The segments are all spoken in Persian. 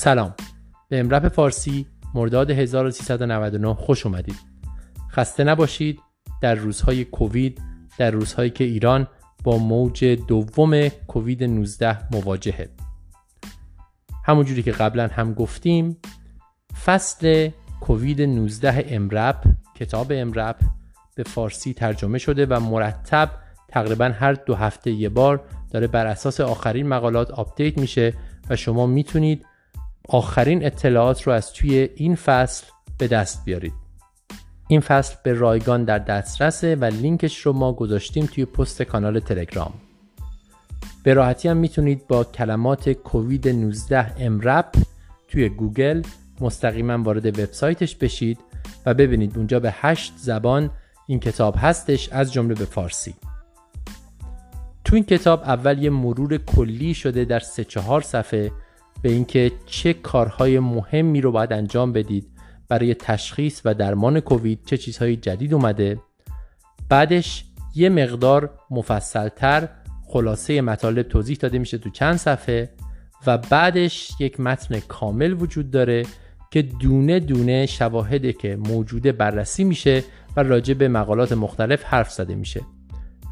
سلام. به امرپ فارسی مرداد 1399 خوش اومدید. خسته نباشید. در روزهای کووید در روزهایی که ایران با موج دوم کووید 19 مواجهه. همونجوری که قبلا هم گفتیم فصل کووید 19 EMRAP کتاب EMRAP به فارسی ترجمه شده و مرتب تقریبا هر دو هفته یه بار داره بر اساس آخرین مقالات update میشه و شما می‌تونید آخرین اطلاعات رو از توی این فصل به دست بیارید. این فصل به رایگان در دسترسه و لینکش رو ما گذاشتیم توی پست کانال تلگرام. به راحتی هم می‌تونید با کلمات کووید 19 EMRAP توی گوگل مستقیما وارد وبسایتش بشید و ببینید اونجا به هشت زبان این کتاب هستش از جمله به فارسی. تو این کتاب اول یه مرور کلی شده در سه چهار صفحه به اینکه چه کارهای مهمی رو باید انجام بدید برای تشخیص و درمان کووید چه چیزهای جدید اومده. بعدش یه مقدار مفصلتر خلاصه مطالب توضیح داده میشه تو چند صفحه و بعدش یک متن کامل وجود داره که دونه دونه شواهده که موجوده بررسی میشه و راجع به مقالات مختلف حرف زده میشه.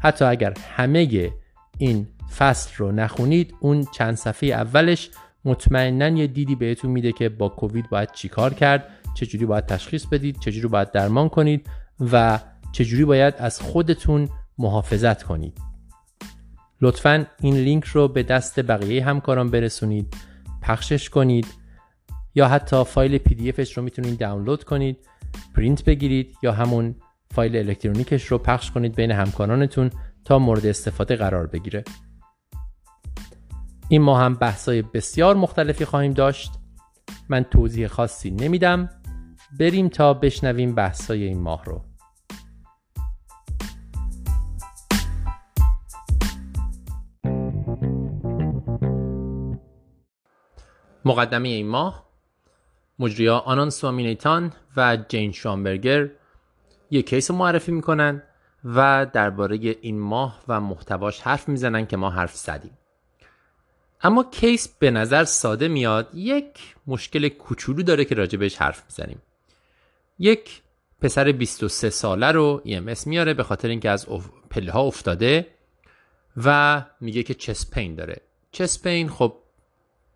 حتی اگر همه این فصل رو نخونید اون چند صفحه اولش مطمئنا یه دیدی بهتون میده که با کووید باید چیکار کرد چجوری باید تشخیص بدید چجوری باید درمان کنید و چجوری باید از خودتون محافظت کنید. لطفا این لینک رو به دست بقیه همکاران برسونید پخشش کنید یا حتی فایل PDF ش رو می‌تونید دانلود کنید پرینت بگیرید یا همون فایل الکترونیکش رو پخش کنید بین همکارانتون تا مورد استفاده قرار بگیره. این ما هم بحثای بسیار مختلفی خواهیم داشت. من توضیح خاصی نمیدم. بریم تا بشنویم بحثای این ماه رو. مقدمه این ماه مجریا آنان سوامینیتان و جین شامبرگر یک کیس معرفی می‌کنن و درباره این ماه و محتواش حرف می‌زنن که ما حرف زدیم. اما کیس به نظر ساده میاد یک مشکل کوچولو داره که راجع بهش حرف می‌زنیم. یک پسر 23 ساله رو EMS میاره به خاطر اینکه از پله ها افتاده و میگه که chest pain داره. chest pain خب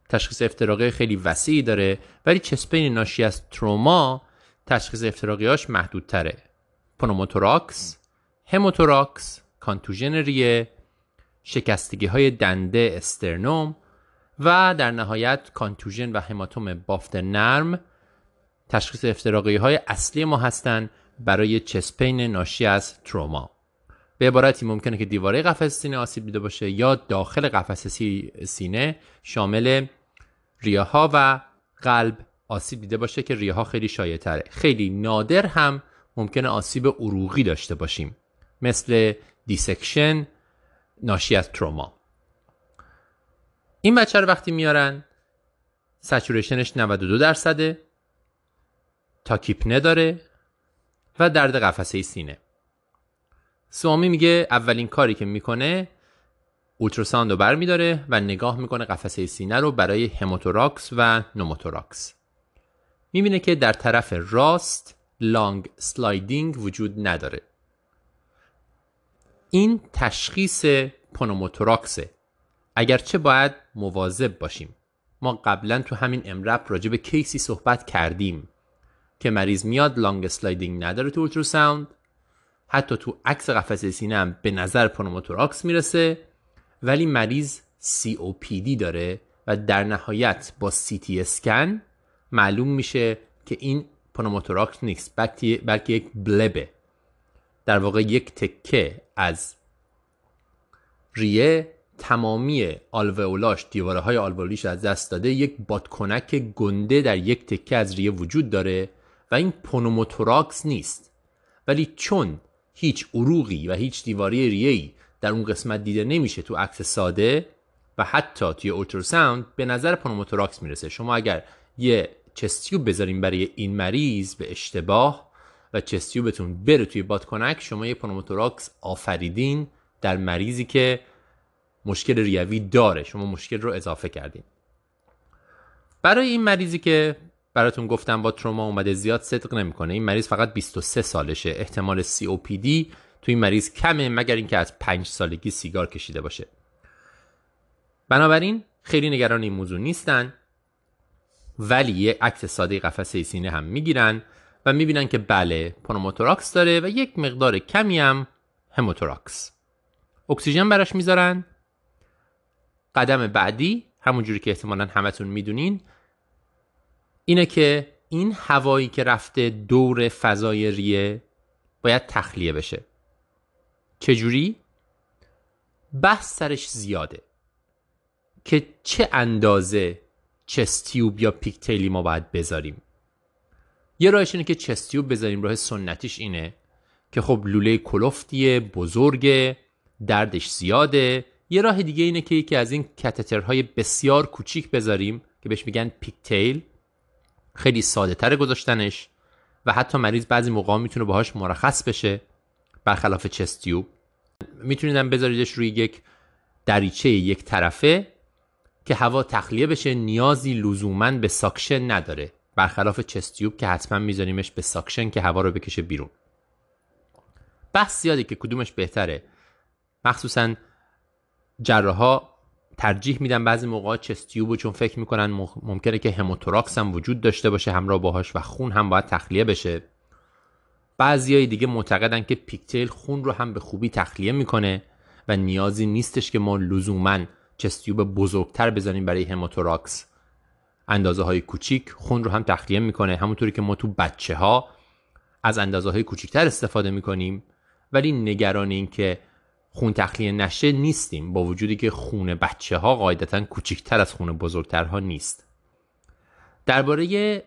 تشخیص افتراقی خیلی وسیعی داره ولی chest pain ناشی از تروما تشخیص افتراقیاش محدودتره. pneumothorax hemothorax contusion ریه شکستگی های دنده sternum و در نهایت contusion و هماتوم بافت نرم تشخیص افتراقی های اصلی ما هستند برای chest pain ناشی از تروما. به عبارتی ممکنه که دیواره قفس سینه آسیب دیده باشه یا داخل قفس سینه شامل ریه‌ها و قلب آسیب دیده باشه که ریه‌ها خیلی شایع تره. خیلی نادر هم ممکنه آسیب عروقی داشته باشیم. مثل dissection ناشی از تروما. این بچه رو وقتی میارن saturation ش 92 درصده تاکیپنه داره و درد قفسه سینه. سوامی میگه اولین کاری که می‌کنه ultrasound رو بر میداره و نگاه می‌کنه قفسه سینه رو برای hemothorax و pneumothorax. می‌بینه که در طرف راست lung sliding وجود نداره. این تشخیص pneumothorax ه. اگرچه باید مواظب باشیم. ما قبلا تو همین EMRAP راجع به case ی صحبت کردیم که مریض میاد lung sliding نداره تو ultrasound حتی تو عکس قفسه سینه هم به نظر pneumothorax می‌رسه ولی مریض COPD داره و در نهایت با CT scan معلوم میشه که این pneumothorax نیست بلکه یک bleb ه. در واقع یک تکه از ریه تمامی آلوئولاش دیواره های آلوئولیش از دست داده یک بادکنک گنده در یک تکه از ریه وجود داره و این pneumothorax نیست. ولی چون هیچ عروقی و هیچ دیواره ریه‌ای در اون قسمت دیده نمیشه تو عکس ساده و حتی توی ultrasound به نظر pneumothorax می‌رسه. شما اگر یه chest tube بذاریم برای این مریض به اشتباه و chest tube تون بره توی بادکنک شما یه pneumothorax آفریدین در مریضی که مشکل ریوی داره. شما مشکل رو اضافه کردین. برای این مریضی که براتون گفتم با تروما اومده زیاد صدق نمی‌کنه. این مریض فقط 23 سالشه. احتمال COPD تو این مریض کمه مگر اینکه از 5 سالگی سیگار کشیده باشه. بنابراین خیلی نگران این موضوع نیستن ولی یه عکس ساده قفسه سینه هم می‌گیرن. و می‌بینن که بله pneumothorax داره و یک مقدار کمی هم هموتوراکس. اکسیژن براش می‌ذارن. قدم بعدی همونجوری که احتمالا همتون می‌دونین اینه که این هوایی که رفته دور فضای ریه باید تخلیه بشه. چجوری؟ بحث سرش زیاده که چه اندازه چستیوب یا پیکتیلی ما باید بذاریم. یه راهش اینه که chest tube بذاریم راه سنتیش اینه که خب لوله کلفتیه بزرگه دردش زیاده. یه راه دیگه اینه که یکی از این catheter های بسیار کوچیک بذاریم که بهش میگن pigtail خیلی ساده تر گذاشتنش و حتی مریض بعضی موقع می‌تونه باهاش مرخص بشه. برخلاف chest tube می‌تونید هم بذاریدش روی یک دریچه یک طرفه که هوا تخلیه بشه نیازی لزوما به suction نداره. برخلاف chest tube که حتما میذاریمش به suction که هوا رو بکشه بیرون. بحث زیاده که کدومش بهتره. مخصوصا جراها ترجیح میدن بعضی موقع چستیوب چون فکر می‌کنن ممکنه که هموتوراکس هم وجود داشته باشه همراه باهاش و خون هم باید تخلیه بشه. بعضیای دیگه معتقدن که پیکتیل خون رو هم به خوبی تخلیه می‌کنه و نیازی نیستش که ما لزوما چستیوب بزرگتر بزنیم برای هموتوراکس اندازه های کوچیک خون رو هم تخلیه می‌کنه. همونطوری که ما تو بچه ها از اندازه های کوچیکتر استفاده می‌کنیم ولی نگران این که خون تخلیه نشه نیستیم. با وجودی که خون بچه ها قاعدتا کوچکتر از خون بزرگترها نیست. درباره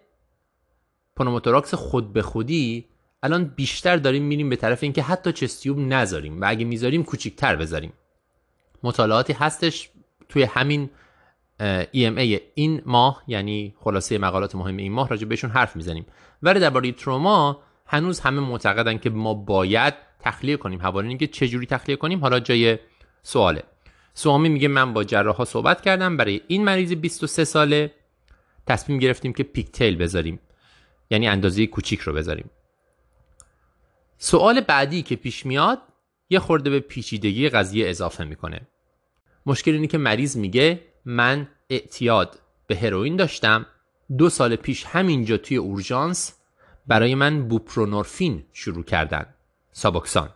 پنوموتوراکس خود به خودی الان بیشتر داریم میریم به طرف اینکه حتی chest tube نذاریم و اگه می‌ذاریم کوچیکتر بذاریم. مطالعاتی هستش توی همین EMA این ماه یعنی خلاصه مقالات مهم این ماه راجع بهشون حرف می‌زنیم. ولی درباره تروما هنوز همه معتقدن که ما باید تخلیه کنیم. حوالی اینکه چه جوری تخلیه کنیم حالا جای سواله. سوامی میگه من با جراح صحبت کردم برای این مریض 23 ساله تصمیم گرفتیم که پیکتیل بذاریم. یعنی اندازه کوچیک رو بذاریم. سوال بعدی که پیش میاد یه خورده به پیچیدگی قضیه اضافه می‌کنه. مشکل اینه که مریض میگه من اعتیاد به هروئین داشتم. دو سال پیش همینجا توی اورژانس برای من بوپرونورفین شروع کردن. سابوکسان.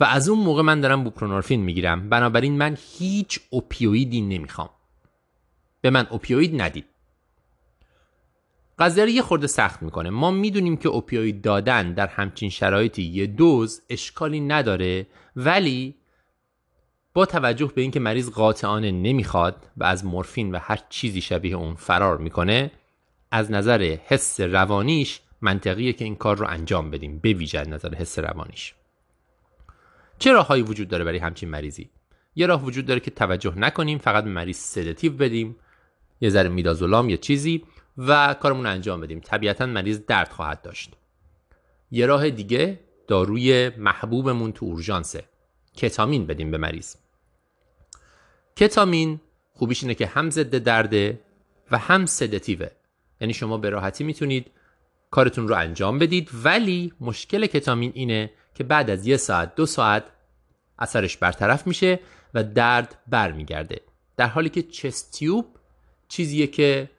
و از اون موقع من دارم بوپرونورفین می‌گیرم. بنابراین من هیچ اوپیویدی نمی‌خوام. به من اوپیوید ندید. قضیه یه خورده سخت می‌کنه. ما می‌دونیم که اوپیوید دادن در همچین شرایطی یه دوز اشکالی نداره ولی با توجه به اینکه مریض قاطعانه نمی‌خواد و از مورفین و هر چیزی شبیه اون فرار می‌کنه از نظر حس روانیش منطقیه که این کار رو انجام بدیم به ویژه نظر حس روانیش. چه راههایی وجود داره برای همچین مریضی؟ یه راه وجود داره که توجه نکنیم فقط به مریض سدتیو بدیم یه ذره میدازولام یه چیزی و کارمون رو انجام بدیم. طبیعتا مریض درد خواهد داشت. یه راه دیگه داروی محبوبمون تو اورژانسه. کتامین بدیم به مریض. کتامین خوبیش اینه که هم ضد درده و هم سدتیوه. یعنی شما به راحتی می‌تونید کارتون رو انجام بدید ولی مشکل کتامین اینه که بعد از یه ساعت دو ساعت اثرش برطرف میشه و درد برمیگرده. در حالی که چستیوب چیزیه که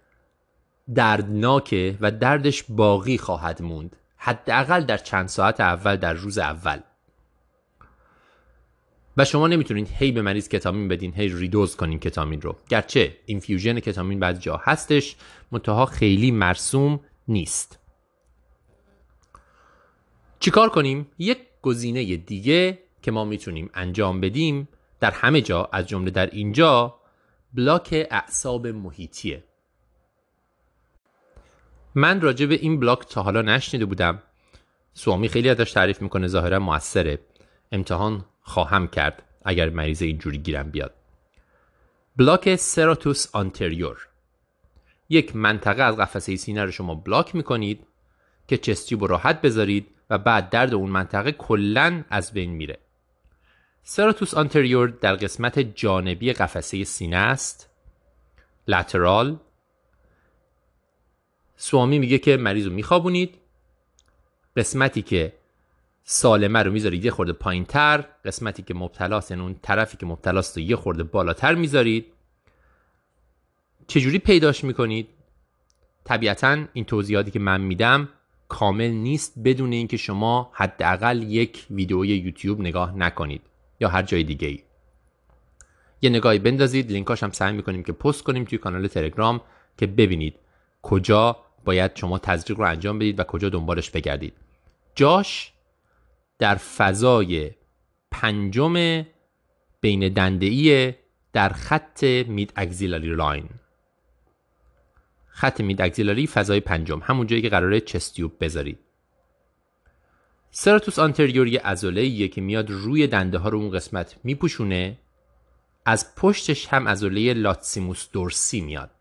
دردناکه و دردش باقی خواهد موند. حداقل در چند ساعت اول در روز اول. و شما نمی‌تونید هی به مریض کتامین بدین هی redose کنین کتامین رو. گرچه infusion کتامین بعضی جا هستش منتها خیلی مرسوم نیست. چیکار کنیم؟ یک گزینه دیگه که ما می‌تونیم انجام بدیم در همه جا از جمله در اینجا block اعصاب محیطیه. من راجع به این block تا حالا نشنیده بودم. سوامی خیلی ازش تعریف می‌کنه ظاهرا موثره امتحان خواهم کرد اگر مریض اینجوری گیرم بیاد. بلاک سراتوس آنتریور. یک منطقه از قفسه سینه رو شما بلاک می‌کنید که چستیوب راحت بذارید و بعد درد اون منطقه کلا از بین میره. سراتوس آنتریور در قسمت جانبی قفسه سینه است. لترال سوامی میگه که مریض رو میخوابونید. قسمتی که سالمه رو می‌ذارید یه خورده پایین تر قسمتی که مبتلاست یعنی اون طرفی که مبتلاست رو یه خورده بالاتر می‌ذارید. چجوری پیداش می‌کنید؟ طبیعتا این توضیحاتی که من میدم کامل نیست بدون اینکه شما حداقل یک ویدیوی یوتیوب نگاه نکنید یا هر جای دیگه ای یه نگاهی بندازید لینکاش هم سعی می‌کنیم که پست کنیم توی کانال تلگرام که ببینید کجا باید شما تزریق رو انجام بدید و کجا دنبالش بگردید. جاش در فضای پنجم بین دنده در خط مید اگزیلاری لاین. خط مید اگزیلاری فضای پنجم همون جایی که قراره چستیوب بذارید سراتوس آنتریور یه ازوله که میاد روی دنده ها رو اون قسمت میپوشونه از پشتش هم ازوله لاتسیموس دورسی میاد.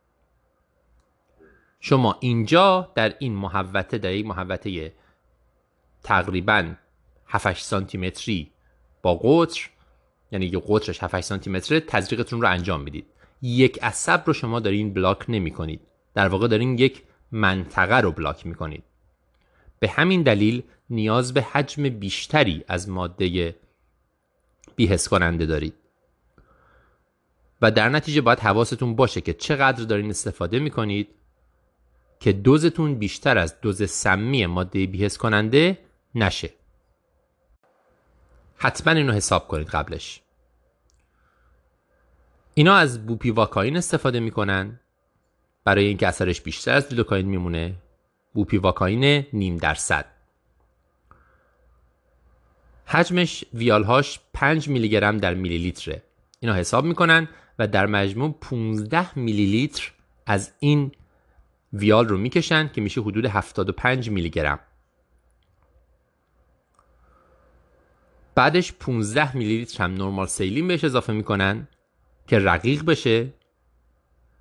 شما اینجا در این محوطه در این محوطه تقریبا 7 سانتی متری با قطر یعنی یه قطرش 7 سانتی متره تزریقتون رو انجام می‌دید. یک عصب رو شما دارین بلاک نمی کنید در واقع دارین یک منطقه رو بلاک می کنید به همین دلیل نیاز به حجم بیشتری از ماده بیهس کننده دارید. و در نتیجه باید حواستون باشه که چقدر دارین استفاده می کنید که دوزتون بیشتر از دوز سمی ماده بیهس کننده نشه. حتما اینو حساب کنید قبلش. اینا از بوپیواکاین استفاده می‌کنن. برای اینکه اثرش بیشتر از لیدوکاین میمونه بوپیواکاین نیم درصد. حجمش ویالهاش 5 میلی گرم در میلی لیتره اینا حساب می‌کنن و در مجموع 15 میلی لیتر از این ویال رو می‌کشن که میشه حدود 75 میلی گرم بعدش 15 میلی لیتر هم normal saline بهش اضافه می‌کنن که رقیق بشه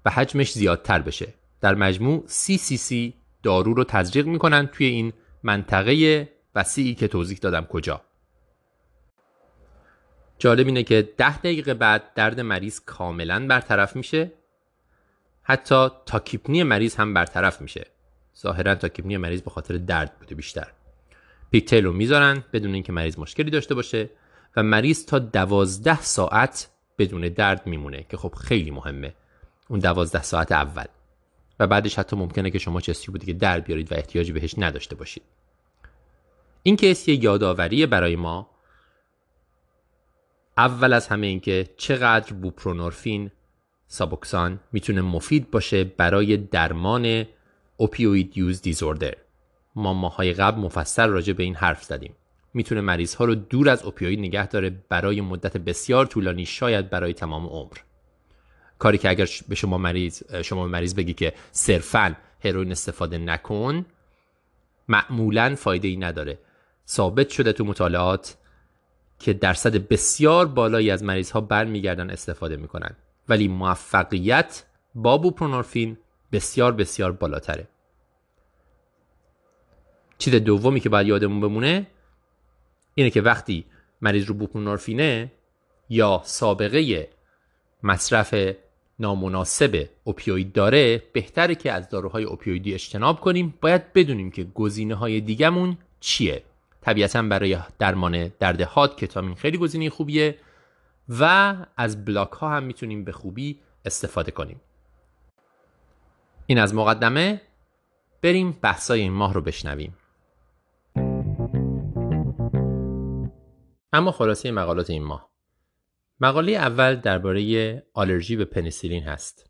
و حجمش زیادتر بشه. در مجموع سی سی سی دارو رو تزریق می‌کنن توی این منطقه وسیعی که توضیح دادم کجا. جالب اینه که ده دقیقه بعد درد مریض کاملا برطرف میشه. حتی تاکیپنی مریض هم برطرف میشه. ظاهرا تاکیپنی مریض به خاطر درد بوده بیشتر. پیکتیل رو می‌ذارن بدون اینکه مریض مشکلی داشته باشه و مریض تا دوازده ساعت بدون درد میمونه که خب خیلی مهمه. اون دوازده ساعت اول. و بعدش حتی ممکنه که شما چستی بودی که در بیارید و احتیاجی بهش نداشته باشید. این کیس یه یادآوری برای ما. اول از همه اینکه چقدر بوپرونورفین سابوکسان می‌تونه مفید باشه برای درمان اوپیوید یوز دیزوردر. ما ماهای قبل مفصل راجع به این حرف زدیم. می‌تونه مریض ها رو دور از اوپیوید نگه داره برای مدت بسیار طولانی شاید برای تمام عمر. کاری که اگر به شما مریض شما مریض بگی که صرفا هروئین استفاده نکن معمولا فایده ای نداره. ثابت شده تو مطالعات که درصد بسیار بالایی از مریض ها برمیگردن استفاده می‌کنن. ولی موفقیت با بوپرونورفین بسیار بسیار بالاتره. چیز دومی که باید یادمون بمونه اینه که وقتی مریض رو بوپرونورفینه یا سابقه مصرف نامناسب اوپیوید داره بهتره که از داروهای اوپیویدی اجتناب کنیم. باید بدونیم که گزینه های دیگهمون چیه. طبیعتا برای درمان درد هات کتامین خیلی گزینه خوبیه و از بلاک ها هم می‌تونیم به خوبی استفاده کنیم. این از مقدمه. بریم بحثای این ماه رو بشنویم. اما خلاصه مقالات این ماه. مقاله اول درباره آلرژی به پنیسیلین هست.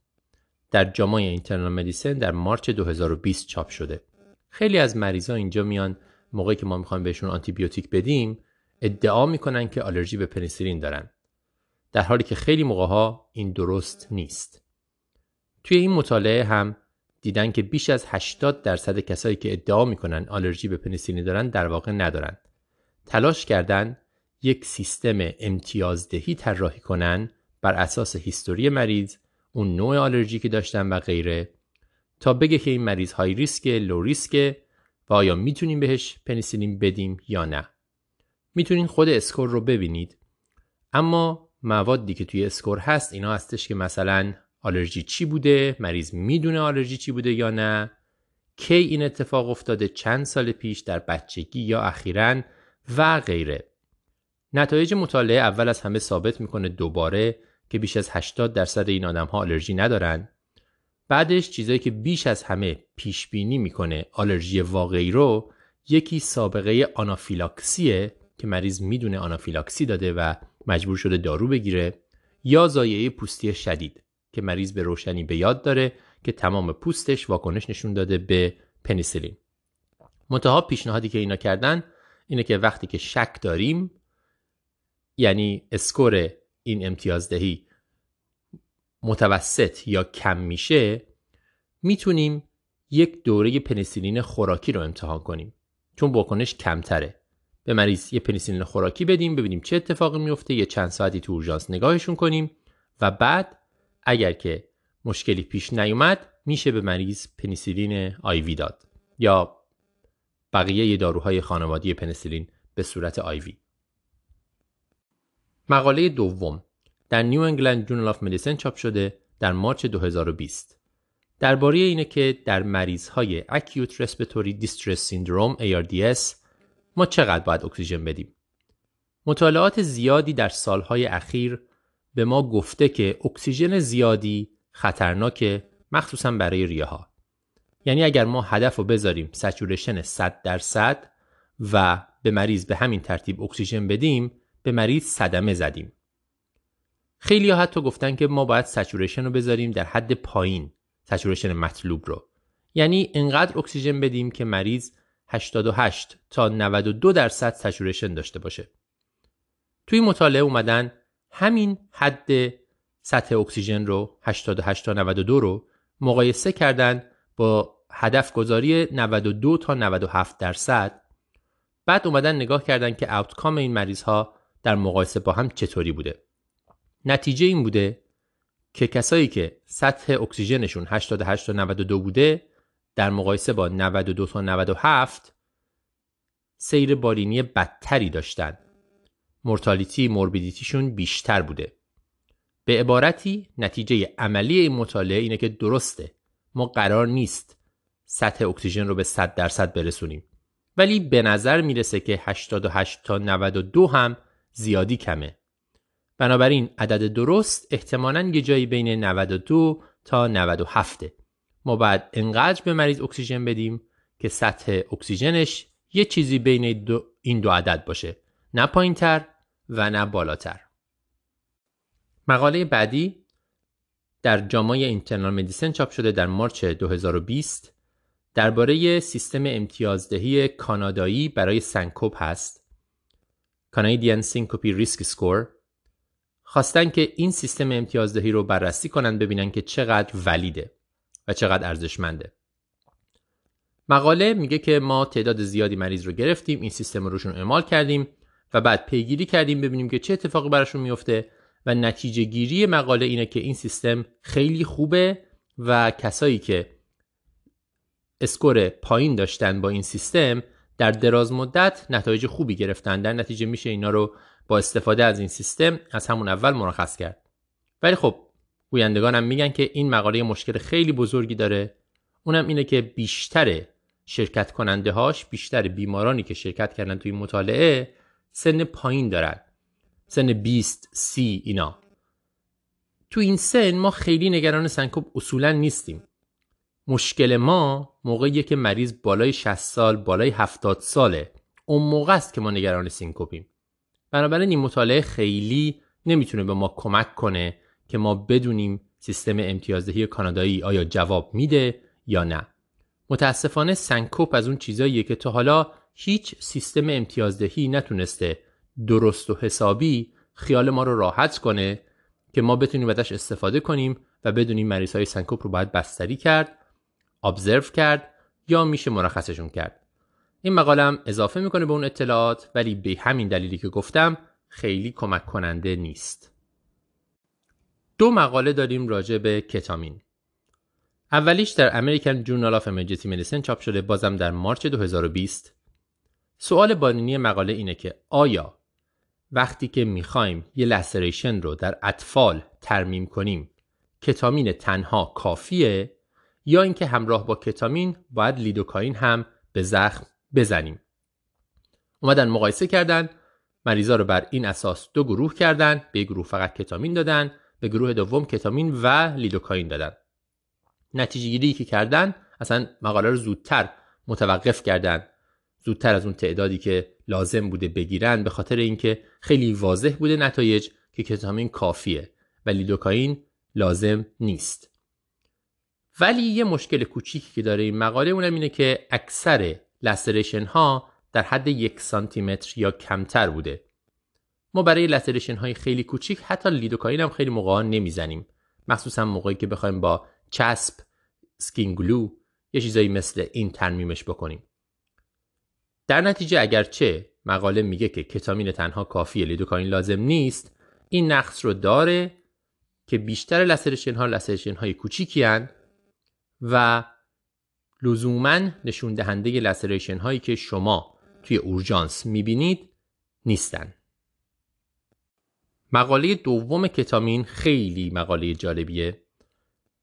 در جامعه اینترنال مدیسن در مارچ 2020 چاپ شده. خیلی از مریضا اینجا میان موقعی که ما می‌خوایم بهشون آنتی بیوتیک بدیم ادعا می‌کنن که آلرژی به پنیسیلین دارن. در حالی که خیلی موقع ها این درست نیست. توی این مطالعه هم دیدن که بیش از 80 درصد کسایی که ادعا می‌کنن آلرژی به پنیسیلین دارن در واقع ندارن. تلاش کردن یک سیستم امتیازدهی طراحی کنن بر اساس history مریض اون نوع آلرژی که داشتن و غیره. تا بگه که این مریض high risk low risk و آیا می‌تونیم بهش پنیسیلین بدیم یا نه. می‌تونین خود score رو ببینید. اما موادی که توی score هست اینا هستش که مثلا آلرژی چی بوده مریض می‌دونه آلرژی چی بوده یا نه؟ کی این اتفاق افتاده چند سال پیش در بچگی یا اخیرا و غیره. نتایج مطالعه اول از همه ثابت می‌کنه دوباره که بیش از 80 درصد این آدم ها آلرژی ندارن. بعدش چیزایی که بیش از همه پیش بینی می‌کنه آلرژی واقعی رو یکی سابقه آنافیلاکسیه که مریض می‌دونه آنافیلاکسی داده و مجبور شده دارو بگیره یا زایعه پوستی شدید که مریض به روشنی به یاد داره که تمام پوستش واکنش نشون داده به پنیسیلین. منتها پیشنهادی که اینا کردن اینه که وقتی که شک داریم یعنی score این امتیازدهی متوسط یا کم میشه می‌تونیم یک دوره پنیسیلین خوراکی رو امتحان کنیم. چون واکنش کمتره. به مریض یه پنیسیلین خوراکی بدیم ببینیم چه اتفاقی میفته یه چند ساعتی تو اورژانس نگاهشون کنیم و بعد اگر که مشکلی پیش نیومد میشه به مریض پنیسیلین IV داد یا بقیه داروهای خانواده‌ی پنیسیلین به صورت IV مقاله دوم. در New England Journal of Medicine چاپ شده در March 2020 درباره اینه که در مریض های Acute Respiratory Distress Syndrome ARDS ما چقدر باید اکسیژن بدیم. مطالعات زیادی در سالهای اخیر به ما گفته که اکسیژن زیادی خطرناکه مخصوصا برای ریه ها یعنی اگر ما هدف رو بذاریم saturation 100 درصد و به مریض به همین ترتیب اکسیژن بدیم به مریض صدمه زدیم. خیلی ها حتی گفتن که ما باید saturation رو بذاریم در حد پایین saturation مطلوب رو. یعنی انقدر اکسیژن بدیم که مریض 88 تا 92 درصد سچورشن داشته باشه. توی مطالعه اومدن همین حد سطح اکسیژن رو 88 تا 92 رو مقایسه کردن با هدف گذاری 92 تا 97 درصد. بعد اومدن نگاه کردن که آوتکام این مریض ها در مقایسه با هم چطوری بوده؟ نتیجه این بوده که کسایی که سطح اکسیژنشون 88 تا 92 بوده در مقایسه با 92 تا 97 سیر بالینی بدتری داشتن. مرتالیتی موربیدیتیشون بیشتر بوده. به عبارتی نتیجه عملی این مطالعه اینه که درسته. ما قرار نیست سطح اکسیژن رو به 100 درصد برسونیم. ولی به نظر می‌رسه که 88 تا 92 هم زیادی کمه. بنابراین عدد درست احتمالا یه جایی بین 92 تا 97 ما باید انقدر به مریض اکسیژن بدیم که سطح اکسیژنش یه چیزی بین دو این دو عدد باشه. نه پایینتر و نه بالاتر. مقاله بعدی در JAMA Internal Medicine چاپ شده در March 2020 درباره سیستم امتیازدهی کانادایی برای سنکوپ هست. Canadian Syncope Risk Score خواستن که این سیستم امتیازدهی رو بررسی کنن ببینن که چقدر valid ه و چقدر ارزشمنده. مقاله میگه که ما تعداد زیادی مریض رو گرفتیم این سیستم رو روشون اعمال کردیم و بعد پیگیری کردیم ببینیم که چه اتفاقی براشون میفته و نتیجه گیری مقاله اینه که این سیستم خیلی خوبه و کسایی که اسکور پایین داشتن با این سیستم در دراز مدت نتایج خوبی گرفتن. در نتیجه میشه اینا رو با استفاده از این سیستم از همون اول مرخص کرد. ولی خب گویندگانم میگن که این مقاله مشکل خیلی بزرگی داره. اونم اینه که بیشتر شرکت کننده هاش بیشتر بیمارانی که شرکت کردن توی مطالعه سن پایین دارن. سن 20 سی اینا. تو این سن ما خیلی نگران سنکوب اصولا نیستیم. مشکل ما موقعیه که مریض بالای 60 سال بالای 70 ساله. اون موقع است که ما نگران سینکوپیم. بنابراین این مطالعه خیلی نمی‌تونه به ما کمک کنه که ما بدونیم سیستم امتیازدهی کانادایی آیا جواب میده یا نه. متاسفانه سنکوپ از اون چیزاییه که تا حالا هیچ سیستم امتیازدهی نتونسته درست و حسابی خیال ما رو راحت کنه که ما بتونیم ازش استفاده کنیم و بدونیم مریض های سنکوپ رو باید بستری کرد observe کرد یا میشه مرخصشون کرد. این مقاله‌م اضافه می‌کنه به اون اطلاعات ولی به همین دلیلی که گفتم خیلی کمک کننده نیست. دو مقاله داریم راجع به کتامین. اولیش در American Journal of Emergency Medicine چاپ شده بازم در March 2020 سوال بالینی مقاله اینه که آیا وقتی که می‌خوایم یه laceration رو در اطفال ترمیم کنیم کتامین تنها کافیه؟ یا اینکه همراه با کتامین باید لیدوکاین هم به زخم بزنیم. اومدن مقایسه کردن مریضا رو بر این اساس دو گروه کردن به گروه فقط کتامین دادن به گروه دوم کتامین و لیدوکاین دادن. نتیجه گیری که کردن اصلا مقاله رو زودتر متوقف کردن. زودتر از اون تعدادی که لازم بوده بگیرن به خاطر اینکه خیلی واضح بوده نتایج که کتامین کافیه و لیدوکاین لازم نیست. ولی یه مشکل کوچیکی که داره این مقاله اونم اینه که اکثر laceration ها در حد یک سانتی متر یا کمتر بوده. ما برای laceration های خیلی کوچیک حتی لیدوکاین هم خیلی موقعا نمی‌زنیم. مخصوصا موقعی که بخوایم با چسب skin glue یه چیزایی مثل این ترمیمش بکنیم. در نتیجه اگرچه مقاله میگه که کتامین تنها کافیه لیدوکاین لازم نیست این نقص رو داره که بیشتر لسرشن ها لسرشن های کوچیکی و لزوما نشون دهنده لسریشن هایی که شما توی اورژانس می‌بینید نیستن. مقاله دوم کتامین خیلی مقاله جالبیه.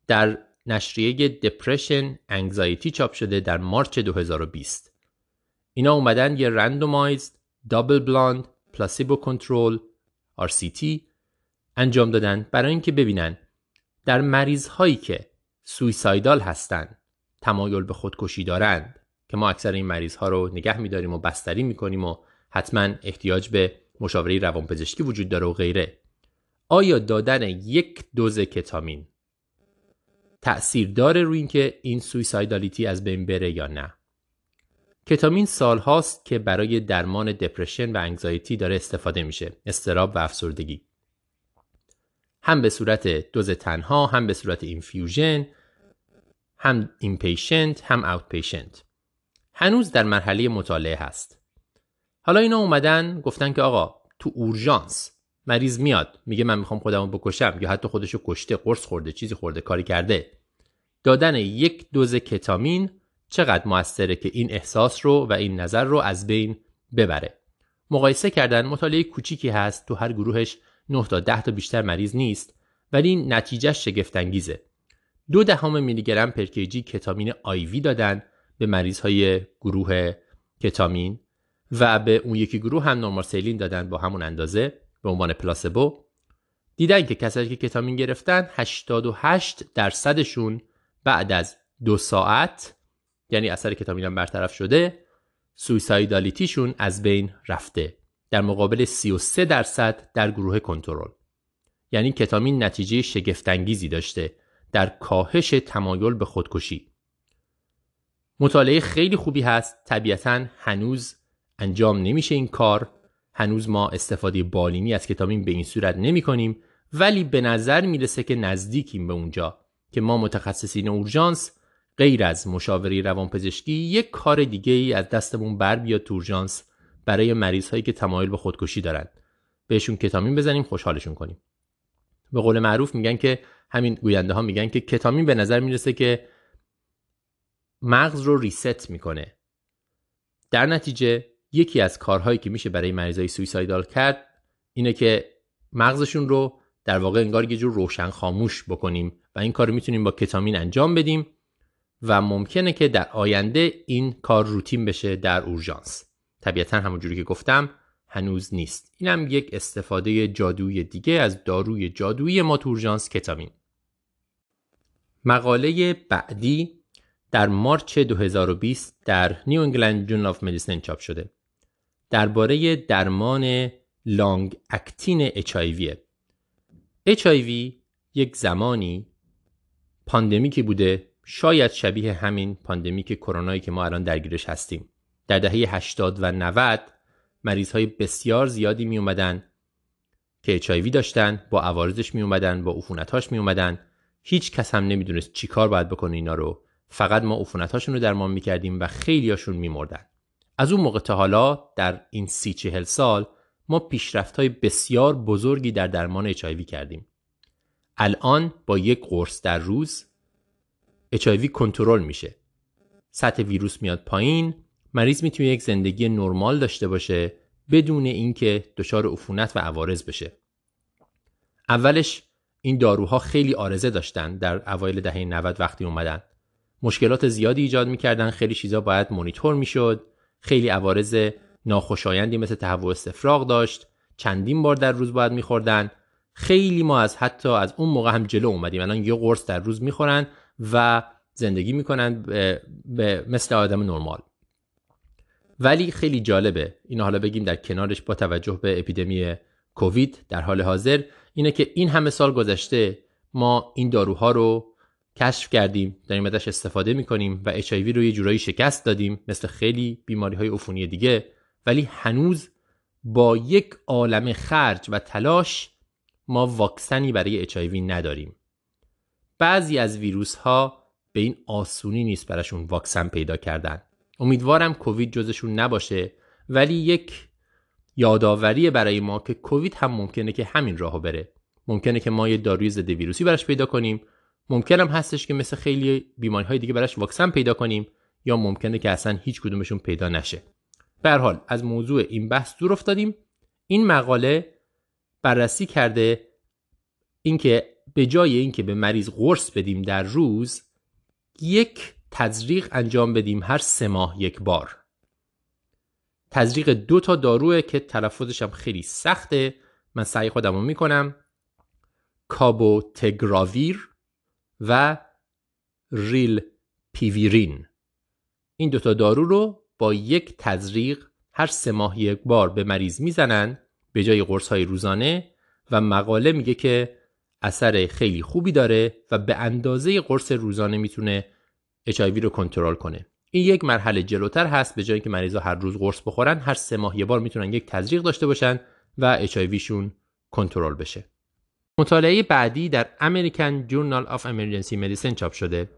در نشریه دپرشن انگزایتی چاپ شده در مارچ 2020 اینا اومدن یه رندومایزد دابل بلاند پلاسیبو کنترل RCT انجام دادن برای اینکه ببینن در مریض هایی که سویسایدال هستن تمایل به خودکشی دارند که ما اکثر این مریض ها رو نگه میداریم و بستری می‌کنیم و حتما احتیاج به مشاوره روانپزشکی وجود داره و غیره. آیا دادن یک دوز کتامین تأثیر داره روی اینکه این سویسایدالیتی از بین بره یا نه؟ کتامین سال هاست که برای درمان depression و anxiety داره استفاده میشه اضطراب و افسردگی. هم به صورت دوز تنها هم به صورت infusion هم inpatient هم out هنوز در مرحله مطالعه هست. حالا اینا اومدن گفتن که آقا تو اورژانس مریض میاد میگه من می‌خوام خودمو بکشم یا حتی خودشو کشته قرص خورده چیزی خورده کاری کرده. دادن یک دوز کتامین چقدر موثره که این احساس رو و این نظر رو از بین ببره. مقایسه کردن مطالعه کوچیکی هست تو هر گروهش 9 تا 10 تا بیشتر مریض نیست ولی این نتیجه شگفت انگیزه دو دهم میلی گرم پرکیجی کتامین آیوی دادن به مریض های گروه کتامین و به اون یکی گروه هم نورمال سیلین دادن با همون اندازه به عنوان پلاسبو. دیدن که کسایی که کتامین گرفتن 88 درصدشون بعد از دو ساعت یعنی اثر کتامین هم برطرف شده سویسایدالیتیشون از بین رفته. در مقابل 33 درصد در گروه کنترل. یعنی کتامین نتیجه شگفتانگیزی داشته. در کاهش تمایل به خودکشی. مطالعه خیلی خوبی هست. طبیعتا هنوز انجام نمیشه این کار. هنوز ما استفاده بالینی از کتامین به این صورت نمی کنیم. ولی به نظر می‌رسه که نزدیکیم به اونجا که ما متخصصین اورژانس غیر از مشاوره روانپزشکی یک کار دیگه ای از دستمون بر بیاد تو اورژانس برای مریض هایی که تمایل به خودکشی دارن. بهشون کتامین بزنیم خوشحالشون کنیم. به قول معروف میگن که همین گوینده ها میگن که کتامین به نظر می‌رسه که مغز رو ریست می‌کنه. در نتیجه یکی از کارهایی که میشه برای مریضای سویسایدال کرد اینه که مغزشون رو در واقع انگار یه جور روشن خاموش بکنیم و این کار می‌تونیم با کتامین انجام بدیم و ممکنه که در آینده این کار روتین بشه در اورژانس. طبیعتا همونجوری که گفتم هنوز نیست. اینم یک استفاده جادویی دیگه از داروی جادویی ما تو اورژانس کتامین. مقاله بعدی در March 2020 در New England Journal of Medicine چاپ شده. درباره درمان long acting HIV HIV یک زمانی pandemic ی بوده. شاید شبیه همین pandemic کرونایی که ما الان درگیرش هستیم. در دهه 80 و 90 مریض های بسیار زیادی می اومدن که HIV داشتن با عوارضش می اومدن با عفونتاش می اومدن هیچ کس هم نمی‌دونست چی کار باید بکنه اینا رو. فقط ما عفونتاشون رو درمان می‌کردیم و خیلیاشون میمردن. از اون موقع تا حالا در این سی چهل سال ما پیشرفت های بسیار بزرگی در درمان HIV کردیم. الان با یک قرص در روز HIV کنترل میشه. سطح ویروس میاد پایین مریض می‌تونه یک زندگی نرمال داشته باشه بدون اینکه دچار عفونت و عوارض بشه. اولش این داروها خیلی آرزه داشتن در اوایل دهه 90 وقتی اومدن. مشکلات زیادی ایجاد می‌کردن خیلی چیزا باید مونیتور می‌شد. خیلی عوارض ناخوشایندی مثل تهوع استفراغ داشت. چندین بار در روز باید میخوردن. خیلی ما از حتی از اون موقع هم جلو اومدیم. الان یه قرص در روز می‌خورن و زندگی می‌کنن به مثل آدم نرمال. ولی خیلی جالبه. اینو حالا بگیم در کنارش با توجه به اپیدمی کووید در حال حاضر اینه که این همه سال گذشته ما این داروها رو کشف کردیم داریم ازش استفاده می‌کنیم و اچ رو یه جورایی شکست دادیم مثل خیلی بیماری های عفونی دیگه. ولی هنوز با یک عالم خرج و تلاش ما واکسنی برای اچ نداریم. بعضی از ویروس ها به این آسونی نیست براشون واکسن پیدا کردن. امیدوارم کووید جزشون نباشه ولی یک یادآوری برای ما که کووید هم ممکنه که همین راهو بره. ممکنه که ما یه داروی ضد ویروسی براش پیدا کنیم. ممکنم هستش که مثل خیلی بیماری های دیگه براش واکسن پیدا کنیم یا ممکنه که اصلا هیچ کدومشون پیدا نشه. به حال از موضوع این بحث دور افتادیم. این مقاله بررسی کرده اینکه به جای اینکه به مریض قرص بدیم در روز یک تزریق انجام بدیم هر سه ماه یک بار. تزریق دو تا داروه که تلفظش هم خیلی سخته. من سعی خودم رو می‌کنم. کابوتگراویر و ریل پیویرین این دوتا دارو رو با یک تزریق هر سه ماه یک بار به مریض می‌زنن به جای قرص های روزانه و مقاله میگه که اثر خیلی خوبی داره و به اندازه قرص روزانه می‌تونه HIV رو کنترل کنه. این یک مرحله جلوتر هست به جای اینکه مریضا هر روز قرص بخورن هر سه ماه یه بار می‌تونن یک تزریق داشته باشن و HIV شون کنترل بشه. مطالعه بعدی در American Journal of Emergency Medicine چاپ شده.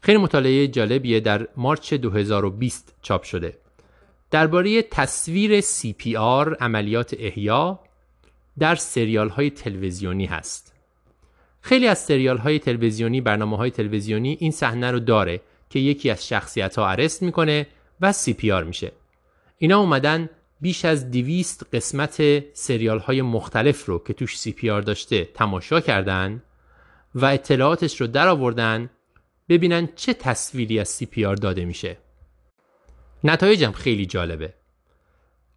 خیلی مطالعه جالبیه در مارچ 2020 چاپ شده. درباره تصویر CPR عملیات احیا در سریال های تلویزیونی هست. خیلی از سریال های تلویزیونی برنامه های تلویزیونی این صحنه رو داره که یکی از شخصیت ها arrest می‌کنه و CPR میشه. اینا اومدن بیش از دیویست قسمت سریال های مختلف رو که توش CPR داشته تماشا کردن و اطلاعاتش رو در آوردن ببینن چه تصویری از CPR داده میشه. نتایجم خیلی جالبه.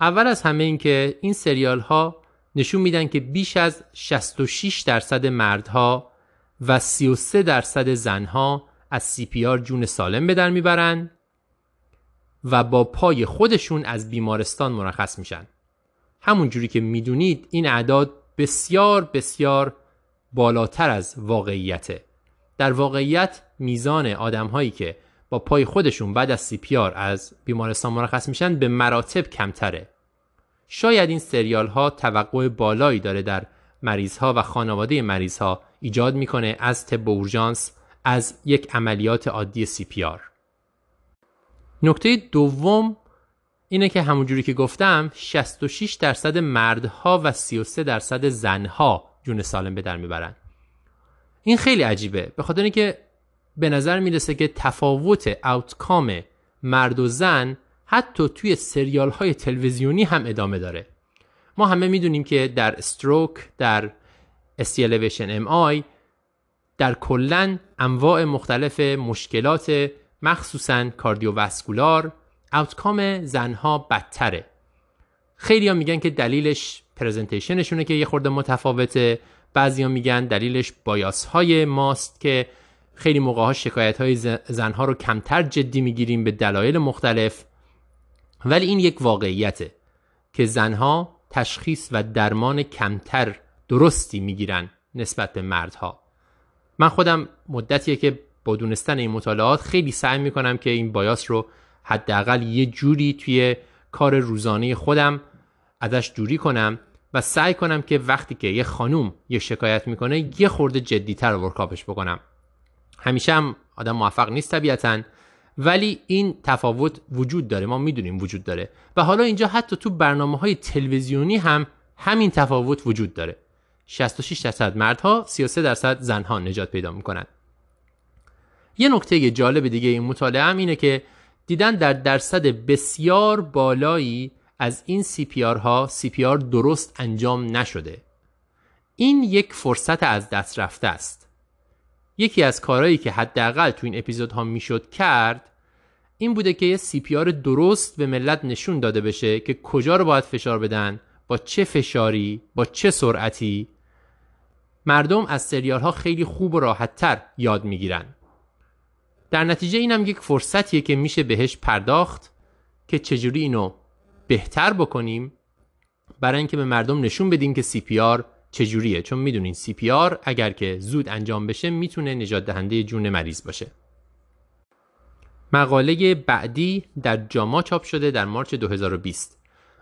اول از همه این که این سریال ها نشون میدن که بیش از 66 درصد مردها و 33 درصد زنها از آر جون سالم به در می‌برن و با پای خودشون از بیمارستان مرخص میشن. همون جوری که می‌دونید این اعداد بسیار بسیار بالاتر از واقعیته. در واقعیت میزان آدم هایی که با پای خودشون بعد از سی از بیمارستان مرخص میشن به مراتب کمتره. شاید این سریال ها توقع بالایی داره در مریض ها و خانواده مریض ها ایجاد می‌کنه از تب اورژانس از یک عملیات عادی سی نکته دوم اینه که همونجوری که گفتم 66 درصد مردها و 33 درصد زنها جون سالم به در می‌برن. این خیلی عجیبه به خاطر اینکه به نظر می‌رسه که تفاوت اوتکام مرد و زن حتی توی سریال های تلویزیونی هم ادامه داره. ما همه می‌دونیم که در stroke در ST elevation MI در کلاً انواع مختلف مشکلات مخصوصا cardiovascular outcome زنها بدتره. خیلی میگن که دلیلش presentation شونه که یه خورده متفاوته. بعضی ها میگن دلیلش bias های ماست که خیلی موقع ها شکایت های زنها رو کمتر جدی می‌گیریم به دلایل مختلف. ولی این یک واقعیته که زنها تشخیص و درمان کمتر درستی می‌گیرن نسبت به مردها. من خودم مدتیه که با دونستن این مطالعات خیلی سعی می‌کنم که این بایاس رو حداقل یه جوری توی کار روزانه خودم ازش دوری کنم و سعی کنم که وقتی که یه خانوم یه شکایت می‌کنه یه خورده جدیتر ورکاپش بکنم. همیشه هم آدم موفق نیست طبیعتا. ولی این تفاوت وجود داره ما می‌دونیم وجود داره. و حالا اینجا حتی تو برنامه های تلویزیونی هم همین تفاوت وجود داره. 66 درصد مردها 33 درصد زنها نجات پیدا می‌کنن. یه نکته جالب دیگه این مطالعه هم اینه که دیدن در درصد بسیار بالایی از این سی پی ها سی پی درست انجام نشده. این یک فرصت از دست رفته است. یکی از کارهایی که حداقل تو این اپیزودها می‌شد کرد این بوده که یه سی پی درست به ملت نشون داده بشه که کجا رو باید فشار بدن با چه فشاری با چه سرعتی. مردم از سریال ها خیلی خوب و راحتتر یاد می‌گیرن. در نتیجه اینم یک فرصتیه که میشه بهش پرداخت که چجوری اینو بهتر بکنیم برای اینکه به مردم نشون بدیم که CPR چجوریه؟ چون می‌دونین CPR اگر که زود انجام بشه می‌تونه نجات دهنده جون مریض باشه. مقاله بعدی در JAMA چاپ شده در March 2020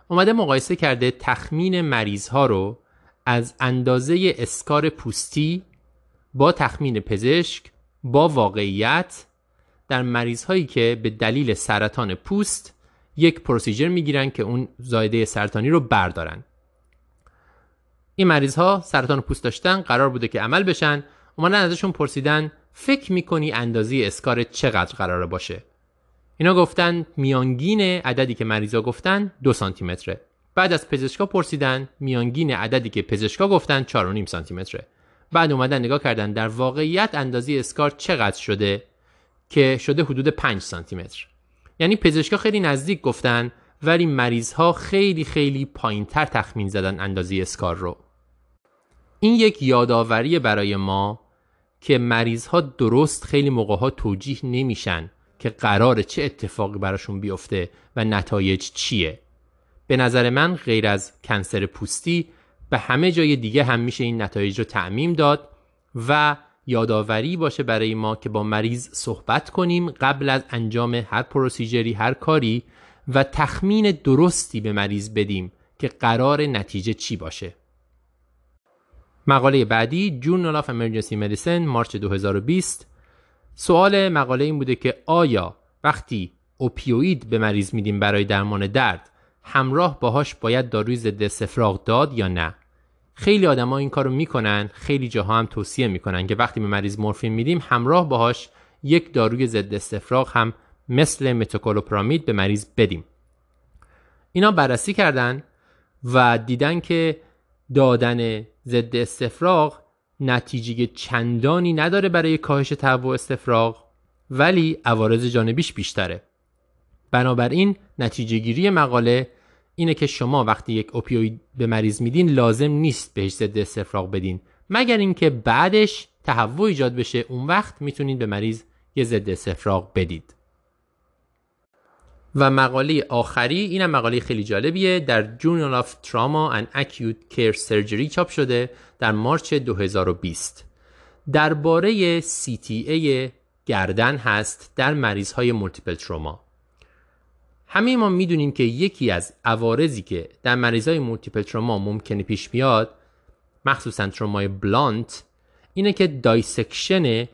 اومده مقایسه کرده تخمین مریض ها رو از اندازه scar پوستی با تخمین پزشک با واقعیت در مریض هایی که به دلیل سرطان پوست یک پروسیجر می‌گیرن که اون زایده سرطانی رو بردارن. این مریض ها سرطان پوست داشتن قرار بوده که عمل بشن. اومدن ازشون پرسیدن فکر می‌کنی اندازه اسکار چقدر قراره باشه؟ اینا گفتن میانگین عددی که مریضا گفتن دو سانتی متره بعد از پزشکا پرسیدن میانگین عددی که پزشکا گفتن 4.5 سانتی متره بعد اومدن نگاه کردن در واقعیت اندازه اسکار چقدر شده که شده حدود 5 سانتی متر یعنی پزشکا خیلی نزدیک گفتن ولی مریض ها خیلی خیلی پایین تر تخمین زدن اندازه اسکار رو. این یک یادآوری برای ما که مریض ها درست خیلی موقع ها توجیه نمیشن که قرار چه اتفاقی براشون بیفته و نتایج چیه. به نظر من غیر از کنسر پوستی به همه جای دیگه هم میشه این نتایج رو تعمیم داد و یادآوری باشه برای ما که با مریض صحبت کنیم قبل از انجام هر پروسیجری هر کاری و تخمین درستی به مریض بدیم که قرار نتیجه چی باشه. مقاله بعدی Journal of Emergency Medicine مارچ 2020 سوال مقاله این بوده که آیا وقتی اوپیوید به مریض میدیم برای درمان درد همراه باهاش باید داروی ضد استفراغ داد یا نه؟ خیلی آدما این کارو می‌کنن خیلی جاها هم توصیه می‌کنن که وقتی به مریض مورفین میدیم همراه باهاش یک داروی ضد استفراغ هم مثل متوکولوپرامید به مریض بدیم. اینا بررسی کردن و دیدن که دادن ضد استفراغ نتیجه چندانی نداره برای کاهش تهوع استفراغ ولی عوارض جانبیش بیشتره. بنابراین نتیجه گیری مقاله اینه که شما وقتی یک اوپیوید به مریض میدین لازم نیست بهش ضد استفراغ بدین. مگر اینکه بعدش تهوع ایجاد بشه اون وقت می‌تونید به مریض یه ضد استفراغ بدید. و مقاله آخری اینم مقاله خیلی جالبیه. در Journal of Trauma and Acute Care Surgery چاپ شده در مارچ 2020 درباره CTA گردن هست در مریض های multiple trauma همه ما می‌دونیم که یکی از عوارضی که در مریض های multiple trauma ممکنه پیش بیاد مخصوصا ترومای blunt اینه که dissection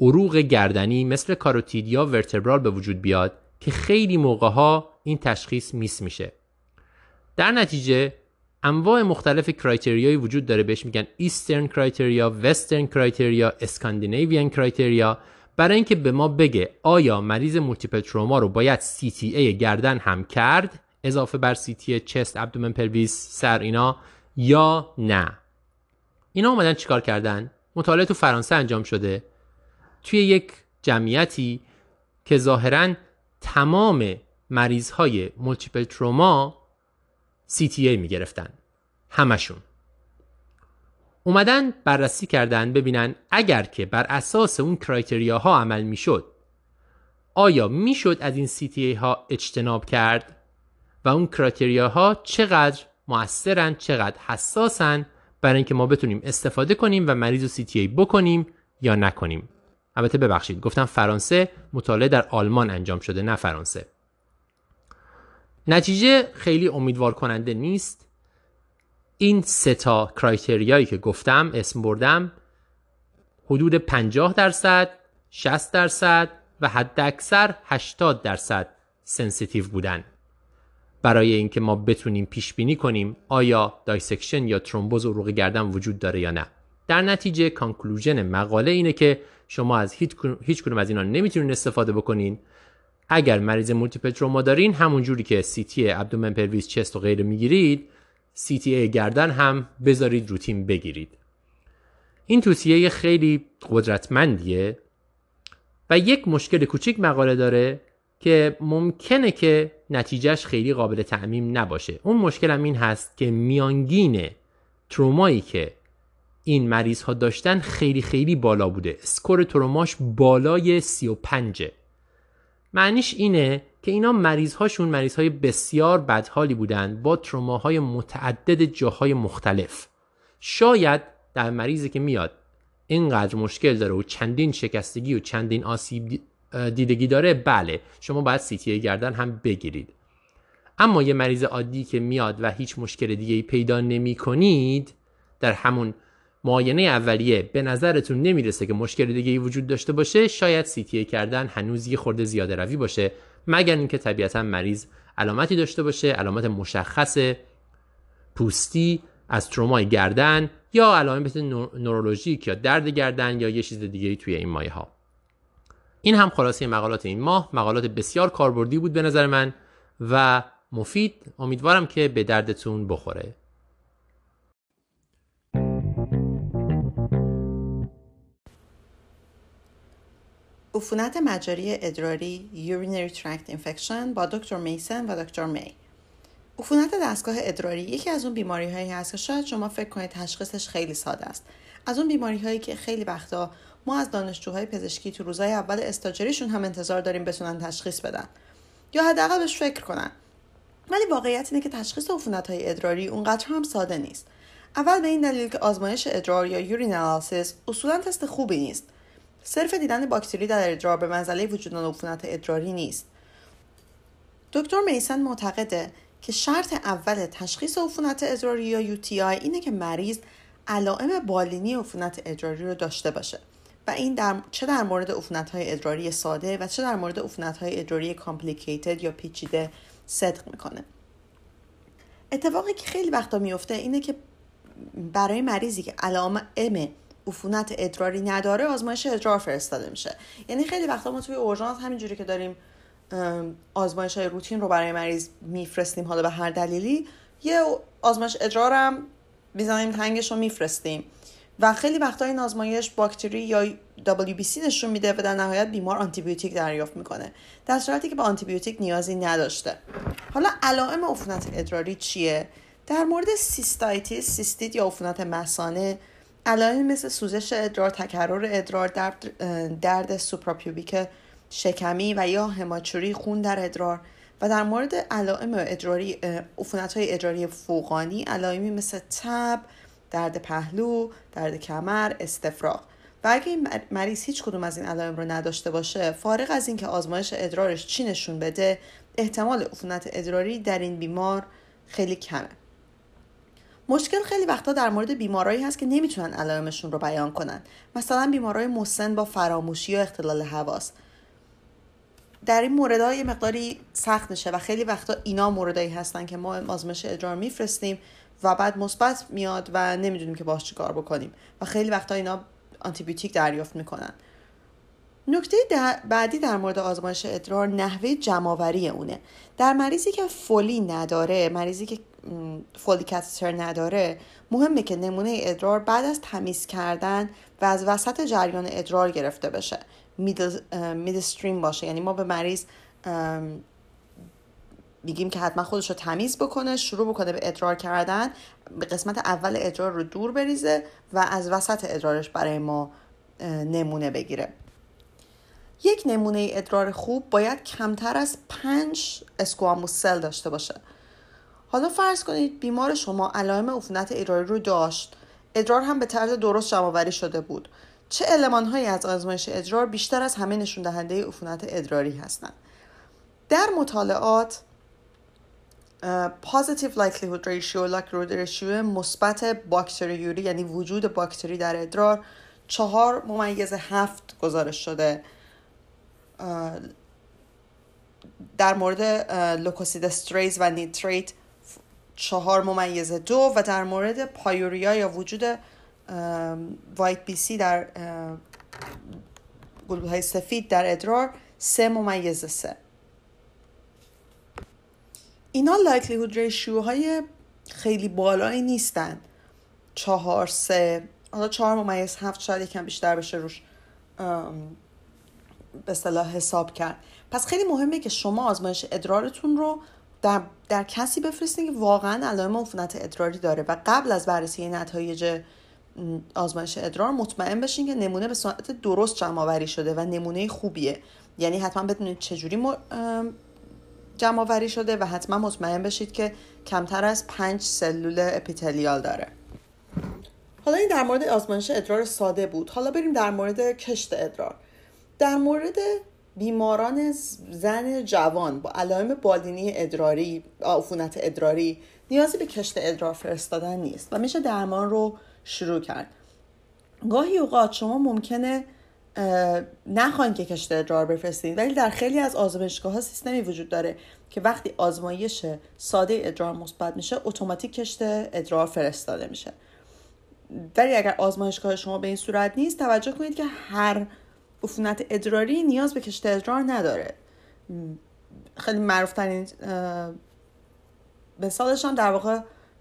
عروق گردنی مثل کاروتید یا vertebral به وجود بیاد. که خیلی موقع ها این تشخیص miss میشه. در نتیجه انواع مختلف criteria یی وجود داره. بهش میگن Eastern criteria، Western criteria، Scandinavian criteria برای اینکه به ما بگه آیا مریض multiple trauma رو باید CTA گردن هم کرد اضافه بر CTA chest، abdomen pelvis، سر اینا یا نه. اینا اومدن چیکار کردن؟ مطالعه تو فرانسه انجام شده. توی یک جمعیتی که ظاهرا تمام مریض های multiple trauma CTA می گرفتن همشون. اومدن بررسی کردن ببینن اگر که بر اساس اون کرایتریا ها عمل می‌شد آیا می‌شد از این CTA ها اجتناب کرد؟ و اون کرایتریا ها چقدر موثرن چقدر حساسن برای اینکه ما بتونیم استفاده کنیم و مریض رو CTA بکنیم یا نکنیم؟ البته ببخشید گفتم فرانسه مطالعه در آلمان انجام شده نه فرانسه. نتیجه خیلی امیدوار کننده نیست. این سه تا criteria یی که گفتم اسم بردم حدود 50 درصد 60 درصد و حد اکثر 80 درصد sensitive بودن. برای اینکه ما بتونیم پیش بینی کنیم آیا dissection یا ترومبوز عروق گردن وجود داره یا نه. در نتیجه conclusion مقاله اینه که شما از هیچ کدوم از اینا نمی‌تونین استفاده بکنین. اگر مریض multiple trauma دارین همون جوری که CT abdomen pelvis chest و غیره می‌گیرید سی تی گردن هم بذارید روتین بگیرید. این توصیه خیلی قدرتمندیه و یک مشکل کوچیک مقاله داره که ممکنه که نتیجهش خیلی قابل تعمیم نباشه. اون مشکل هم این هست که میانگین ترومایی که این مریض ها داشتن خیلی خیلی بالا بوده. اسکور تروماش بالای 35 معنیش اینه که اینا مریض هاشون مریض های بسیار بدحالی بودن با تروماهای متعدد جاهای مختلف. شاید در مریضی که میاد اینقدر مشکل داره و چندین شکستگی و چندین آسیب دیدگی داره بله شما باید سیتی گردن هم بگیرید. اما یه مریض عادی که میاد و هیچ مشکل دیگه ای پیدا نمی کنید در همون معاینه اولیه به نظرتون نمی‌رسه که مشکل دیگه ای وجود داشته باشه؟ شاید سیتی کردن هنوز یه خورده زیاده روی باشه مگر اینکه طبیعتا مریض علامتی داشته باشه علامت مشخص پوستی از ترومای گردن یا علامت نورولوژیک یا درد گردن یا یه چیز دیگه ای توی این مایه ها این هم خلاصه مقالات این ماه مقالات بسیار کاربردی بود به نظر من و مفید. امیدوارم که به دردتون بخوره. عفونت مجاری ادراری urinary tract infection با دکتر میسن و دکتر می. عفونت دستگاه ادراری یکی از اون بیماری هایی هست که شاید شما فکر کنید تشخیصش خیلی ساده است. از اون بیماری هایی که خیلی وقتا ما از دانشجوهای پزشکی تو روزهای اول استاجریشون هم انتظار داریم بتونن تشخیص بدن. یا حداقل بهش فکر کنن. ولی واقعیت اینه که تشخیص عفونت های ادراری اونقدر هم ساده نیست. اول به این دلیل که آزمایش ادرار یا یورین انالیسیس اصولا تست خوبی نیست. صرف دیدن باکتری در ادرار به منزله وجود عفونت ادراری نیست. دکتر میسن معتقده که شرط اول تشخیص عفونت ادراری یا UTI اینه که مریض علائم بالینی عفونت ادراری رو داشته باشه و این در چه در مورد عفونت های ادراری ساده و چه در مورد عفونت های ادراری کامپلیکیتد یا پیچیده صدق می‌کنه. اتفاقی که خیلی وقتا میفته اینه که برای مریضی که علائم ام عفونت ادراری نداره آزمایش ادرار فرستاده میشه. یعنی خیلی وقتا ما توی اورژانس همینجوری که داریم آزمایش های روتین رو برای مریض میفرستیم حالا به هر دلیلی یه آزمایش ادرار هم می‌زنیم تنگش رو میفرستیم. و خیلی وقتا این آزمایش باکتری یا WBC نشون میده و در نهایت بیمار آنتیبیوتیک دریافت می‌کنه. در صورتی که به آنتیبیوتیک نیازی نداشته. حالا علائم عفونت ادراری چیه؟ در مورد cystitis سیستیت یا عفونت مثانه علائم مثل سوزش ادرار تکرر ادرار درد, درد سوپراپیوبیک شکمی و یا هماچوری خون در ادرار. و در مورد علائم ادراری عفونت های ادراری فوقانی علائمی مثل تب درد پهلو درد کمر استفراغ. و اگه این مریض هیچ کدوم از این علائم رو نداشته باشه فارغ از اینکه آزمایش ادرارش چی نشون بده احتمال عفونت ادراری در این بیمار خیلی کمه. مشکل خیلی وقتا در مورد بیمارایی هست که نمی‌تونن علائمشون رو بیان کنن. مثلا بیمارای مسن با فراموشی و اختلال حواس. در این موردها یه مقداری سخت میشه و خیلی وقتا اینا موردایی هستن که ما آزمایش ادرار میفرستیم و بعد مثبت میاد و نمی‌دونیم که باش چیکار بکنیم. و خیلی وقتا اینا آنتیبیوتیک دریافت می‌کنن. نکته بعدی در مورد آزمایش ادرار نحوه جمعآوری اونه. در مریضی که فولی نداره مریضی که فولی کاتتر نداره مهمه که نمونه ادرار بعد از تمیز کردن و از وسط جریان ادرار گرفته بشه. میدل استریم باشه. یعنی ما به مریض میگیم که حتما خودش رو تمیز بکنه شروع بکنه به ادرار کردن به قسمت اول ادرار رو دور بریزه و از وسط ادرارش برای ما نمونه بگیره. یک نمونه ادرار خوب باید کمتر از پنج اسکواموس سل داشته باشه. حالا فرض کنید بیمار شما علائم عفونت ادراری رو داشت. ادرار هم به طرز درست جمعآوری شده بود. چه علمان هایی از آزمایش ادرار بیشتر از همه نشون دهنده عفونت ادراری هستند؟ در مطالعات positive likelihood ratio likelihood ratio مثبت باکتریوری یعنی وجود باکتری در ادرار چهار ممیز هفت گزارش شده. در مورد leukocyte esterase و نیتریت چهار ممیز دو و در مورد pyuria یا وجود white BC در گلبول سفید در ادرار سه ممیز سه. اینا likelihood ratio های خیلی بالایی نیستن. چهار سه حالا چهار ممیز هفت شاید یکم بیشتر بشه روش به صلاح حساب کرد. پس خیلی مهمه که شما آزمایش ادرارتون رو در, در کسی بفرستین که واقعا علائم عفونت ادراری داره و قبل از بررسی نتایج آزمایش ادرار مطمئن بشین که نمونه به صورت درست جمع شده و نمونه خوبیه. یعنی حتما بدونید چجوری جمع آوری شده و حتما مطمئن بشید که کمتر از پنج سلول اپیتلیال داره. حالا این در مورد آزمایش ادرار ساده بود. حالا بریم در مورد کشت ادرار. در مورد بیماران زن جوان با علائم بالینی ادراری عفونت ادراری نیازی به کشت ادرار فرستادن نیست و میشه درمان رو شروع کرد. گاهی اوقات شما ممکنه نخواین که کشت ادرار بفرستید ولی در خیلی از آزمایشگاه ها سیستمی وجود داره که وقتی آزمایش ساده ادرار مثبت میشه اتوماتیک کشت ادرار فرستاده میشه. ولی اگر آزمایشگاه شما به این صورت نیست توجه کنید که هر عفونت ادراری نیاز به کشت ادرار نداره. خیلی معروف ترین مثالش هم در واقع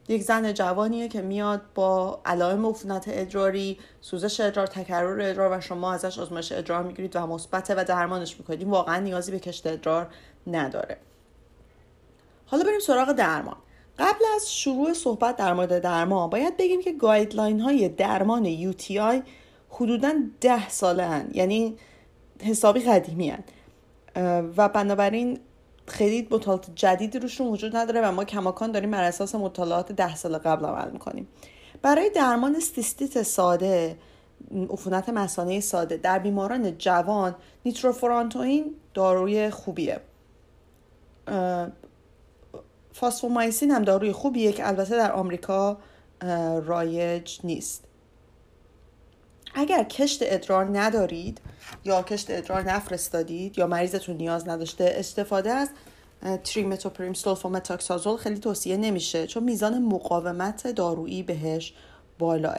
یک زن جوانیه که میاد با علائم عفونت ادراری سوزش ادرار تکرر ادرار و شما ازش آزمایش ادرار می‌گیرید و مثبته و درمانش می‌کنید. واقعا نیازی به کشت ادرار نداره. حالا بریم سراغ درمان. قبل از شروع صحبت در مورد درمان باید بگیم که guideline های درمان UTI حدودا ده ساله هن. یعنی حسابی قدیمی هن. و بنابراین خیلی مطالعات جدیدی روشون وجود نداره و ما کماکان داریم بر اساس مطالعات ده سال قبل عمل می‌کنیم برای درمان سیستیت ساده عفونت مثانه ساده در بیماران جوان نیتروفورانتوین داروی خوبیه fosfomycin هم داروی خوبیه که البته در آمریکا رایج نیست اگر کشت ادرار ندارید یا کشت ادرار نفرستادید یا مریضتون نیاز نداشته استفاده از تریمتوپریم سولفامتاکسازول خیلی توصیه نمیشه چون میزان مقاومت دارویی بهش بالاه.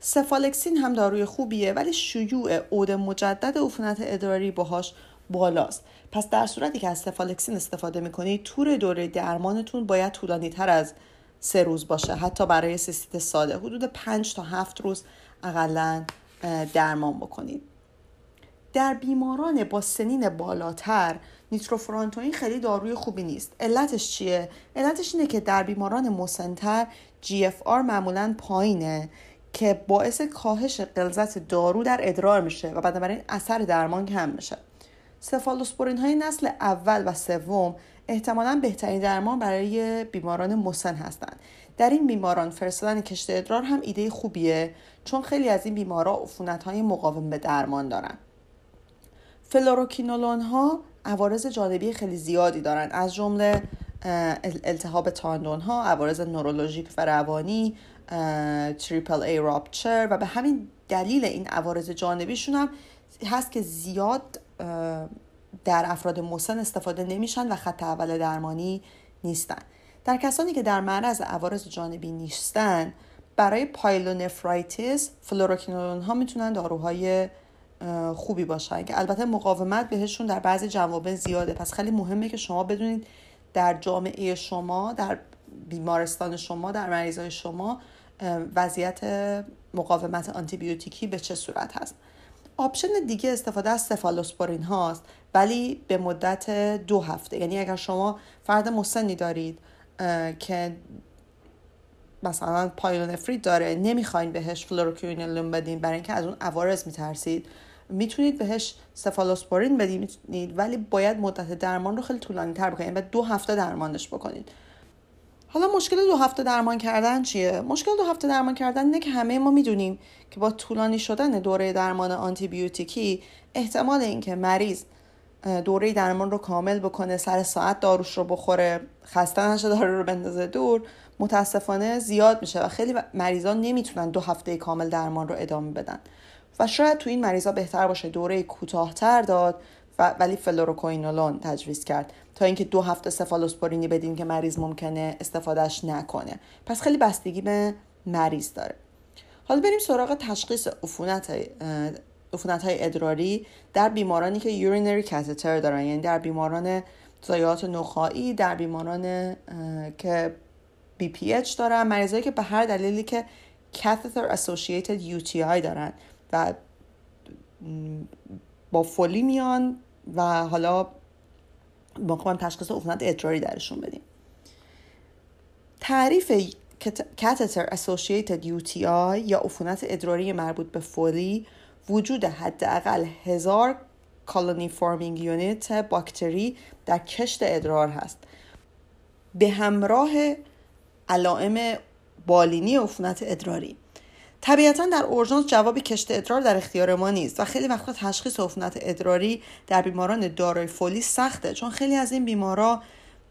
سفالکسین هم داروی خوبیه ولی شیوع عود مجدد عفونت ادراری باهاش بالاست. پس در صورتی که از سفالکسین استفاده می‌کنید تور دوره درمانتون باید طولانی تر از سه روز باشه حتی برای سیستیت ساده. حدود پنج تا هفت روز اقلا درمان بکنید در بیماران با سنین بالاتر نیتروفرانتوین خیلی داروی خوبی نیست. علتش چیه؟ علتش اینه که در بیماران مسنتر GFR معمولا پایینه که باعث کاهش غلظت دارو در ادرار میشه و بنابراین اثر درمان کم میشه. سفالوسپورین های نسل اول و سوم احتمالا بهترین درمان برای بیماران مسن هستند در این بیماران فرستادن کشت ادرار هم ایده خوبیه چون خیلی از این بیمارا عفونت های مقاوم به درمان دارن. فلوروکینولون ها عوارض جانبی خیلی زیادی دارن. از جمله التهاب تاندون ها عوارض نورولوژیک و روانی triple A rupture و به همین دلیل این عوارض جانبیشون هم هست که زیاد در افراد مسن استفاده نمیشن و خط اول درمانی نیستن. در کسانی که در معرض عوارض جانبی نیستن برای pyelonephritis فلوروکینولون ها می‌تونن داروهای خوبی باشن که البته مقاومت بهشون در بعضی جوامع زیاده. پس خیلی مهمه که شما بدونید در جامعه شما در بیمارستان شما در مریضای شما وضعیت مقاومت آنتیبیوتیکی به چه صورت هست. option دیگه استفاده از سفالوسپورین هاست ولی به مدت دو هفته. یعنی اگر شما فرد مسنی دارید که مثلا پایلونفریت داره نمی‌خواین بهش فلوروکوینولون بدین برای اینکه از اون عوارض میترسید. می‌تونید بهش سفالوسپورین بدید ولی باید مدت درمان رو خیلی طولانی تر بکنید و دو هفته درمانش بکنید حالا مشکل دو هفته درمان کردن چیه؟ مشکل دو هفته درمان کردن اینه که همه ما می‌دونیم که با طولانی شدن دوره درمان آنتیبیوتیکی احتمال اینکه مریض دوره درمان رو کامل بکنه سر ساعت داروش رو بخوره خسته نشه دارو رو بندازه دور متاسفانه زیاد میشه و خیلی مریضان نمی‌تونن دو هفته کامل درمان رو ادامه بدن. و شاید تو این مریضا بهتر باشه دوره کوتاهتر داد و ولی فلوروکوینولون تجویز کرد. تا اینکه دو هفته سفالوسپورینی بدین که مریض ممکنه استفادهش نکنه. پس خیلی بستگی به مریض داره. حالا بریم سراغ تشخیص عفونت عفونت های ادراری در بیمارانی که urinary catheter دارن یعنی در بیماران ضایعات نخاعی در بیماران که BPH دارن مریضایی که به هر دلیلی که catheter associated UTI دارن و با فولی میان و حالا ما تشخیص عفونت ادراری درشون بدیم. تعریف catheter associated UTI یا عفونت ادراری مربوط به فولی وجود حداقل هزار colony forming unit باکتری در کشت ادرار هست. به همراه علائم بالینی عفونت ادراری. طبیعتا در اورژانس جواب کشت ادرار در اختیار ما نیست و خیلی وقتا تشخیص عفونت ادراری در بیماران دارای فولی سخته چون خیلی از این بیمارا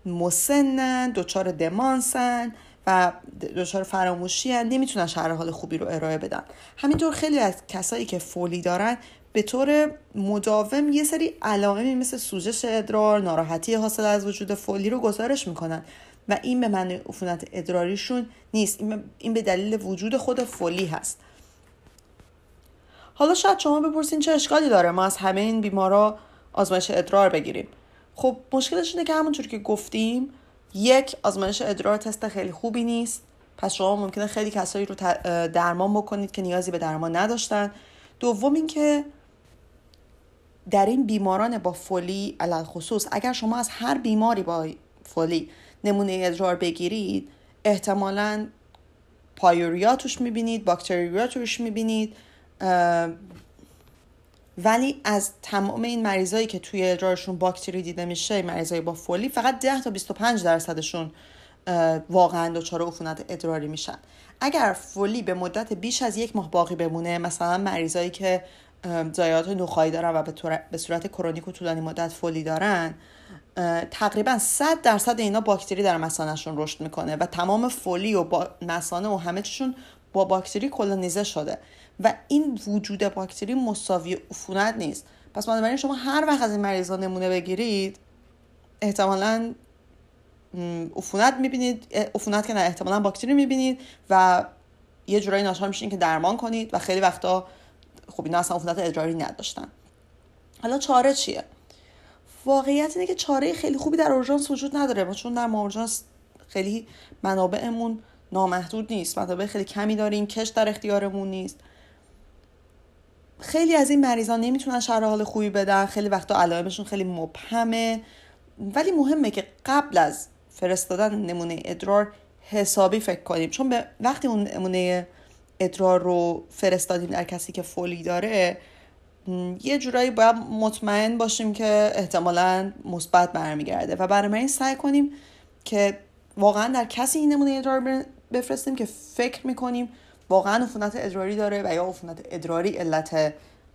مسنن دچار دمانسن و دچار فراموشی هن نمی‌تونن شهر حال خوبی رو ارائه بدن. همینطور خیلی از کسایی که فولی دارن به طور مداوم یه سری علائمی مثل سوزش ادرار ناراحتی حاصل از وجود فولی رو گزارش می‌کنن. و این به معنی عفونت ادراریشون نیست. این به دلیل وجود خود فولی هست. حالا شاید شما بپرسین چه اشکالی داره؟ ما از همه این بیمارا آزمایش ادرار بگیریم. خب مشکلش اینه که همونطور که گفتیم یک آزمایش ادرار تست خیلی خوبی نیست. پس شما ممکنه خیلی کسایی رو درمان بکنید که نیازی به درمان نداشتن. دوم اینکه در این بیماران با فولی علل خصوص اگر شما از هر بیماری با فولی نمونه ادرار بگیرید احتمالا پایوریا توش می‌بینید باکتریا توش می‌بینید ولی از تمام این مریضایی که توی ادرارشون باکتری دیده میشه مریضای با فولی فقط 10 تا 25 درصدشون واقعا دچار عفونت ادراری میشن. اگر فولی به مدت بیش از یک ماه باقی بمونه مثلا مریضایی که ضایعات نخایی دارن و به صورت کرونیک و طولانی مدت فولی دارن تقریبا 100 درصد اینا باکتری در مثانهشون رشد می‌کنه و تمام فولی و با مثانه و همه چیشون با باکتری کلونیزه شده. و این وجود باکتری مساوی عفونت نیست. پس بنابراین شما هر وقت از این مریضا نمونه بگیرید احتمالا عفونت می‌بینید عفونت که نه احتمالا باکتری می‌بینید و یه جورایی ناچار میشین که درمان کنید و خیلی وقتا خب اینا اصلا عفونت ادراری نداشتن. حالا چاره چیه؟ واقعیت اینه که چاره خیلی خوبی در اورژانس وجود نداره ما چون در اورژانس خیلی منابعمون نامحدود نیست. منابع خیلی کمی داریم کش در اختیارمون نیست. خیلی از این مریضان نمی‌تونن شرح حال خوبی بدن. خیلی وقتا علائمشون خیلی مبهمه. ولی مهمه که قبل از فرستادن نمونه ادرار حسابی فکر کنیم. چون به وقتی اون نمونه ادرار رو فرستادیم در کسی که فولی داره یه جورایی باید مطمئن باشیم که احتمالا مثبت برمیگرده. و برای این سعی کنیم که واقعا در کسی این نمونه ادرار بفرستیم که فکر می‌کنیم واقعا عفونت ادراری داره و یا عفونت ادراری علت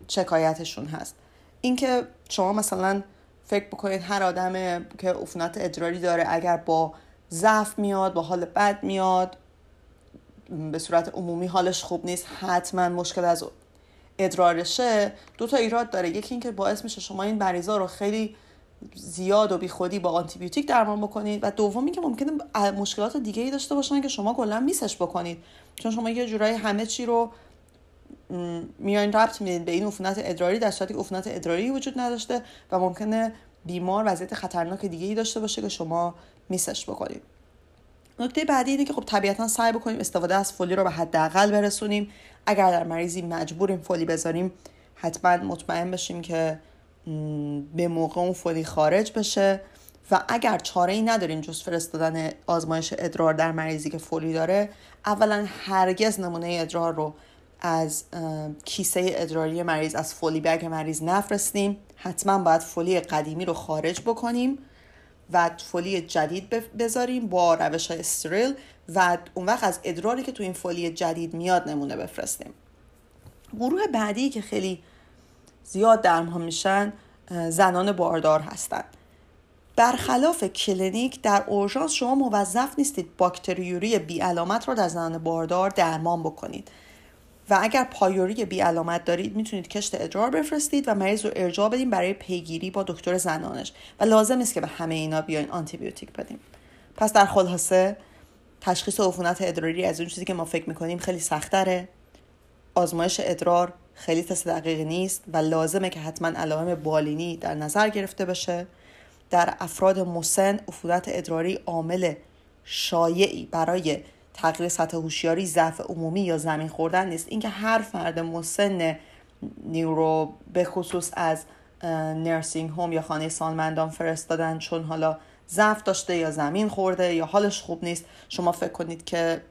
شکایتشون هست. اینکه شما مثلا فکر بکنید هر آدم که عفونت ادراری داره اگر با ضعف میاد با حال بد میاد به صورت عمومی حالش خوب نیست حتما مشکل از ادرارشه. دو تا ایراد داره. یکی اینکه باعث میشه شما این مریضا رو خیلی زیاد و بیخودی با آنتیبیوتیک درمان بکنید. و دومی که ممکنه مشکلات دیگه ای داشته باشن که شما کلا میسش بکنید. چون شما یه جورایی همه چی رو میان ربط میدین به این عفونت ادراری در صورتی عفونت ادراری وجود نداشته و ممکنه بیمار وضعیت خطرناک دیگه ای داشته باشه که شما میسش بکنید. نکته بعدی اینه که خب طبیعتا سعی بکنیم استفاده از فولی رو به حداقل برسونیم. اگر در مریضی مجبوریم فولی بذاریم حتما مطمئن بشیم که به موقع اون فولی خارج بشه و اگر چاره ای نداریم جز فرستادن آزمایش ادرار در مریضی که فولی داره اولا هرگز نمونه ادرار رو از کیسه ادراری مریض از Foley bag مریض نفرستیم. حتما باید فولی قدیمی رو خارج بکنیم و فولی جدید بذاریم با روش های استریل و اون وقت از ادراری که تو این فولی جدید میاد نمونه بفرستیم. گروه بعدی که خیلی زیاد درمان میشن زنان باردار هستند برخلاف کلینیک در اورژانس شما موظف نیستید باکتریوری بی علامت رو در زنان باردار درمان بکنید. و اگر پایوری بی علامت دارید می‌تونید کشت ادرار بفرستید و مریض رو ارجاع بدیم برای پیگیری با دکتر زنانش. و لازم نیست که به همه اینا بیاین آنتیبیوتیک بدیم پس در خلاصه تشخیص عفونت ادراری از اون چیزی که ما فکر می‌کنیم خیلی سختره. آزمایش ادرار خیلی تست دقیقی نیست و لازمه که حتما علائم بالینی در نظر گرفته بشه. در افراد مسن عفونت ادراری عامل شایعی برای تغییر سطح هوشیاری ضعف عمومی یا زمین خوردن نیست. اینکه هر فرد مسن نیورو به خصوص از نرسینگ هوم یا خانه سالمندان فرستادن چون حالا ضعف داشته یا زمین خورده یا حالش خوب نیست شما فکر کنید که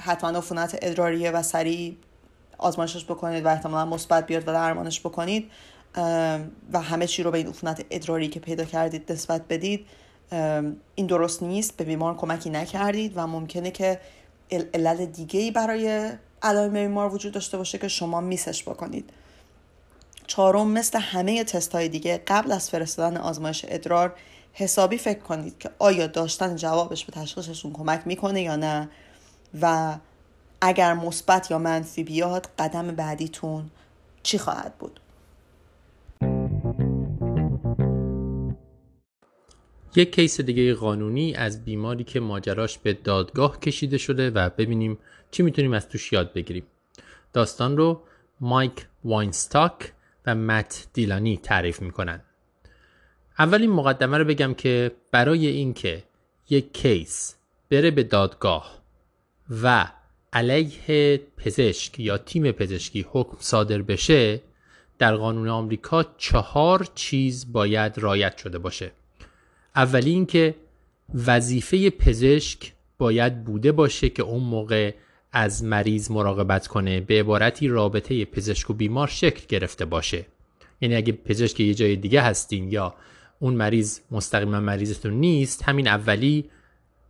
حتما عفونت ادراریه و سریع آزمایشش بکنید و احتمالا مثبت بیاد و درمانش بکنید و همه چی رو به این عفونت ادراری که پیدا کردید نسبت بدید. این درست نیست به بیمار کمکی نکردید و ممکنه که علل دیگه ای برای علائم بیمار وجود داشته باشه که شما میسش بکنید. چهارم مثل همه تست های دیگه قبل از فرستادن آزمایش ادرار حسابی فکر کنید که آیا داشتن جوابش به تشخیصشون کمک می‌کنه یا نه؟ و اگر مثبت یا منفی بیاد قدم بعدیتون چی خواهد بود؟ یک case دیگه قانونی از بیماری که ماجراش به دادگاه کشیده شده و ببینیم چی می‌تونیم از توش یاد بگیریم. داستان رو مایک واینستاک و مت دیلانی تعریف می‌کنن. اولین مقدمه رو بگم که برای اینکه یک case بره به دادگاه و علیه پزشک یا تیم پزشکی حکم صادر بشه در قانون آمریکا چهار چیز باید رایت شده باشه. اولی اینکه وظیفه پزشک باید بوده باشه که اون موقع از مریض مراقبت کنه به عبارتی رابطه پزشک و بیمار شکل گرفته باشه. یعنی اگه پزشک یه جای دیگه هستین یا اون مریض مستقیما مریضتون نیست همین اولی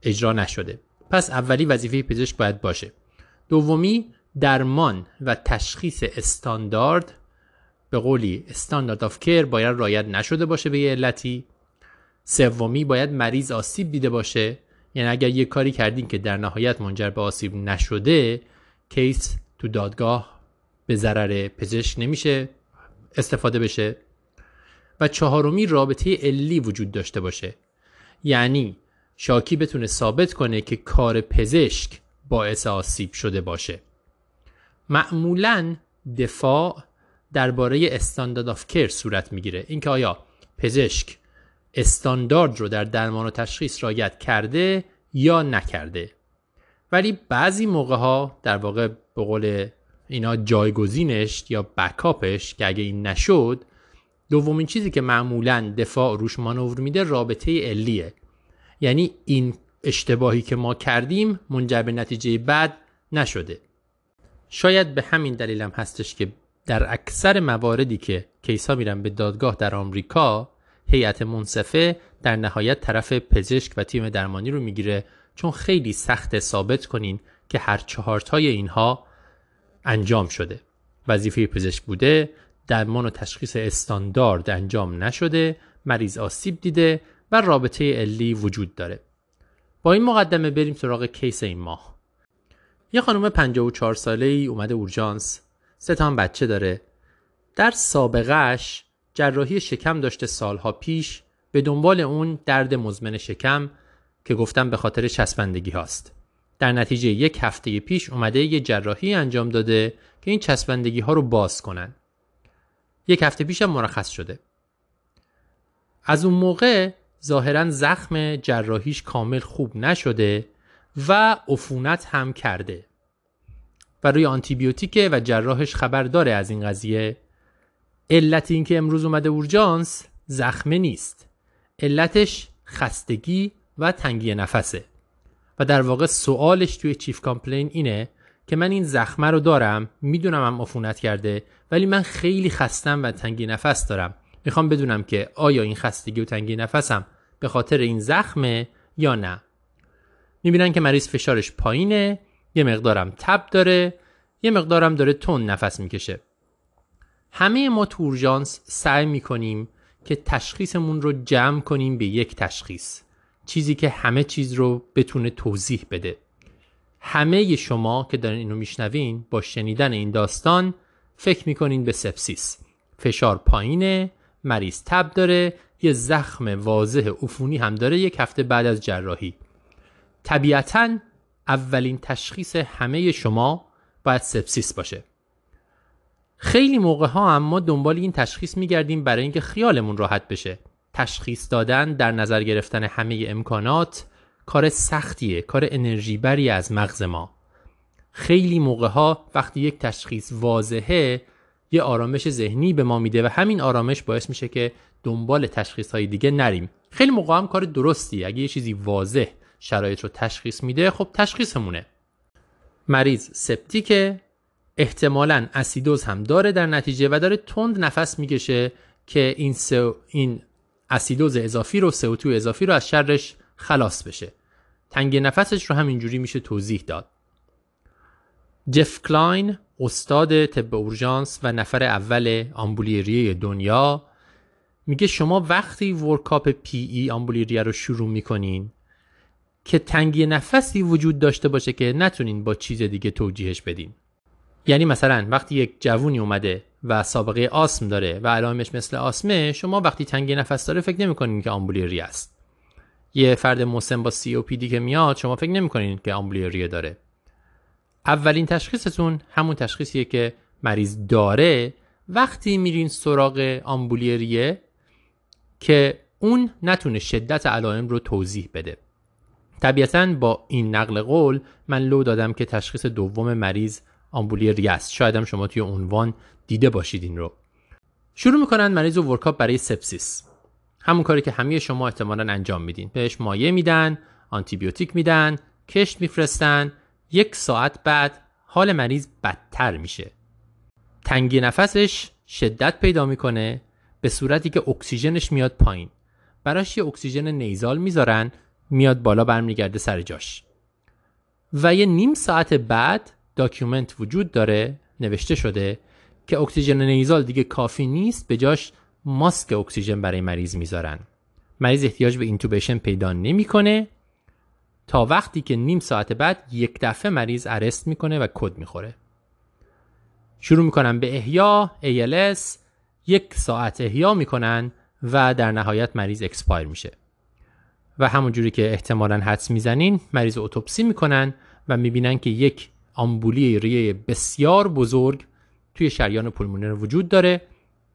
اجرا نشده. پس اولی وظیفه پزشک باید باشه. دومی درمان و تشخیص استاندارد. به قولی standard of care باید رعایت نشده باشه به یه علتی. سومی باید مریض آسیب دیده باشه. یعنی اگر یه کاری کردین که در نهایت منجر به آسیب نشده case تو دادگاه به ضرر پزشک نمیشه استفاده بشه. و چهارمی رابطه علی وجود داشته باشه. یعنی شاکی بتونه ثابت کنه که کار پزشک باعث آسیب شده باشه. معمولا دفاع درباره استاندارد آف کر صورت می‌گیره. اینکه آیا پزشک استاندارد رو در درمان و تشخیص رایت کرده یا نکرده. ولی بعضی موقع ها در واقع به قول اینا جایگزینش یا بکاپش که اگه این نشد دومین چیزی که معمولا دفاع روش مانور میده رابطه علیه. یعنی این اشتباهی که ما کردیم منجر به نتیجه بد نشده. شاید به همین دلیل هم هستش که در اکثر مواردی که کیس ها میرن به دادگاه در آمریکا هیئت منصفه در نهایت طرف پزشک و تیم درمانی رو می‌گیره چون خیلی سخت ثابت کنین که هر چهارتای اینها انجام شده. وظیفه پزشک بوده درمان و تشخیص استاندارد انجام نشده مریض آسیب دیده و رابطه علی وجود داره. با این مقدمه بریم سراغ کیس این ماه. یه خانم 54 ساله ای اومده اورژانس. سه تا بچه داره. در سابقهش جراحی شکم داشته سالها پیش به دنبال اون درد مزمن شکم که گفتم به خاطر چسبندگی هاست. در نتیجه یک هفته پیش اومده یه جراحی انجام داده که این چسبندگی ها رو باز کنن. یک هفته پیش هم مرخص شده. از اون موقع ظاهرا زخم جراحیش کامل خوب نشده و عفونت هم کرده. و روی آنتیبیوتیکه و جراحش خبر داره از این قضیه. علت اینکه امروز اومده اورژانس زخمه نیست. علتش خستگی و تنگی نفسه. و در واقع سوالش توی چیف کامپلین اینه که من این زخمه رو دارم می‌دونم هم عفونت کرده ولی من خیلی خستم و تنگی نفس دارم. می‌خوام بدونم که آیا این خستگی و تنگی نفسم به خاطر این زخمه یا نه. می‌بینن که مریض فشارش پایینه یه مقدارم تب داره یه مقدارم داره تون نفس می‌کشه. همه ما تو سعی می‌کنیم که تشخیصمون رو جمع کنیم به یک تشخیص چیزی که همه چیز رو بتونه توضیح بده. همه شما که دارین اینو میشنوین با شنیدن این داستان فکر می‌کنین به سپسیس. فشار پایینه مریض تب داره یه زخم واضح عفونی هم داره یک هفته بعد از جراحی. طبیعتا اولین تشخیص همه شما باید سپسیس باشه. خیلی موقع ها اما دنبال این تشخیص میگردیم برای اینکه خیالمون راحت بشه. تشخیص دادن در نظر گرفتن همه امکانات کار سختیه کار انرژی بری از مغز ما. خیلی موقع ها وقتی یک تشخیص واضحه یه آرامش ذهنی به ما میده و همین آرامش باعث میشه که دنبال تشخیص های دیگه نریم. خیلی موقع هم کار درستی اگه یه چیزی واضح شرایط رو تشخیص میده خب تشخیصمونه. مریض سپتیکه احتمالا اسیدوز هم داره در نتیجه و داره تند نفس می‌کشه که این, سو این اسیدوز اضافی رو سو اضافی رو از شرش خلاص بشه. تنگی نفسش رو هم اینجوری میشه توضیح داد. جف کلاین استاد طب اورژانس و نفر اول آمبولی ریه دنیا میگه شما وقتی workup PE آمبولی ریه رو شروع می‌کنین که تنگی نفسی وجود داشته باشه که نتونین با چیز دیگه توجیهش بدین. یعنی مثلا وقتی یک جوونی اومده و سابقه آسم داره و علائمش مثل آسمه شما وقتی تنگی نفس داره فکر نمی‌کنین که آمبولی ریه است. یه فرد مسن با COPD که میاد شما فکر نمی‌کنین که آمبولی ریه داره. اولین تشخیصتون همون تشخیصیه که مریض داره. وقتی میرین سراغ آمبولی ریه که اون نتونه شدت علائم رو توضیح بده. طبیعتا با این نقل قول من لو دادم که تشخیص دوم مریض آمبولی است. شاید هم شما توی عنوان دیده باشید این رو. شروع می‌کنن مریض و workup برای سپسیس. همون کاری که همه شما احتمالا انجام میدین. بهش مایع میدن آنتیبیوتیک میدن کشت میفرستن یک ساعت بعد حال مریض بدتر میشه. تنگی نفسش شدت پیدا می‌کنه به صورتی که اکسیژنش میاد پایین. براش یه اکسیژن nasal می‌ذارن میاد بالا برمیگرده سر جاش. و یه نیم ساعت بعد document وجود داره نوشته شده که اکسیژن nasal دیگه کافی نیست به جاش ماسک اکسیژن برای مریض می‌ذارن. مریض احتیاج به intubation پیدا نمی‌کنه. تا وقتی که نیم ساعت بعد یک دفعه مریض arrest می‌کنه و کد می‌خوره. شروع می‌کنن به احیا ALS یک ساعت احیا می‌کنن و در نهایت مریض expire میشه. و همون جوری که احتمالا حدس می‌زنین مریض اتوپسی می‌کنن و می‌بینن که یک آمبولی ریه بسیار بزرگ توی شریان پولمونر وجود داره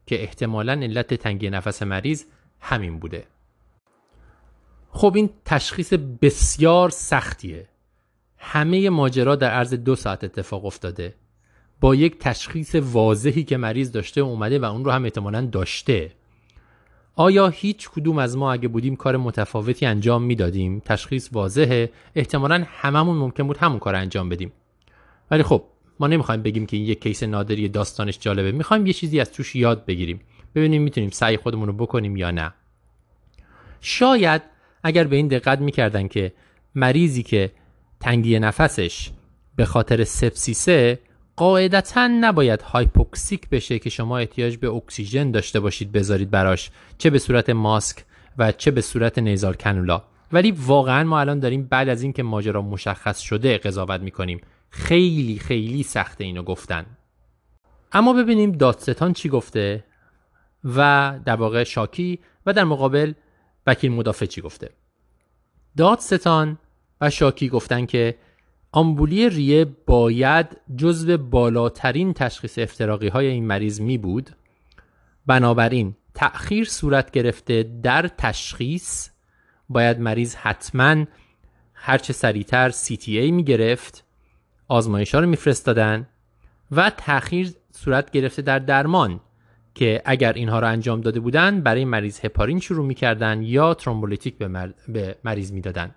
که احتمالا علت تنگی نفس مریض همین بوده. خب این تشخیص بسیار سختیه. همه ماجرا در عرض دو ساعت اتفاق افتاده. با یک تشخیص واضحی که مریض داشته اومده و اون رو هم احتمالا داشته. آیا هیچ کدوم از ما اگه بودیم کار متفاوتی انجام می‌دادیم؟ تشخیص واضحه. احتمالا هممون ممکن بود همون کار انجام بدیم. ولی خب ما نمی‌خوایم بگیم که این یک case نادری داستانش جالبه. می‌خوایم یه چیزی از توش یاد بگیریم. ببینیم می‌تونیم سعی خودمون رو بکنیم یا نه. شاید اگر به این دقت می‌کردن که مریضی که تنگی نفسش به خاطر سپسیسه قاعدتا نباید hypoxic بشه که شما احتیاج به اکسیژن داشته باشید بذارید براش. چه به صورت ماسک و چه به صورت nasal cannula ولی واقعا ما الان داریم بعد از اینکه ماجرا مشخص شده قضاوت می‌کنیم. خیلی خیلی سخته اینو گفتن. اما ببینیم دادستان چی گفته و در واقع شاکی و در مقابل وکیل مدافع چی گفته؟ دادستان و شاکی گفتن که آمبولی ریه باید جزو بالاترین تشخیص افتراقی های این مریض می بود. بنابراین تأخیر صورت گرفته در تشخیص باید مریض حتما هرچه سریعتر CTA می گرفت آزمایش ها رو میفرستادن و تأخیر صورت گرفته در درمان. که اگر اینها رو انجام داده بودن برای مریض هپارین شروع می‌کردن یا ترومبولیتیک به, به مریض می‌دادن.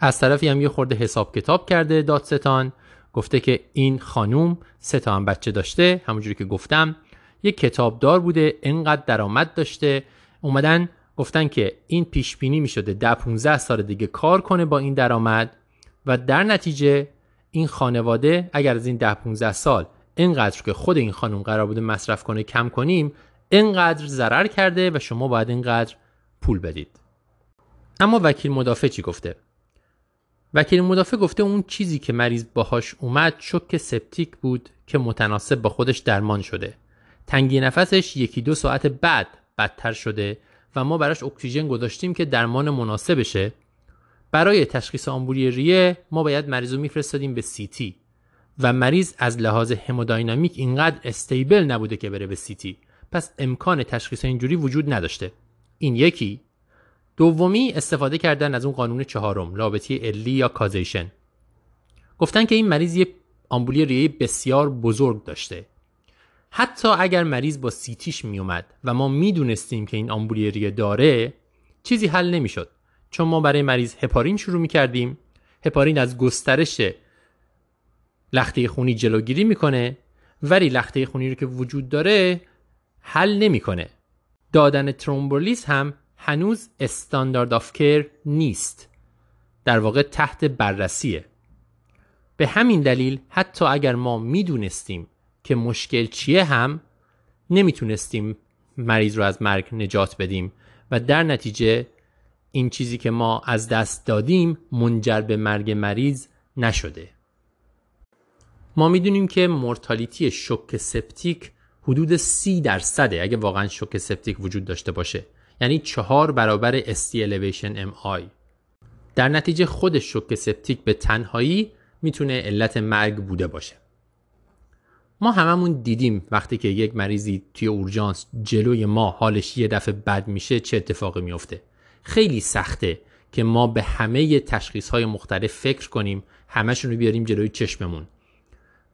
از طرفی هم یه خورده حساب کتاب کرده دادستان گفته که این خانوم سه تا هم بچه داشته. همونجوری که گفتم یه کتابدار بوده انقدر درآمد داشته. اومدن گفتن که این پیش بینی می شده ده 15 سال دیگه کار کنه با این درآمد و در نتیجه این خانواده اگر از این ده 15 سال اینقدر که خود این خانم قرار بوده مصرف کنه کم کنیم اینقدر ضرر کرده و شما باید اینقدر پول بدید. اما وکیل مدافع چی گفته؟ وکیل مدافع گفته اون چیزی که مریض باهاش اومد شک سپتیک بود که متناسب با خودش درمان شده. تنگی نفسش یکی دو ساعت بعد بدتر شده و ما براش اکسیژن گذاشتیم که درمان مناسبشه. برای تشخیص آمبولی ریه ما باید مریض رو میفرستادیم به CT و مریض از لحاظ hemodynamic اینقدر stable نبوده که بره به CT پس امکان تشخیص اینجوری وجود نداشته. این یکی. دومی استفاده کردن از اون قانون چهارم رابطه علی یا causation گفتن که این مریض یه آمبولی ریه بسیار بزرگ داشته. حتی اگر مریض با CT ش میومد و ما می‌دونستیم که این آمبولی ریه داره چیزی حل نمی‌شد. چون ما برای مریض هپارین شروع می‌کردیم. هپارین از گسترش لخته خونی جلوگیری می‌کنه ولی لخته خونی رو که وجود داره حل نمی‌کنه. دادن thrombolysis هم هنوز standard of care نیست. در واقع تحت بررسیه. به همین دلیل حتی اگر ما می‌دونستیم که مشکل چیه هم نمی‌تونستیم مریض رو از مرگ نجات بدیم و در نتیجه این چیزی که ما از دست دادیم منجر به مرگ مریض نشده. ما می‌دونیم که مورتالیتی شوک سپتیک حدود سی درصده اگه واقعا شوک سپتیک وجود داشته باشه. یعنی چهار برابر ST elevation MI در نتیجه خود شوک سپتیک به تنهایی می‌تونه علت مرگ بوده باشه. ما هممون دیدیم وقتی که یک مریضی توی اورژانس جلوی ما حالش یه دفعه بد میشه چه اتفاقی میفته خیلی سخته که ما به همه تشخیص های مختلف فکر کنیم همشون رو بیاریم جلوی چشممون.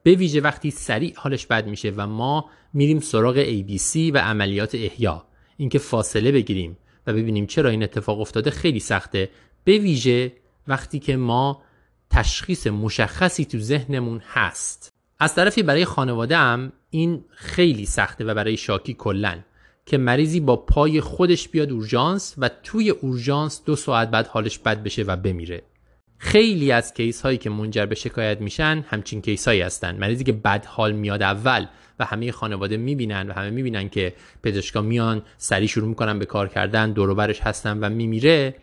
به ویژه وقتی سریع حالش بد میشه و ما میریم سراغ ABC و عملیات احیا اینکه فاصله بگیریم و ببینیم چرا این اتفاق افتاده خیلی سخته. به ویژه وقتی که ما تشخیص مشخصی تو ذهنمون هست. از طرفی برای خانواده هم این خیلی سخته و برای شاکی کلن که مریضی با پای خودش بیاد اورژانس و توی اورژانس دو ساعت بعد حالش بد بشه و بمیره. خیلی از case هایی که منجر به شکایت میشن همچین case هایی هستن مریضی که بد حال میاد اول و همه خانواده می‌بینن و همه می‌بینن که پزشکا میان سریع شروع می‌کنن به کار کردن دوروبرش هستن و میمیره.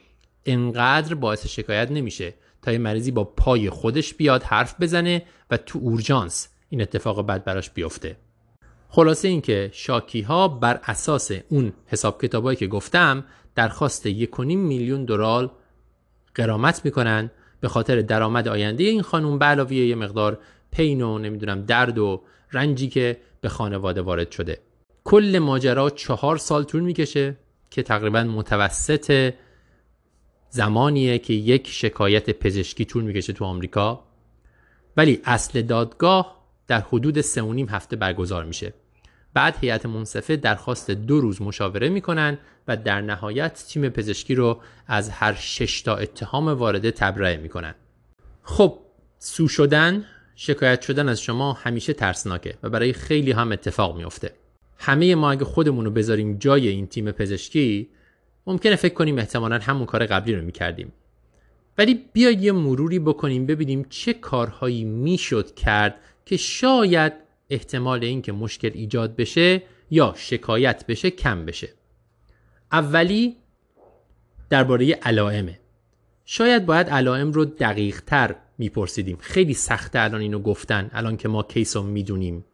انقدر باعث شکایت نمیشه تا یه مریضی با پای خودش بیاد حرف بزنه و تو اورژانس این اتفاق بد براش بیفته. خلاصه اینکه شاکی ها بر اساس اون حساب کتابایی که گفتم درخواست 1.5 میلیون دلار قرامت می‌کنن به خاطر درآمد آینده این خانم به علاوه یه مقدار پین و نمی‌دونم درد و رنجی که به خانواده وارد شده. کل ماجرا چهار سال طول می‌کشه که تقریبا متوسط زمانیه که یک شکایت پزشکی طول می‌کشه تو آمریکا. ولی اصل دادگاه در حدود سه و نیم هفته برگزار میشه. بعد هیئت منصفه درخواست دو روز مشاوره می‌کنن و در نهایت تیم پزشکی رو از هر شش تا اتهام وارده تبرئه می‌کنن. خب سو شدن شکایت شدن از شما همیشه ترسناکه و برای خیلی هم اتفاق میافته. همه ما اگه خودمون رو بذاریم جای این تیم پزشکی ممکنه فکر کنیم احتمالا همون کار قبلی رو می‌کردیم. ولی بیاید یه مروری بکنیم ببینیم چه کارهایی می‌شد کرد که شاید احتمال اینکه مشکل ایجاد بشه یا شکایت بشه کم بشه. اولی درباره علائمه. شاید باید علائم رو دقیق تر میپرسیدیم. خیلی سخته الان اینو گفتن الان که ما case رو می‌دونیم.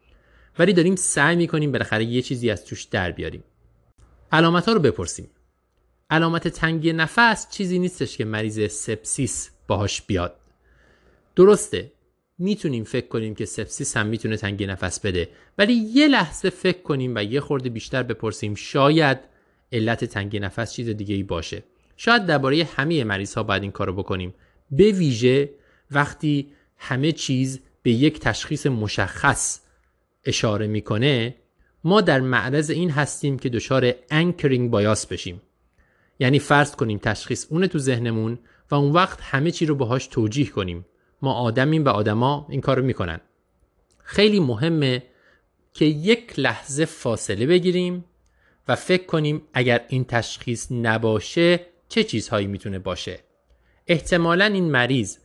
ولی داریم سعی می‌کنیم بالاخره یه چیزی از توش در بیاریم. علامت ها رو بپرسیم. علامت تنگی نفس چیزی نیستش که مریض سپسیس باهاش بیاد. درسته می‌تونیم فکر کنیم که سپسیس هم می‌تونه تنگی نفس بده. ولی یه لحظه فکر کنیم و یه خورده بیشتر بپرسیم شاید علت تنگی نفس چیز دیگه ای باشه. شاید درباره همه مریض ها باید این کارو بکنیم. به ویژه وقتی همه چیز به یک تشخیص مشخص اشاره می‌کنه ما در معرض این هستیم که دچار anchoring bias بشیم. یعنی فرض کنیم تشخیص اونه تو ذهنمون و اون وقت همه چی رو باهاش توجیه کنیم. ما آدمیم و آدما این کارو می‌کنن. خیلی مهمه که یک لحظه فاصله بگیریم و فکر کنیم اگر این تشخیص نباشه چه چیزهایی می‌تونه باشه. احتمالا این مریض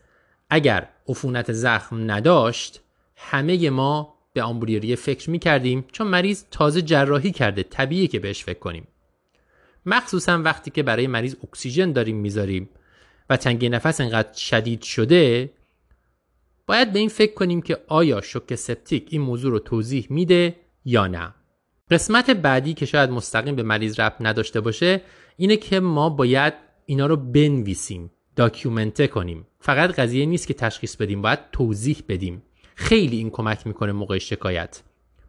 اگر عفونت زخم نداشت همه ما به آمبولیریه فکر می کردیم چون مریض تازه جراحی کرده طبیعیه که بهش فکر کنیم. مخصوصا وقتی که برای مریض اکسیژن داریم می‌ذاریم و تنگی نفس انقدر شدید شده باید به این فکر کنیم که آیا شوک سپتیک این موضوع رو توضیح میده یا نه. قسمت بعدی که شاید مستقیم به مریض ربط نداشته باشه اینه که ما باید اینا رو بنویسیم داکیومنته کنیم. فقط قضیه نیست که تشخیص بدیم باید توضیح بدیم. خیلی این کمک می‌کنه موقع شکایت.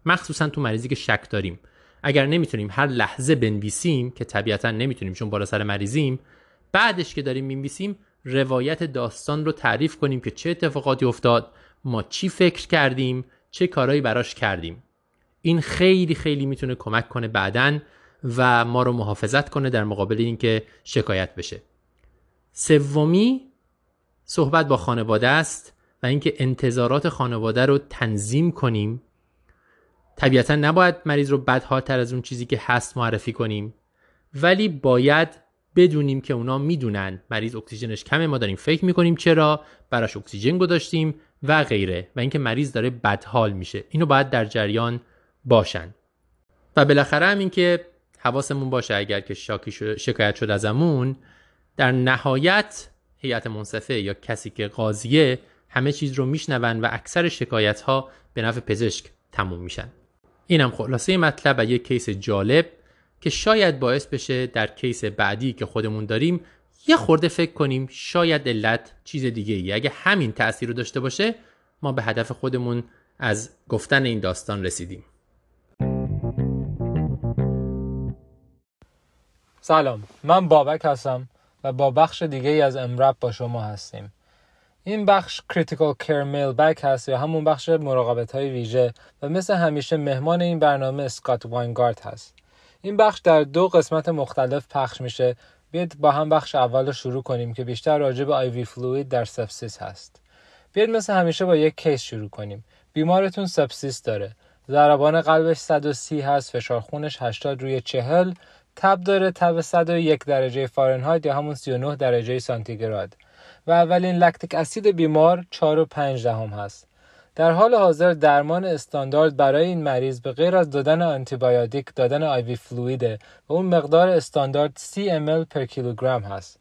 مخصوصا تو مریضی که شک داریم. اگر نمی‌تونیم هر لحظه بنویسیم که طبیعتا نمی‌تونیم چون بالا سر مریضیم بعدش که داریم می‌نویسیم روایت داستان رو تعریف کنیم که چه اتفاقاتی افتاد ما چی فکر کردیم چه کارهایی براش کردیم. این خیلی خیلی می‌تونه کمک کنه بعدا و ما رو محافظت کنه در مقابل اینکه شکایت بشه. سومی صحبت با خانواده است و اینکه انتظارات خانواده رو تنظیم کنیم. طبیعتا نباید مریض رو بدحالتر از اون چیزی که هست معرفی کنیم. ولی باید بدونیم که اونا می‌دونن. مریض اکسیژنش کمه ما داریم فکر می‌کنیم چرا براش اکسیژن گذاشتیم و غیره. و اینکه مریض داره بدحال میشه. اینو باید در جریان باشن. و بالاخره هم اینکه حواسمون باشه اگر که شاکی شکایت شد ازمون در نهایت هیئت منصفه یا کسی که قاضیه همه چیز رو میشنون و اکثر شکایت ها به نفع پزشک تموم میشن. اینم خلاصه مطلب و یک case جالب. که شاید باعث بشه در case بعدی که خودمون داریم یه خورده فکر کنیم شاید علت چیز دیگه ای. اگه همین تاثیر رو داشته باشه ما به هدف خودمون از گفتن این داستان رسیدیم. سلام. من بابک هستم و با بخش دیگه ای از EM:RAP با شما هستیم. این بخش Critical Care Mailbag هست یا همون بخش مراقبت های ویژه و مثل همیشه مهمان این برنامه اسکات واینگارد هست این بخش در دو قسمت مختلف پخش میشه. بیاید با هم بخش اول رو شروع کنیم که بیشتر راجع به IV fluid در سپسیس هست. بیاید مثل همیشه با یک case شروع کنیم. بیمارتون سپسیس داره. ضربان قلبش 130 هست فشار خونش 80 روی 40 تب داره تب 101 درجه فارنهایت یا همون 39 درجه سانتیگراد. و اولین lactic acid بیمار 4 و 5 دهم هست. در حال حاضر درمان استاندارد برای این مریض به غیر از دادن آنتیبیوتیک دادن IV fluid ه و اون مقدار استاندارد 30 ml per کیلوگرم هست.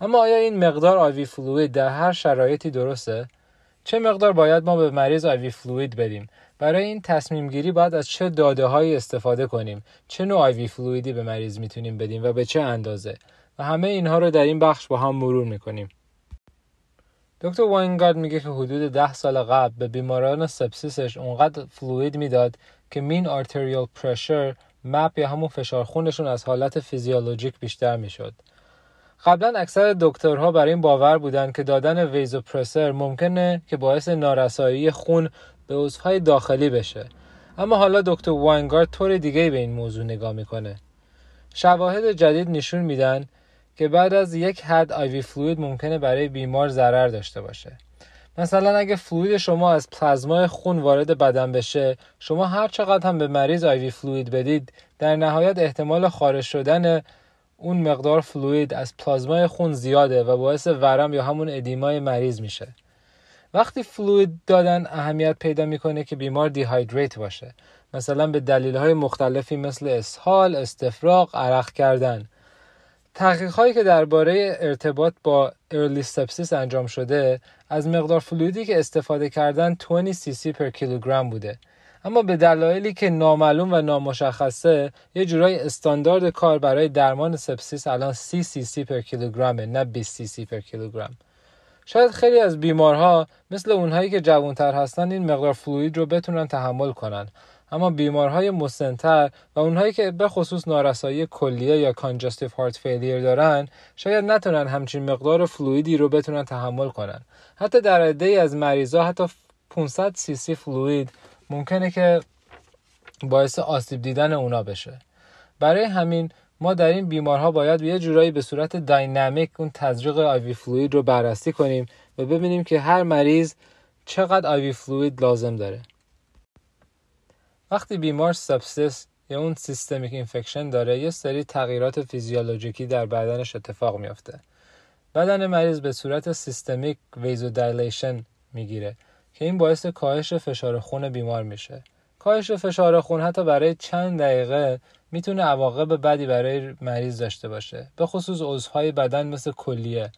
اما آیا این مقدار IV fluid در هر شرایطی درسته؟ چه مقدار باید ما به مریض IV fluid بدیم؟ برای این تصمیم گیری باید از چه داده هایی استفاده کنیم؟ چه نوع IV fluid ی به مریض می‌تونیم بدیم و به چه اندازه؟ و همه اینها رو در این بخش با هم مرور می‌کنیم. دکتر واینگارد میگه که حدود ده سال قبل به بیماران سپسیسش اونقدر fluid می‌داد که mean arterial pressure MAP یا همون فشار خونشون از حالت فیزیولوژیک بیشتر می‌شد. قبلا اکثر دکترها برای این باور بودن که دادن vasopressor ممکنه که باعث نارسایی خون به عضوهای داخلی بشه اما حالا دکتر واینگارد طور دیگه به این موضوع نگاه می‌کنه شواهد جدید نشون میدن که بعد از یک حد IV fluid ممکنه برای بیمار ضرر داشته باشه. مثلا اگه fluid شما از پلازمای خون وارد بدن بشه شما هر چقدر هم به مریض IV fluid بدید در نهایت احتمال خارج شدن اون مقدار fluid از پلازمای خون زیاده و باعث ورم یا همون edema ی مریض میشه. وقتی fluid دادن اهمیت پیدا می‌کنه که بیمار dehydrate باشه. مثلا به دلیل های مختلفی مثل اسهال، استفراغ، عرق کردن. تحقیق هایی که درباره ارتباط با early sepsis انجام شده از مقدار fluid ی که استفاده کردن 20 سی سی per کیلوگرم بوده. اما به دلایلی که نامعلوم و نامشخصه یه جورای استاندارد کار برای درمان سپسیس الان 30 سی سی per کیلوگرمه نه 20 سی سی per کیلوگرم. شاید خیلی از بیمارها مثل اونهایی که جوانتر هستن این مقدار fluid رو بتونن تحمل کنن. اما بیمارهای مسنتر و اونهایی که به خصوص نارسایی کلیه یا congestive heart failure دارن شاید نتونن همچین مقدار fluid ی رو بتونن تحمل کنن. حتی در عده از مریضا حتی 500 سی سی fluid ممکنه که باعث آسیب دیدن اونا بشه. برای همین ما در این بیمارها باید یه جورایی به صورت dynamic اون تزریق IV fluid رو بررسی کنیم و ببینیم که هر مریض چقدر IV fluid لازم داره. وقتی بیمار sepsis یا اون systemic infection داره یه سری تغییرات فیزیولوژیکی در بدنش اتفاق میافته. بدن مریض به صورت systemic vasodilation می‌گیره که این باعث کاهش فشار خون بیمار میشه. کاهش فشار خون حتی برای چند دقیقه می‌تونه عواقب بدی برای مریض داشته باشه به خصوص عضوهای بدن مثل کلیه.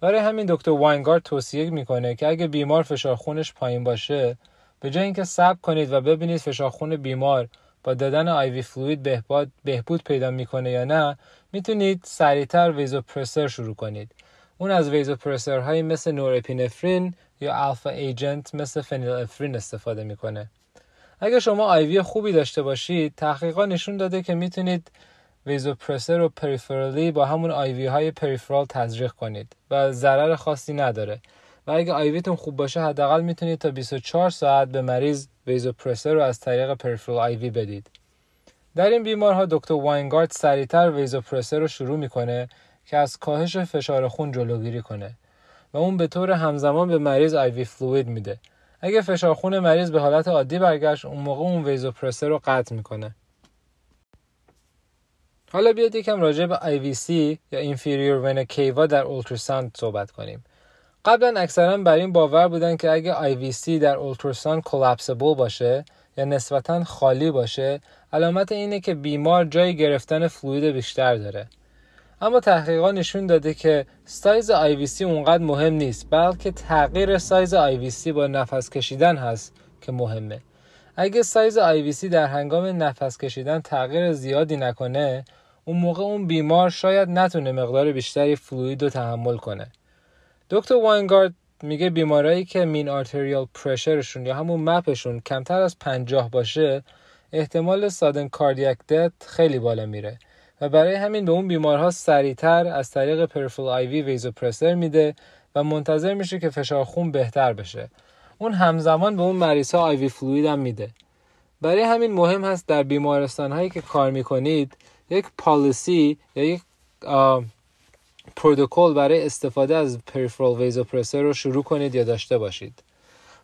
برای همین دکتر واینگارد توصیه می‌کنه که اگه بیمار فشار خونش پایین باشه به جای اینکه صبر کنید و ببینید فشار خون بیمار با دادن آیوی فلوید بهبود, بهبود پیدا می‌کنه یا نه می‌تونید سریعتر ویزوپرسر شروع کنید. اون از ویزوپرسر های مثل نورپینفرین یا الفا ایجنت مثل فنیل افرین استفاده می‌کنه. اگر شما آیوی خوبی داشته باشید تحقیقات نشون داده که می‌تونید ویزوپرسر و پریفرالی با همون آیوی های پریفرال تزریق کنید و ضرر خاصی نداره. و اگه آیویتون خوب باشه حداقل می‌تونید تا 24 ساعت به مریض ویزوپرسر رو از طریق پریفرال آیوی بدید. در این بیمارها دکتر واینگارد سریعتر ویزوپرسر رو شروع می‌کنه که از کاهش فشار خون جلوگیری کنه و اون به طور همزمان به مریض آیوی فلوید میده. اگه فشار خون مریض به حالت عادی برگشت اون موقع اون ویزوپرسر رو قطع می‌کنه. حالا بیاید یکم راجع به IVC یا Inferior Vena Cava در ultrasound صحبت کنیم. قبلا اکثرا بر این باور بودن که اگه IVC در ultrasound collapsible باشه یا نسبتا خالی باشه علامت اینه که بیمار جای گرفتن fluid بیشتر داره. اما تحقیقات نشون داده که سایز IVC اونقدر مهم نیست بلکه تغییر سایز IVC با نفس کشیدن هست که مهمه. اگه سایز IVC در هنگام نفس کشیدن تغییر زیادی نکنه اون موقع اون بیمار شاید نتونه مقدار بیشتری fluid رو تحمل کنه دکتر واینگارد میگه بیمارایی که mean arterial pressure شون یا همون MAP شون کمتر از پنجاه باشه احتمال sudden cardiac death خیلی بالا میره و برای همین به اون بیمارها سریعتر از طریق peripheral IV vasopressor میده و منتظر میشه که فشار خون بهتر بشه. اون همزمان به اون مریض ها IV fluid هم میده. برای همین مهم هست در بیمارستان هایی که کار می‌کنید یک policy یا یک پروتکل برای استفاده از peripheral vasopressor رو شروع کنید یا داشته باشید.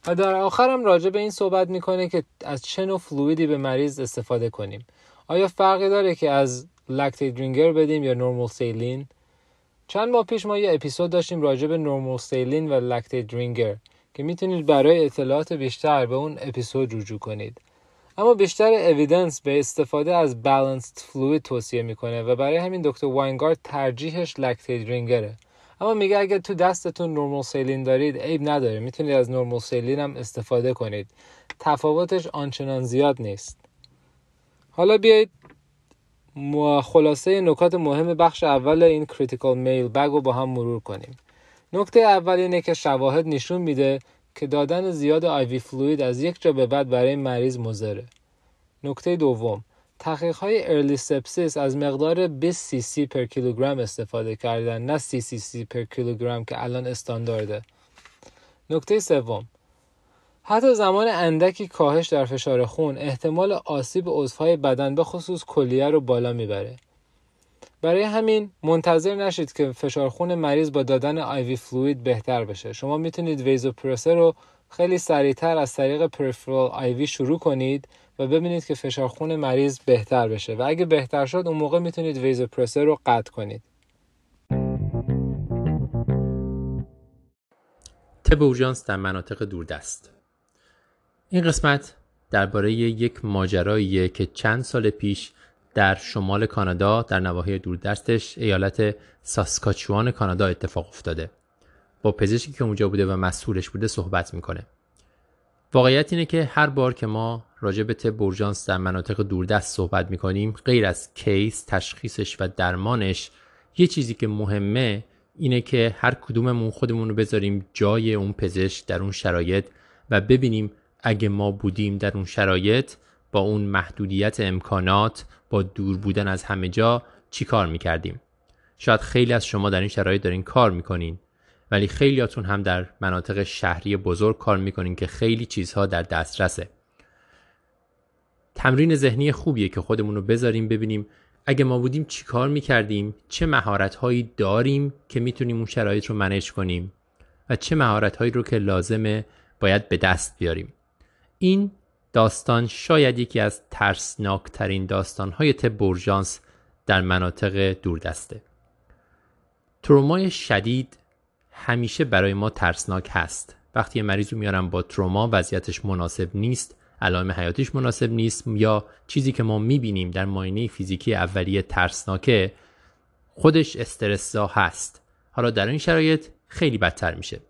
و در آخر هم راجع به این صحبت می‌کنه که از چه نوع fluid ی به مریض استفاده کنیم. آیا فرقی داره که از lactated Ringer بدیم یا normal saline چند ماه پیش ما یه اپیزود داشتیم راجع به normal saline و lactated Ringer که می‌تونید برای اطلاعات بیشتر به اون اپیزود رجوع کنید. اما بیشتر evidence به استفاده از balanced fluid توصیه می‌کنه و برای همین دکتر واینگارد ترجیحش lactated Ringer ه اما میگه اگر تو دستتون normal saline دارید عیب نداره. می‌تونید از normal saline هم استفاده کنید. تفاوتش آنچنان زیاد نیست. حالا بیایید خلاصه نکات مهم بخش اول این critical mailbag رو با هم مرور کنیم. نکته اول اینه که شواهد نشون میده که دادن زیاد IV fluid از یک جا به بعد برای مریض مضره. نکته دوم تحقیق های early sepsis از مقدار 20 سی سی per کیلوگرم استفاده کردن نه سی سی سی per کیلوگرم که الان استاندارده. نکته سوم حتی زمان اندکی کاهش در فشار خون احتمال آسیب عضوهای بدن به خصوص کلیه رو بالا می‌بره. برای همین منتظر نشید که فشار خون مریض با دادن آیوی فلوید بهتر بشه. شما می‌تونید ویزوپرسر رو خیلی سریعتر از طریق پرفرال آیوی شروع کنید و ببینید که فشار خون مریض بهتر بشه. و اگه بهتر شد اون موقع می‌تونید ویزوپرسر رو قطع کنید. تب اورژانس در مناطق دوردست. این قسمت درباره یک ماجراییه که چند سال پیش در شمال کانادا در نواحی دوردستش ایالت ساسکاچوان کانادا اتفاق افتاده. با پزشکی که اونجا بوده و مسئولش بوده صحبت می‌کنه. واقعیت اینه که هر بار که ما راجع به تب اورژانس در مناطق دوردست صحبت می‌کنیم غیر از کیس تشخیصش و درمانش یه چیزی که مهمه اینه که هر کدوممون خودمون رو بذاریم جای اون پزشک در اون شرایط و ببینیم اگه ما بودیم در اون شرایط با اون محدودیت امکانات با دور بودن از همه جا چی کار می‌کردیم؟ شاید خیلی از شما در این شرایط دارین کار می‌کنین ولی خیلیاتون هم در مناطق شهری بزرگ کار می‌کنین که خیلی چیزها در دسترسه. تمرین ذهنی خوبیه که خودمون رو بذاریم ببینیم اگه ما بودیم چی کار می‌کردیم چه مهارت هایی داریم که می‌تونیم اون شرایط رو منش کنیم و چه مهارت هایی رو که لازمه باید به دست بیاریم. این داستان شاید یکی از ترسناکترین داستانهای تب اورژانس در مناطق دوردسته. ترومای شدید همیشه برای ما ترسناک هست. وقتی مریض رو میارم با تروما وضعیتش مناسب نیست علائم حیاتیش مناسب نیست یا چیزی که ما می‌بینیم در ماینه فیزیکی اولیه ترسناکه خودش استرسا هست حالا در این شرایط خیلی بدتر میشه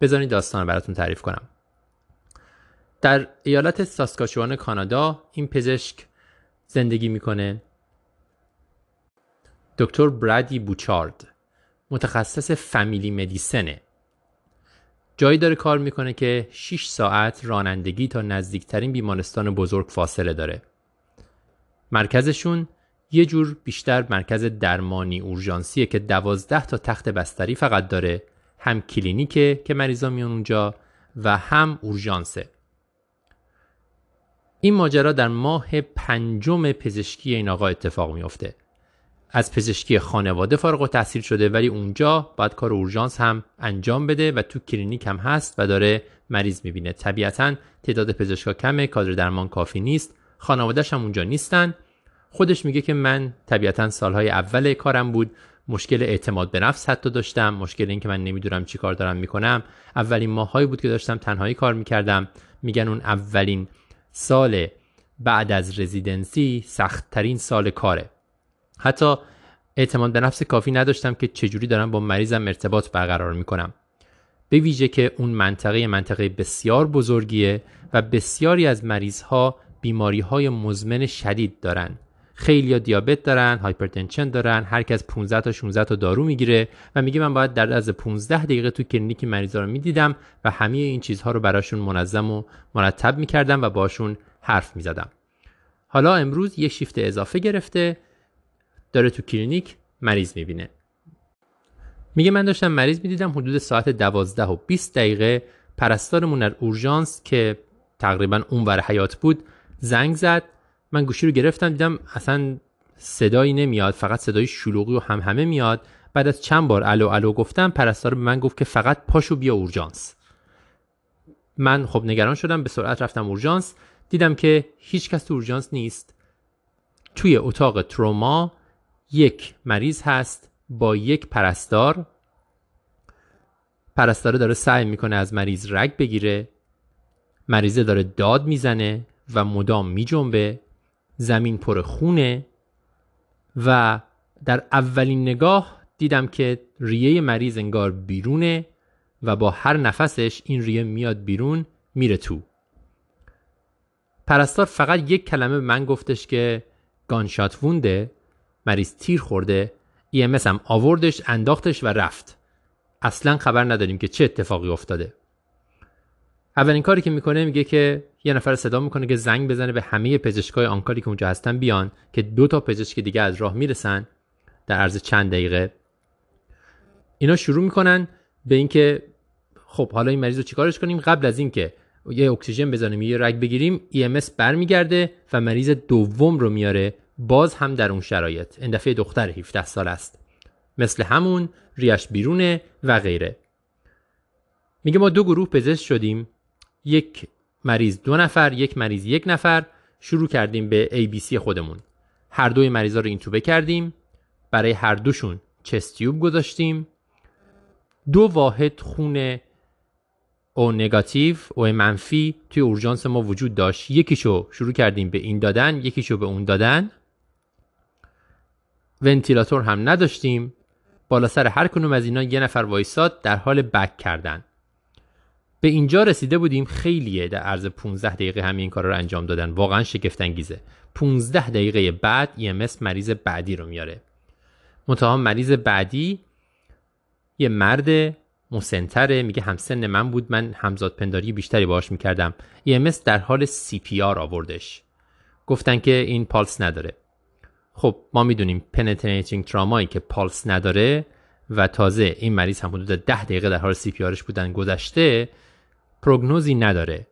بذارید داستان براتون تعریف کنم در ایالت ساسکاچوان کانادا این پزشک زندگی می‌کنه. دکتر برادی بوچارد متخصص فامیلی مدیسنه. جایی داره کار می‌کنه که 6 ساعت رانندگی تا نزدیکترین بیمارستان بزرگ فاصله داره. مرکزشون یه جور بیشتر مرکز درمانی اورژانسیه که دوازده تا تخت بستری فقط داره هم کلینیکه که مریضا میان اونجا و هم اورژانسه. این ماجرا در ماه پنجم پزشکی این آقا اتفاق میافته. از پزشکی خانواده فارغ التحصیل شده ولی اونجا باید کار اورژانس هم انجام بده و تو کلینیک هم هست و داره مریض می‌بینه. طبیعتا تعداد پزشکا کمه کادر درمان کافی نیست خانوادهش هم اونجا نیستن. خودش میگه که من طبیعتا سالهای اول کارم بود. مشکل اعتماد به نفس حتی داشتم. مشکل این که من نمی‌دونم چی کار دارم می‌کنم. اولین ماهایی بود که داشتم تنهایی کار می‌کردم. میگن اون اولین سال بعد از رزیدنسی سختترین سال کاره. حتی اعتماد به نفس کافی نداشتم که چجوری دارم با مریضم ارتباط برقرار می‌کنم. به ویژه که اون منطقه منطقه بسیار بزرگیه و بسیاری از مریضها بیماری های مزمن شدید دارن. خیلی دیابت دارن hypertension دارن هر کس 15 تا 16 تا دارو می‌گیره و میگه من باید در عرض 15 دقیقه تو کلینیک مریضا رو می‌دیدم و همه این چیزها رو براشون منظم و مرتب می‌کردم و باشون حرف می‌زدم. حالا امروز یه شیفت اضافه گرفته داره تو کلینیک مریض می‌بینه. میگه من داشتم مریض می‌دیدم حدود ساعت 12 و 20 دقیقه پرستارمون در اورژانس که تقریبا اونور حیات بود زنگ زد. من گوشی رو گرفتم دیدم اصلا صدایی نمیاد فقط صدای شلوغی و هم همه میاد. بعد از چند بار الو الو گفتم پرستار به من گفت که فقط پاشو بیا اورژانس. من خب نگران شدم به سرعت رفتم اورژانس. دیدم که هیچ کس تو اورژانس نیست. توی اتاق تروما یک مریض هست با یک پرستار. پرستاره داره سعی می‌کنه از مریض رگ بگیره. مریضه داره داد می‌زنه و مدام میجنبه. زمین پر خونه و در اولین نگاه دیدم که ریه مریض انگار بیرونه و با هر نفسش این ریه میاد بیرون میره تو. پرستار فقط یک کلمه به من گفتش که گانشات وونده مریض تیر خورده EMS هم آوردش انداختش و رفت. اصلا خبر نداریم که چه اتفاقی افتاده. اولین کاری که می‌کنه میگه که یه نفر صدا می‌کنه که زنگ بزنه به همه پزشکای آنکاری که اونجا هستن بیان که دو تا پزشک دیگه از راه می‌رسن در عرض چند دقیقه. اینا شروع می‌کنن به اینکه خب حالا این مریض رو چیکارش کنیم؟ قبل از اینکه یه اکسیژن بزنیم یه رگ بگیریم EMS برمیگرده و مریض دوم رو میاره باز هم در اون شرایط. این دفعه دختر 17 سال است. مثل همون ریش بیرونه و غیره. میگه ما دو گروه پزشک شدیم. یک مریض دو نفر یک مریض یک نفر. شروع کردیم به ABC خودمون. هر دوی مریضا رو اینتوبه کردیم. برای هر دوشون چستیوب گذاشتیم. دو واحد خون او نگاتیو او منفی توی اورژانس ما وجود داشت. یکیشو شروع کردیم به این دادن یکیشو به اون دادن. ونتیلاتور هم نداشتیم. بالا سر هر کنوم از اینا یه نفر وایساد در حال بک کردن. به اینجا رسیده بودیم خیلیه در عرض 15 دقیقه همین کار رو انجام دادن. واقعا شگفت انگیزه 15 دقیقه بعد EMS مریض بعدی رو میاره. منتها مریض بعدی یه مرد مسنتره میگه همسن من بود من همزاد پنداری بیشتری باش می‌کردم. EMS در حال CPR آوردش. گفتن که این پالس نداره. خب ما می‌دونیم penetrating trauma یی که پالس نداره و تازه این مریض هم حدود 10 دقیقه در حال CPR بودن گذشته prognosis ی نداره.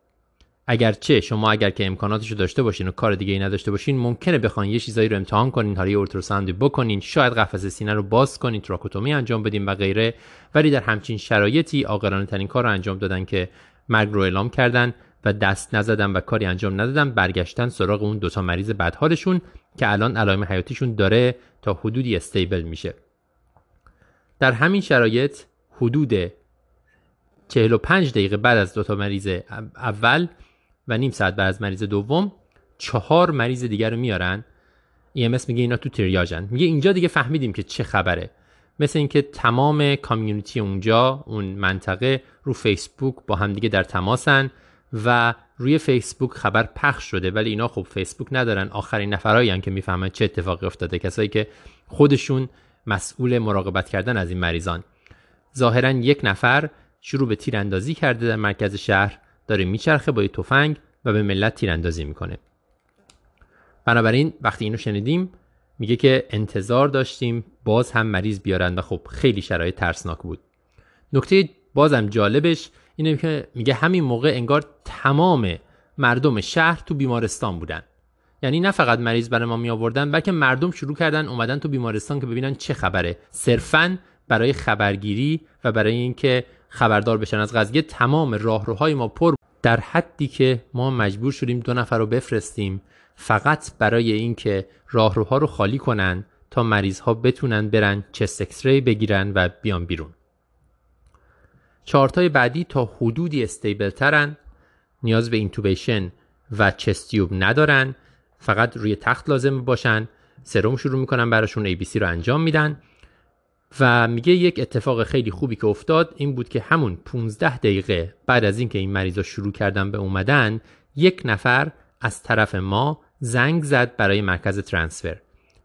اگرچه شما اگر که امکاناتش رو داشته باشین و کار دیگه ای نداشته باشین ممکنه بخواین یه چیزایی رو امتحان کنین حالا ultrasound بکنین شاید قفسه سینه رو باز کنین thoracotomy انجام بدین و غیره. ولی در همچین شرایطی عاقلانه ترین کار رو انجام دادن که مرگ رو اعلام کردن و دست نزدن و کاری انجام ندادن برگشتن سراغ اون دوتا مریض بدحالشون که الان علائم حیاتیشون داره تا حدودی استیبل میشه. در همین شرایط حدود 45 دقیقه بعد از دوتا مریض اول و نیم ساعت بعد از مریض دوم چهار مریض دیگر رو میارن. EMS میگه اینا تو تریاجن میگه اینجا دیگه فهمیدیم که چه خبره. مثل اینکه تمام کامیونیتی اونجا اون منطقه رو فیسبوک با همدیگه در تماسن و روی فیسبوک خبر پخش شده. ولی اینا خب فیسبوک ندارن. آخرین نفرایی که می‌فهمن چه اتفاقی افتاده. کسایی که خودشون مسئول مراقبت کردن از این مریضان. ظاهرا یک نفر شروع به تیراندازی کرده در مرکز شهر داره میچرخه با تفنگ و به ملت تیراندازی می‌کنه. بنابراین وقتی اینو شنیدیم میگه که انتظار داشتیم باز هم مریض بیارن و خب خیلی شرایط ترسناک بود. نکته بازم جالبش اینه که میگه همین موقع انگار تمام مردم شهر تو بیمارستان بودن. یعنی نه فقط مریض برای ما می آوردن بلکه مردم شروع کردن اومدن تو بیمارستان که ببینن چه خبره. صرفا برای خبرگیری و برای اینکه خبردار بشن از قضیه تمام راهروهای ما پر در حدی که ما مجبور شدیم دو نفر رو بفرستیم. فقط برای اینکه راهروها رو خالی کنن تا مریض ها بتونن برن چست اکسری بگیرن و بیان بیرون. چارتای بعدی تا حدودی استیبل ترن. نیاز به اینتوبیشن و چستیوب ندارن. فقط روی تخت لازم باشن. سرم شروع می‌کنن براشون ABC رو انجام میدن. و میگه یک اتفاق خیلی خوبی که افتاد این بود که همون 15 دقیقه بعد از اینکه این مریضا شروع کردن به اومدن یک نفر از طرف ما زنگ زد برای مرکز ترانسفر.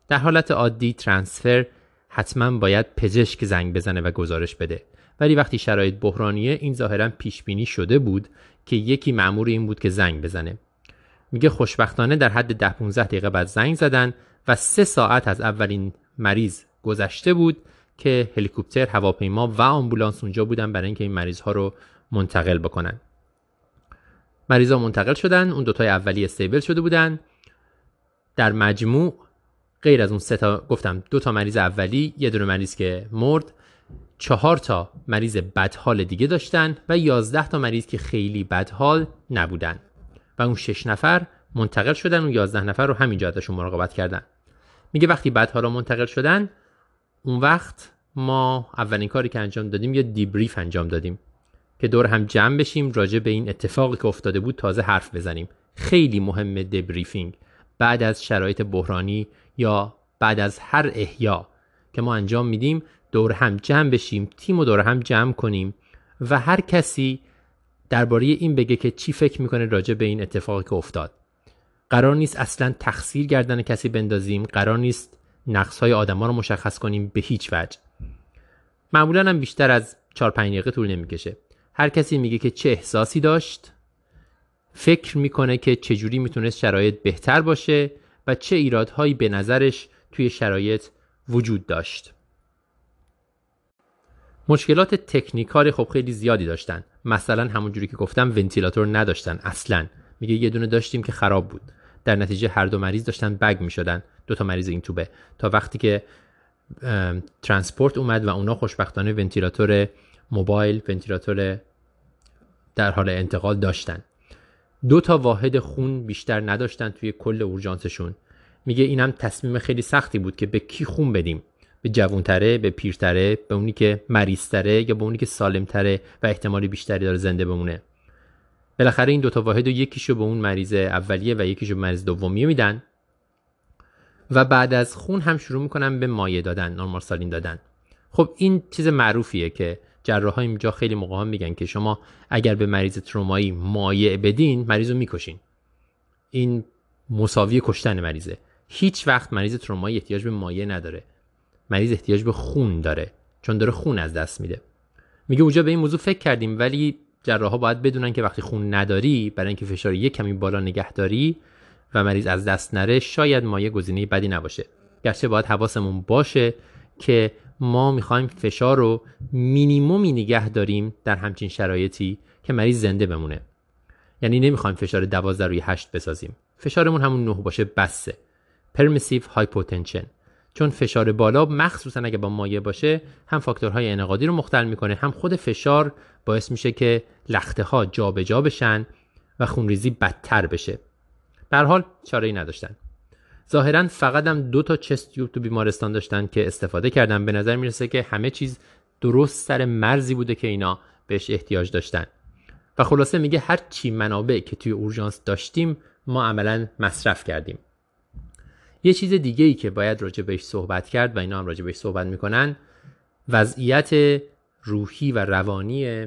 در حالت عادی ترانسفر حتما باید پزشک زنگ بزنه و گزارش بده. ولی وقتی شرایط بحرانیه این ظاهرا پیش بینی شده بود که یکی مأمور این بود که زنگ بزنه. میگه خوشبختانه در حد 10 15 دقیقه بعد زنگ زدن و سه ساعت از اولین مریض گذشته بود که هلیکوپتر هواپیما و آمبولانس اونجا بودن برای اینکه این مریض ها رو منتقل بکنن. مریض ها منتقل شدن اون دوتای اولی استیبل شده بودن. در مجموع غیر از اون سه تا گفتم دو تا مریض اولی یه دونه مریض که مرد چهار تا مریض بدحال دیگه داشتن و یازده تا مریض که خیلی بدحال نبودن. و اون شش نفر منتقل شدن اون یازده نفر رو همینجا ازشون مراقبت کردن. میگه وقتی بدحال رو منتقل شدن اون وقت ما اولین کاری که انجام دادیم یه debrief انجام دادیم که دور هم جمع بشیم راجع به این اتفاقی که افتاده بود تازه حرف بزنیم. خیلی مهمه debriefing بعد از شرایط بحرانی یا بعد از هر احیا که ما انجام میدیم دور هم جمع بشیم تیم و دور هم جمع کنیم و هر کسی درباره این بگه که چی فکر می‌کنه راجع به این اتفاقی که افتاد. قرار نیست اصلا تقصیر گردن کسی بندازیم قرار نیست نقص های آدما رو مشخص کنیم به هیچ وجه. معمولا هم بیشتر از 4 5 دقیقه طول نمی‌کشه. هر کسی میگه که چه احساسی داشت فکر می‌کنه که چجوری می‌تونست شرایط بهتر باشه و چه ایرادهایی به نظرش توی شرایط وجود داشت. مشکلات تکنیکال خب خیلی زیادی داشتن. مثلا همونجوری که گفتم ونتیلاتور نداشتن اصلا. میگه یه دونه داشتیم که خراب بود. در نتیجه هر دو مریض داشتن بگ می‌شدن. دو تا مریض این توبه. تا وقتی که ترانسپورت اومد و اونا خوشبختانه ونتیلاتور موبایل ونتیلاتور در حال انتقال داشتن. دو تا واحد خون بیشتر نداشتن توی کل اورژانسشون. میگه اینم تصمیم خیلی سختی بود که به کی خون بدیم؟ به جوانتره به پیرتره به اونی که مریضتره یا به اونی که سالمتره و احتمالی بیشتری داره زنده بمونه. بالاخره این دوتا واحد و یکیشو به اون مریض اولیه و یکیشو به مریض دومیه میدن و بعد از خون هم شروع می‌کنن به مایع دادن نورمال سالین دادن. خب این چیز معروفیه که جراح اینجا خیلی موقع میگن که شما اگر به مریض ترومایی مایع بدین مریض رو می‌کشین. این مساوی کشتن مریضه. هیچ وقت مریض ترومایی احتیاج به مایع نداره. مریض احتیاج به خون داره چون داره خون از دست میده. میگه اونجا به این موضوع فکر کردیم ولی جراحا باید بدونن که وقتی خون نداری برای اینکه فشار یک کمی بالا نگه داری و مریض از دست نره شاید مایع گزینه بدی نباشه. گرچه باید حواسمون باشه که ما می‌خوایم فشار رو مینیمومی نگه داریم در همچین شرایطی که مریض زنده بمونه. یعنی نمی‌خوایم فشار 12 روی 8 بسازیم. فشارمون همون 9 باشه بسه. permissive hypotension چون فشار بالا مخصوصا اگه با مایع باشه هم فاکتورهای انقادی رو مختل می‌کنه هم خود فشار باعث میشه که لخته ها جابجا بشن و خونریزی بدتر بشه. در حال چاره ای نداشتن. ظاهرا فقط هم دو تا چست تیوب تو بیمارستان داشتن که استفاده کردن. به نظر می‌رسه که همه چیز درست سر مرزی بوده که اینا بهش احتیاج داشتن. و خلاصه میگه هر چی منابع که توی اورژانس داشتیم ما عملا مصرف کردیم. یه چیز دیگه ای که باید راجع بهش صحبت کرد و اینا هم راجع بهش صحبت می‌کنن وضعیت روحی و روانی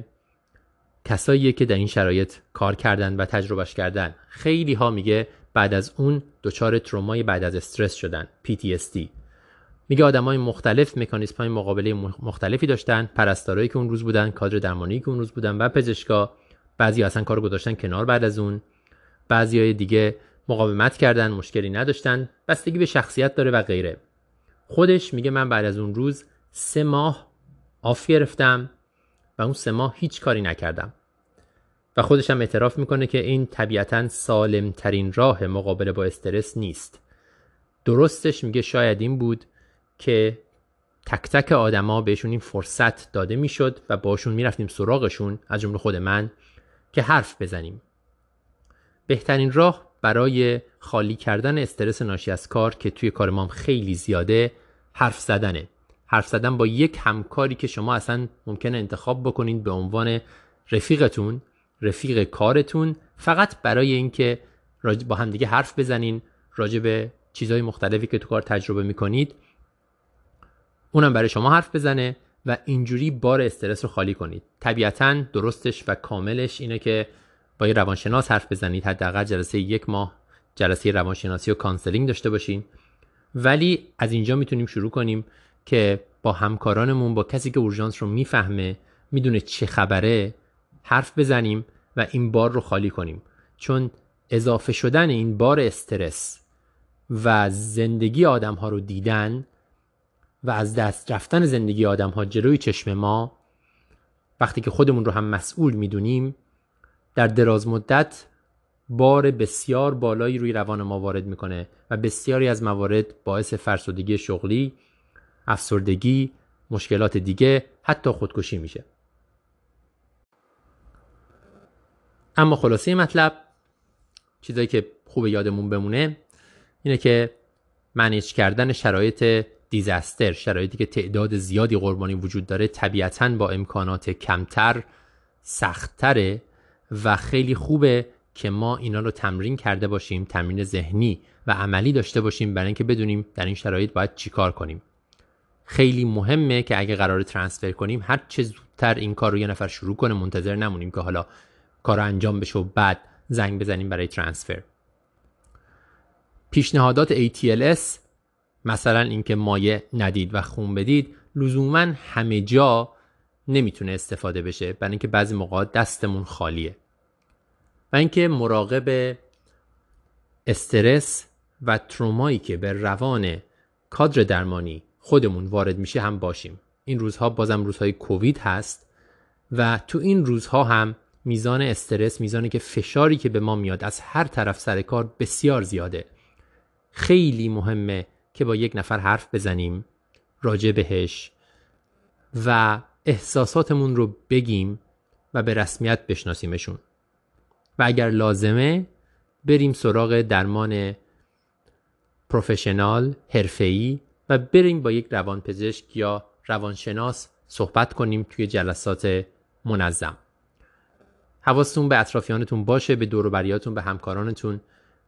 کسایی که در این شرایط کار کردن و تجربهش کردن. خیلی ها میگه بعد از اون دچار ترومای بعد از استرس شدن PTSD میگه آدمای مختلف مکانیزم های مقابله مختلفی داشتن پرستارایی که اون روز بودن کادر درمانی که اون روز بودن و پزشکا. بعضی اصلا کارو گذاشتن کنار بعد از اون. بعضی های دیگه مقاومت کردن مشکلی نداشتن. بستگی به شخصیت داره و غیره. خودش میگه من بعد از اون روز سه ماه آف گرفتم و اون سه ماه هیچ کاری نکردم. و خودش هم اعتراف می‌کنه که این طبیعتا سالم ترین راه مقابله با استرس نیست. درستش میگه شاید این بود که تک تک آدما بهشون این فرصت داده می‌شد و باشون می‌رفتیم سراغشون از جمله خود من که حرف بزنیم. بهترین راه برای خالی کردن استرس ناشی از کار که توی کار ما خیلی زیاده حرف زدنه. حرف زدن با یک همکاری که شما اصلا ممکنه انتخاب بکنید به عنوان رفیقتون رفیق کارتون فقط برای اینکه با هم دیگه حرف بزنین راجع به چیزهای مختلفی که تو کار تجربه می‌کنید. اونم برای شما حرف بزنه و اینجوری بار استرس رو خالی کنید. طبیعتا درستش و کاملش اینه که با یه روانشناس حرف بزنید. حداقل جلسه یک ماه جلسه روانشناسی و counseling داشته باشین. ولی از اینجا می‌تونیم شروع کنیم که با همکارانمون با کسی که اورژانس رو می‌فهمه می‌دونه چه خبره حرف بزنیم و این بار رو خالی کنیم چون اضافه شدن این بار استرس و زندگی آدم ها رو دیدن و از دست رفتن زندگی آدم ها جلوی چشم ما وقتی که خودمون رو هم مسئول می‌دونیم در دراز مدت بار بسیار بالایی روی روان ما وارد می‌کنه و بسیاری از موارد باعث فرسودگی شغلی، افسردگی، مشکلات دیگه حتی خودکشی میشه. اما خلاصه مطلب چیزایی که خوب یادمون بمونه اینه که منیج کردن شرایط دیزاستر شرایطی که تعداد زیادی قربانی وجود داره طبیعتا با امکانات کمتر سختتره و خیلی خوبه که ما اینا رو تمرین کرده باشیم تمرین ذهنی و عملی داشته باشیم برای اینکه بدونیم در این شرایط باید چیکار کنیم. خیلی مهمه که اگه قرار ترانسفر کنیم هر چه زودتر این کار رو یه نفر شروع کنه منتظر نمونیم که حالا کار انجام بشه و بعد زنگ بزنیم برای ترانسفر. پیشنهادات ATLS مثلا اینکه مایه ندید و خون بدید لزوما همه جا نمی‌تونه استفاده بشه برای اینکه بعضی موقع دستمون خالیه. و اینکه مراقب استرس و ترومایی که به روان کادر درمانی خودمون وارد میشه هم باشیم. این روزها بازم روزهای کووید هست و تو این روزها هم میزان استرس میزانی که فشاری که به ما میاد از هر طرف سر کار بسیار زیاده. خیلی مهمه که با یک نفر حرف بزنیم راجع بهش و احساساتمون رو بگیم و به رسمیت بشناسیمشون. و اگر لازمه بریم سراغ درمان پروفشنال حرفه‌ای و بریم با یک روانپزشک یا روانشناس صحبت کنیم توی جلسات منظم. حواستون به اطرافیانتون باشه به دوروبریاتون به همکارانتون.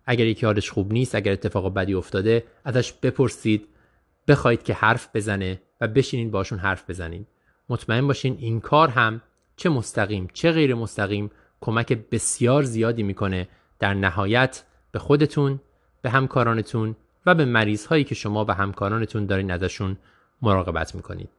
اگر یکی حالش خوب نیست اگر اتفاق بدی افتاده ازش بپرسید بخواید که حرف بزنه و بشینین باشون حرف بزنین مطمئن باشین این کار هم چه مستقیم چه غیر مستقیم کمک بسیار زیادی می‌کنه. در نهایت به خودتون به همکارانتون و به مریض هایی که شما به همکارانتون دارین ازشون مراقبت می‌کنید.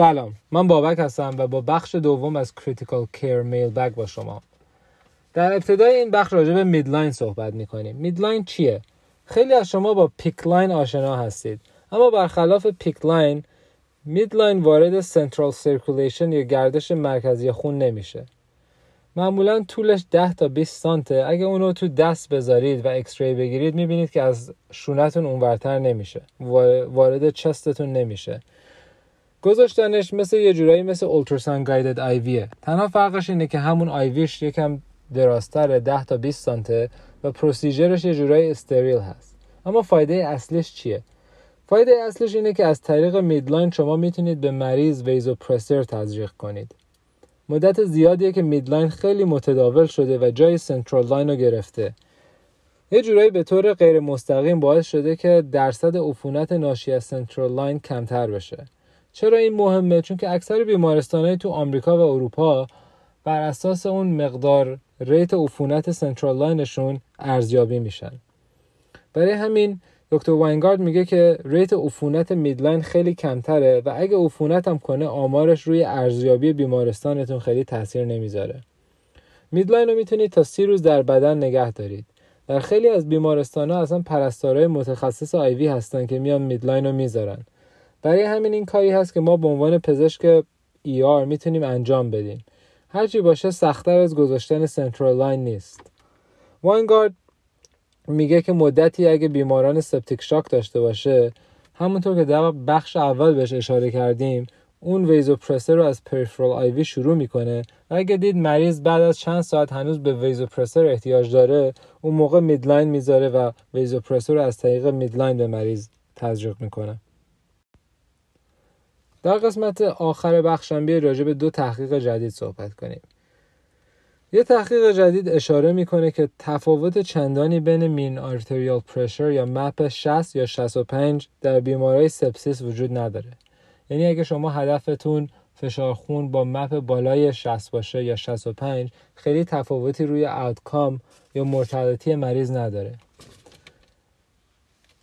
سلام. من بابک هستم و با بخش دوم از Critical Care Mailbag با شما. در ابتدای این بخش راجع به midline صحبت می‌کنیم. midline چیه؟ خیلی از شما با PICC line آشنا هستید. اما برخلاف PICC line midline وارد central circulation یا گردش مرکزی خون نمیشه. معمولا طولش 10 تا 20 سانته. اگه اونو تو دست بذارید و X-ray بگیرید می‌بینید که از شونتون اونورتر نمیشه. وارد chest تون نمیشه. گذاشتنش مثل یه جورایی مثل ultrasound guided IV یه تنها فرقش اینه که همون IV ش یکم درازتره 10 تا 20 سانته و procedure ش یه جورایی استریل هست. اما فایده اصلیش چیه؟ فایده اصلش اینه که از طریق midline شما می‌تونید به مریض vasopressor تزریق کنید. مدت زیادیه که midline خیلی متداول شده و جای central line رو گرفته. یه جورایی به طور غیر مستقیم باعث شده که درصد عفونت ناشی از central line کمتر بشه. چرا این مهمه؟ چون که اکثر بیمارستانهای تو آمریکا و اروپا بر اساس اون مقدار rate عفونت central line شون ارزیابی میشن. برای همین دکتر واینگارد میگه که rate عفونت midline خیلی کمتره و اگه عفونت هم کنه آمارش روی ارزیابی بیمارستانتون خیلی تاثیر نمی‌ذاره. midline رو می‌تونید تا سی روز در بدن نگه دارید. در خیلی از بیمارستان ها اصلا پرستارای متخصص IV هستن که میان midline رو می‌ذارن. برای همین این کاری هست که ما به عنوان پزشک ER می‌تونیم انجام بدیم. هرچی باشه سختتر از گذاشتن central line نیست. واینگارد میگه که مدتی اگه بیماران septic shock داشته باشه همونطور که در بخش اول بهش اشاره کردیم اون vasopressor رو از peripheral IV شروع می‌کنه و اگه دید مریض بعد از چند ساعت هنوز به vasopressor احتیاج داره اون موقع midline می‌ذاره و vasopressor رو از طریق midline به مریض تزریق می‌کنه. در قسمت آخر بخشم بیا راجع به دو تحقیق جدید صحبت کنیم. یه تحقیق جدید اشاره می‌کنه که تفاوت چندانی بین mean arterial pressure یا MAP 60 یا 65 در بیماری sepsis وجود نداره. یعنی اگه شما هدفتون فشار خون با MAP بالای 60 باشه یا 65 خیلی تفاوتی روی outcome یا mortality مریض نداره.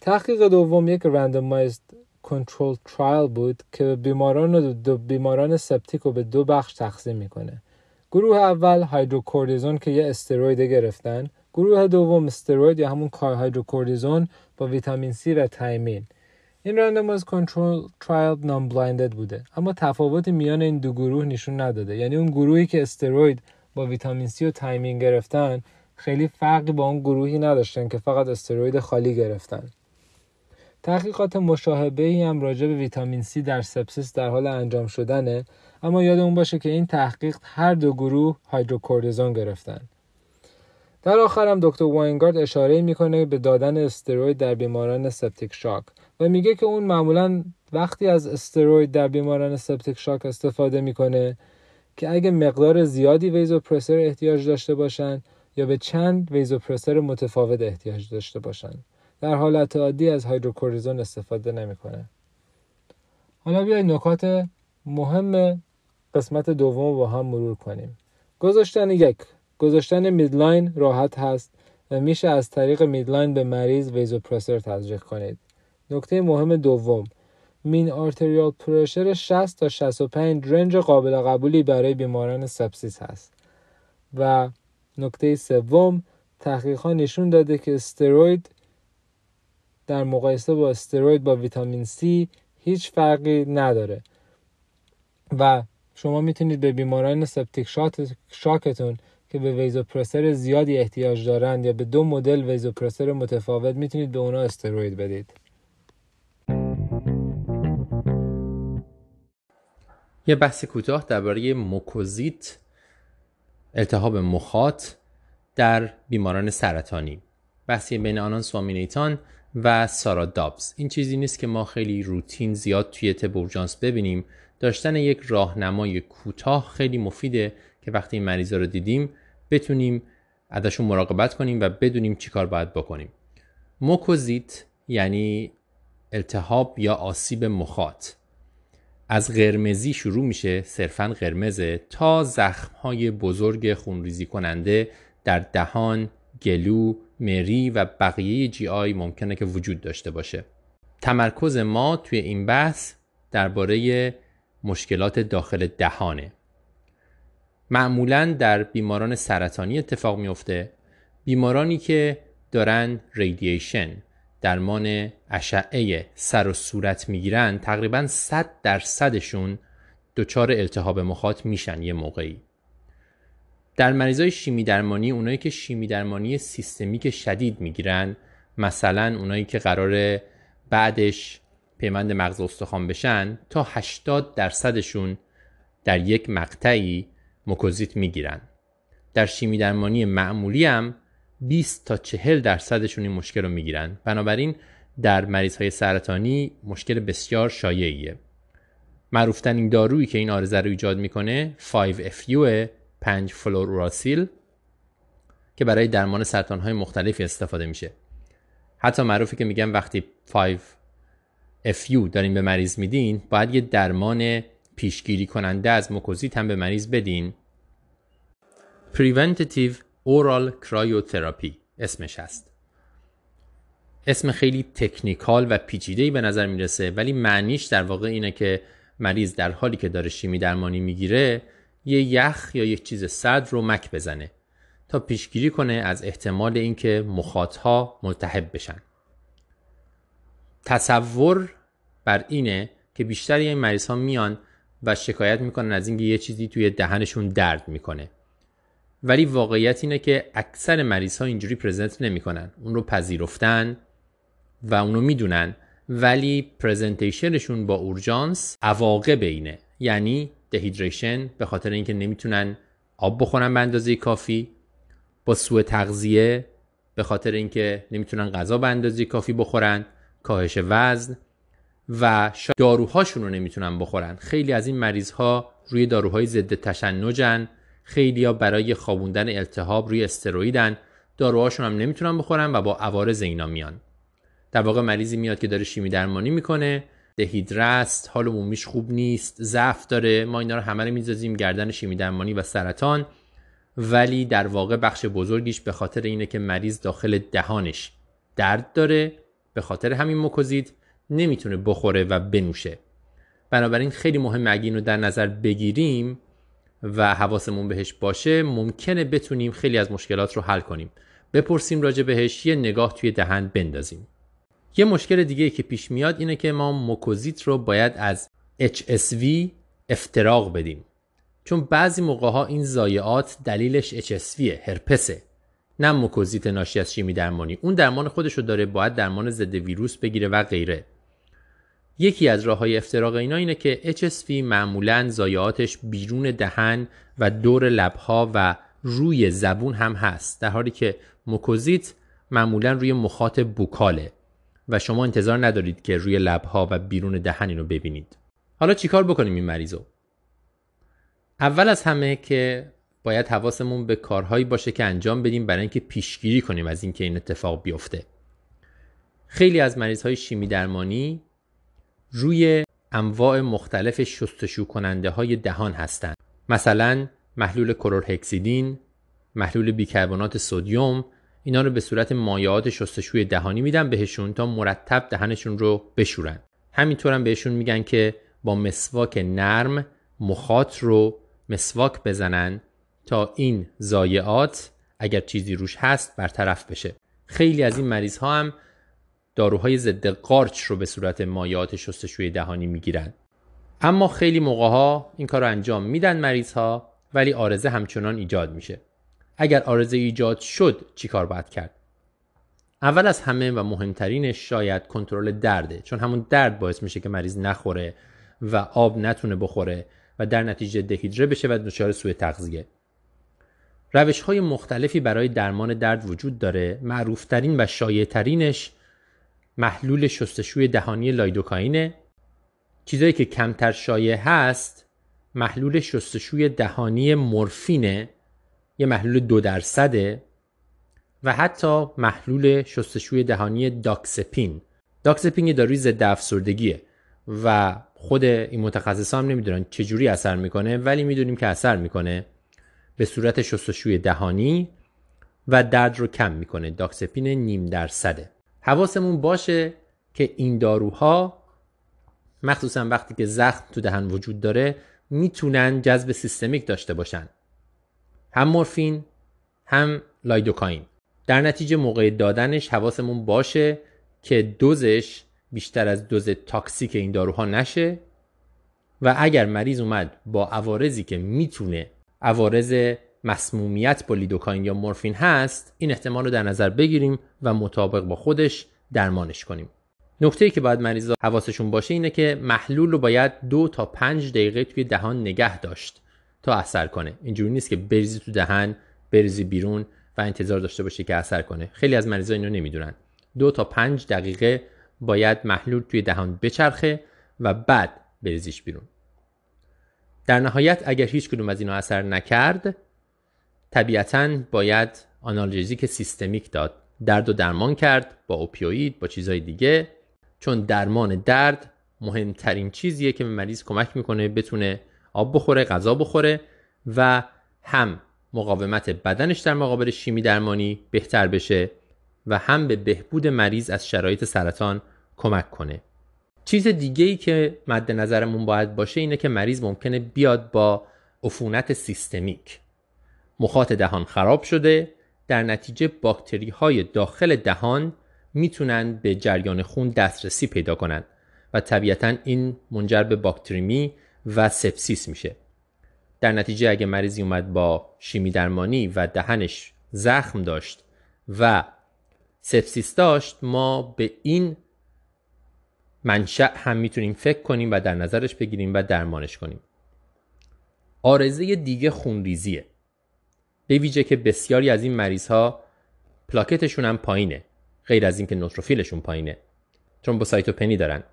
تحقیق دوم یک randomized control trial بود که بیماران دو بیماران سپتیک رو به دو بخش تقسیم می‌کنه. گروه اول hydrocortisone که یه steroid گرفتن. گروه دوم steroid یا همون کار hydrocortisone با ویتامین C و thiamine این randomized control trial non-blinded بوده. اما تفاوتی میان این دو گروه نشون نداده. یعنی اون گروهی که steroid با ویتامین C و thiamine گرفتن خیلی فرقی با اون گروهی نداشتن که فقط steroid خالی گرفتن. تحقیقات مشابهی ای هم راجع به ویتامین C در sepsis در حال انجام شدنه اما یادمون باشه که این تحقیق هر دو گروه hydrocortisone گرفتن. در آخر هم دکتر واینگارد اشاره می‌کنه به دادن steroid در بیماران septic shock و میگه که اون معمولا وقتی از steroid در بیماران septic shock استفاده می‌کنه که اگه مقدار زیادی vasopressor احتیاج داشته باشن یا به چند vasopressor متفاوت احتیاج داشته باشن. در حالت عادی از hydrocortisone استفاده نمی‌کنه. حالا بیاید نکات مهم قسمت دوم با هم مرور کنیم. گذاشتن یک. گذاشتن midline راحت هست و میشه از طریق midline به مریض vasopressor تزریق کنید. نکته مهم دوم. mean arterial pressure 60 تا 65 range قابل قبولی برای بیماران sepsis هست. و نکته سوم تحقیق ها نشون داده که steroid در مقایسه با steroid با ویتامین C هیچ فرقی نداره. و شما می‌تونید به بیماران septic shock تون که به vasopressor زیادی احتیاج دارند یا به دو مدل vasopressor متفاوت می‌تونید به اونا steroid بدید. یه بحث کوتاه درباره موکوزیت التهاب مخاط در بیماران سرطانی. بحثی بین آنان سوامینیتان و سارا دابز. این چیزی نیست که ما خیلی روتین زیاد توی تب ببینیم. داشتن یک راهنمای کوتاه خیلی مفیده که وقتی این مریضا رو دیدیم بتونیم ازشون مراقبت کنیم و بدونیم چیکار باید بکنیم. موکوزیت یعنی التهاب یا آسیب مخاط. از قرمزی شروع میشه صرفا قرمزه تا زخم های بزرگ خونریزی کننده در دهان، گلو، مری و بقیه جی آی ممکنه که وجود داشته باشه. تمرکز ما توی این بحث درباره مشکلات داخل دهانه. معمولا در بیماران سرطانی اتفاق میفته بیمارانی که دارن ریدییشن درمان اشعه سر و صورت می‌گیرن تقریبا 100 درصدشون دچار التهاب مخاط میشن یه موقعی. در مریضای شیمی درمانی اونایی که شیمی درمانی سیستمیک شدید می‌گیرن مثلا اونایی که قرار بعدش پیوند مغز استخوان بشن تا 80 درصدشون در یک مقطعی مکوزیت می‌گیرن. در شیمی درمانی معمولی هم 20 تا 40 درصدشون این مشکل رو می‌گیرن. بنابراین در مریض های سرطانی مشکل بسیار شایعیه. معروفترین دارویی که این آرزه رو ایجاد می‌کنه 5FU 5 فلوراسیل که برای درمان سرطان های مختلفی استفاده میشه. حتی معروفی که میگن وقتی 5 FU دارین به مریض میدین باید یه درمان پیشگیری کننده از مکوزیت هم به مریض بدین. Preventative Oral Cryotherapy اسمش هست. اسم خیلی تکنیکال و پیچیده‌ای به نظر می‌رسه ولی معنیش در واقع اینه که مریض در حالی که داره شیمی درمانی می‌گیره یه یخ یا یک چیز سرد رو مک بزنه تا پیشگیری کنه از احتمال اینکه مخاطها ملتهب بشن. تصور بر اینه که بیشتر این مریض ها میان و شکایت می‌کنن از اینکه یه چیزی توی دهنشون درد می‌کنه. ولی واقعیت اینه که اکثر مریض ها اینجوری پرزنت نمی‌کنن. اون رو پذیرفتن و اونو می‌دونن. ولی پرزنتیشنشون با اورژانس عواقب اینه. یعنی دهیدریشن به خاطر اینکه نمی‌تونن آب بخورن به اندازه کافی با سوء تغذیه به خاطر اینکه نمی‌تونن غذا به اندازه کافی بخورن کاهش وزن و داروهاشون رو نمی‌تونن بخورن. خیلی از این مریض ها روی داروهای ضد تشنجن خیلی ها برای خوابوندن التهاب روی استروئیدن داروهاشون هم نمی‌تونن بخورن و با عوارض اینا میان. در واقع مریضی میاد که داره شیمی درمانی می‌کنه دهیدرست حال عمومیش خوب نیست ضعف داره. ما اینا رو همه رو میذازیم گردن شیمی درمانی و سرطان. ولی در واقع بخش بزرگیش به خاطر اینه که مریض داخل دهانش درد داره به خاطر همین مکوزید نمی‌تونه بخوره و بنوشه. بنابراین خیلی مهم اگه رو در نظر بگیریم و حواسمون بهش باشه ممکنه بتونیم خیلی از مشکلات رو حل کنیم. بپرسیم راجع بهش یه نگاه توی دهن بندازیم. یه مشکل دیگه که پیش میاد اینه که ما مکوزیت رو باید از HSV افتراق بدیم. چون بعضی موقع ها این زایعات دلیلش HSV هرپسه نه مکوزیت ناشی از شیمی درمانی. اون درمان خودش رو داره باید درمان ضد ویروس بگیره و غیره. یکی از راه های افتراق اینا اینه که HSV معمولا زایعاتش بیرون دهن و دور لبها و روی زبون هم هست. در حالی که مکوزیت معمولا روی مخاط بوکاله. و شما انتظار ندارید که روی لبها و بیرون دهن اینو ببینید. حالا چیکار بکنیم این مریضو؟ اول از همه که باید حواسمون به کارهایی باشه که انجام بدیم برای اینکه پیشگیری کنیم از اینکه این اتفاق بیفته. خیلی از مریض های شیمی درمانی روی انواع مختلف شستشو کننده های دهان هستند مثلا محلول کلورهکسیدین محلول بیکربنات سدیم اینا رو به صورت مایعات شستشوی دهانی میدن بهشون تا مرتب دهنشون رو بشورن. همینطور هم بهشون میگن که با مسواک نرم مخاط رو مسواک بزنن تا این زایعات اگر چیزی روش هست برطرف بشه. خیلی از این مریض ها هم داروهای ضد قارچ رو به صورت مایعات شستشوی دهانی می‌گیرن. اما خیلی موقع ها این کار رو انجام میدن مریض ها ولی آرزه همچنان ایجاد میشه. اگر آرزه ایجاد شد چیکار باید کرد؟ اول از همه و مهمترینش شاید کنترل درده چون همون درد باعث میشه که مریض نخوره و آب نتونه بخوره و در نتیجه دهیدره بشه و دچار سوء تغذیه. روش های مختلفی برای درمان درد وجود داره. معروفترین و شایعترینش محلول شستشوی دهانی لایدوکاینه. چیزایی که کمتر شایع هست محلول شستشوی دهانی مورفینه. یه محلول دو درصده و حتی محلول شستشوی دهانی داکسپین. داکسپین یه داروی ضد افسردگیه و خود این متخصصان هم نمی‌دونن چجوری اثر می‌کنه ولی می‌دونیم که اثر می‌کنه به صورت شستشوی دهانی و درد رو کم می‌کنه. داکسپین نیم درصده. حواسمون باشه که این داروها مخصوصا وقتی که زخم تو دهن وجود داره می‌تونن جذب سیستمیک داشته باشن. هم مورفین هم lidocaine. در نتیجه موقع دادنش حواسمون باشه که دوزش بیشتر از دوز toxic این داروها نشه و اگر مریض اومد با عوارضی که می‌تونه عوارض مسمومیت با لیدوکاین یا مورفین هست این احتمال رو در نظر بگیریم و مطابق با خودش درمانش کنیم. نکته ای که باید مریضا حواسشون باشه اینه که محلول رو باید دو تا پنج دقیقه توی دهان نگه داشت. تا اثر کنه. اینجوری نیست که بریزی تو دهن بریزی بیرون و انتظار داشته باشی که اثر کنه. خیلی از مریضا اینو نمی‌دونن. دو تا پنج دقیقه باید محلول توی دهان بچرخه و بعد بریزیش بیرون. در نهایت اگر هیچ کدوم از اینا اثر نکرد طبیعتا باید آنالژیک سیستمیک داد. درد و درمان کرد با اوپیوید با چیزهای دیگه. چون درمان درد مهمترین چیزیه که به مریض کمک می‌کنه بتونه آب بخوره غذا بخوره و هم مقاومت بدنش در مقابل شیمی درمانی بهتر بشه و هم به بهبود مریض از شرایط سرطان کمک کنه. چیز دیگه ای که مد نظرمون باید باشه اینه که مریض ممکنه بیاد با عفونت سیستمیک. مخاط دهان خراب شده در نتیجه باکتری های داخل دهان می‌تونن به جریان خون دسترسی پیدا کنند و طبیعتا این منجر به باکتریمی و سپسیس میشه. در نتیجه اگه مریضی اومد با شیمی درمانی و دهنش زخم داشت و سپسیس داشت ما به این منشأ هم می‌تونیم فکر کنیم و در نظرش بگیریم و درمانش کنیم. آرزه دیگه خونریزیه. به ویژه که بسیاری از این مریض ها پلاکتشون هم پایینه غیر از اینکه نوتروفیلشون پایینه. ترومبوسایتوپنی دارن.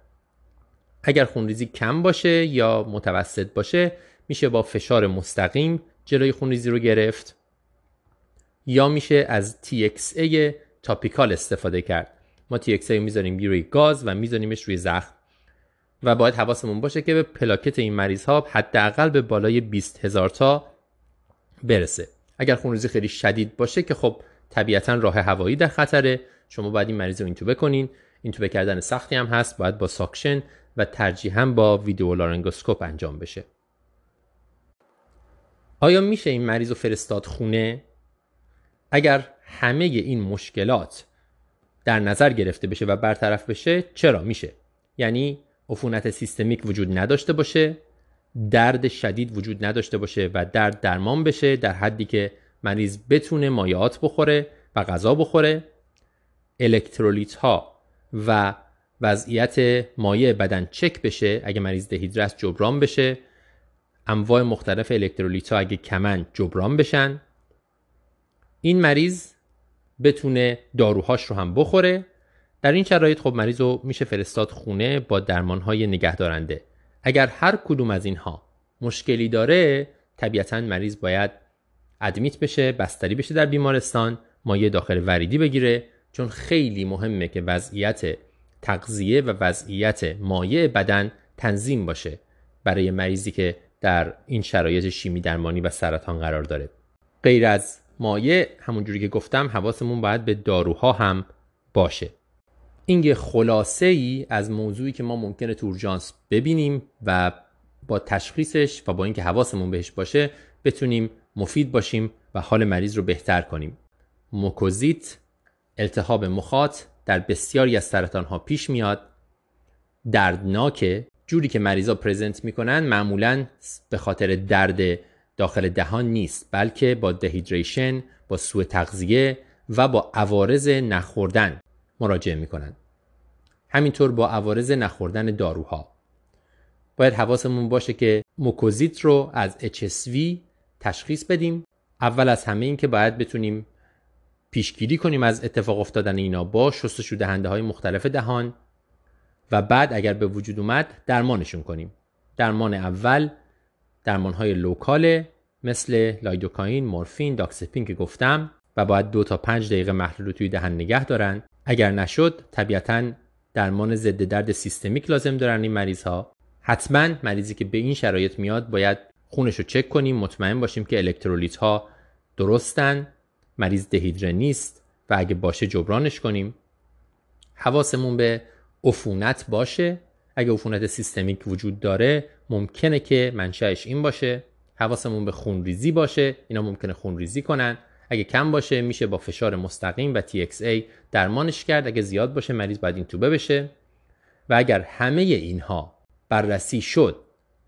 اگر خونریزی کم باشه یا متوسط باشه میشه با فشار مستقیم جلوی خونریزی رو گرفت. یا میشه از TXA تاپیکال استفاده کرد. ما TXA می‌ذاریم روی گاز و میذاریمش روی زخم. و باید حواسمون باشه که به پلاکت این مریض ها حداقل به بالای 20 هزار تا برسه. اگر خونریزی خیلی شدید باشه که خب طبیعتا راه هوایی در خطره شما باید این مریض رو اینتوبه کنین. اینتوبه کردن سختی هم هست باید با ساکشن و ترجیحاً با ویدیو لارنگوسکوپ انجام بشه. آیا میشه این مریض رو فرستاد خونه؟ اگر همه این مشکلات در نظر گرفته بشه و برطرف بشه چرا میشه؟ یعنی عفونت سیستمیک وجود نداشته باشه درد شدید وجود نداشته باشه و درد درمان بشه در حدی که مریض بتونه مایعات بخوره و غذا بخوره. الکترولیت ها و وضعیت مایع بدن چک بشه اگه مریض دهیدرست جبران بشه. انواع مختلف الکترولیت ها اگه کمن جبران بشن. این مریض بتونه داروهاش رو هم بخوره. در این شرایط خب مریض رو میشه فرستاد خونه با درمان های نگهدارنده. اگر هر کدوم از اینها مشکلی داره طبیعتا مریض باید ادمیت بشه بستری بشه در بیمارستان مایع داخل وریدی بگیره. چون خیلی مهمه که وضعیت تغذیه و وضعیت مایع بدن تنظیم باشه برای مریضی که در این شرایط شیمی درمانی و سرطان قرار داره. غیر از مایع همونجوری که گفتم حواسمون باید به داروها هم باشه. این یه خلاصه ای از موضوعی که ما ممکنه تو اورژانس ببینیم و با تشخیصش و با اینکه حواسمون بهش باشه بتونیم مفید باشیم و حال مریض رو بهتر کنیم. موکوزیت التهاب مخاط در بسیاری از سرطان ها پیش میاد. دردناکه جوری که مریضا پرزنت می‌کنن معمولا به خاطر درد داخل دهان نیست بلکه با دهیدریشن با سوء تغذیه و با عوارض نخوردن مراجعه می‌کنن. همینطور با عوارض نخوردن داروها. باید حواسمون باشه که موکوزیت رو از HSV تشخیص بدیم. اول از همه این که باید بتونیم پیشگیری کنیم از اتفاق افتادن اینا با شستشو دهنده های مختلف دهان و بعد اگر به وجود اومد درمانشون کنیم. درمان اول درمان های لوکاله مثل لایدوکاین، مورفین، داکسپین که گفتم و باید دو تا پنج دقیقه محلول رو توی دهن نگه دارن. اگر نشد طبیعتا درمان ضد درد سیستمیک لازم دارن این مریض ها حتما مریضی که به این شرایط میاد باید خونش رو چک کنیم مطمئن باشیم که الکترولیت ها درستن. مریض دهیدره نیست و اگه باشه جبرانش کنیم. حواسمون به عفونت باشه. اگه عفونت سیستمیک وجود داره ممکنه که منشأش این باشه. حواسمون به خونریزی باشه. اینا ممکنه خونریزی کنن. اگه کم باشه میشه با فشار مستقیم و TXA درمانش کرد. اگه زیاد باشه مریض باید این توبه بشه. و اگر همه اینها بررسی شد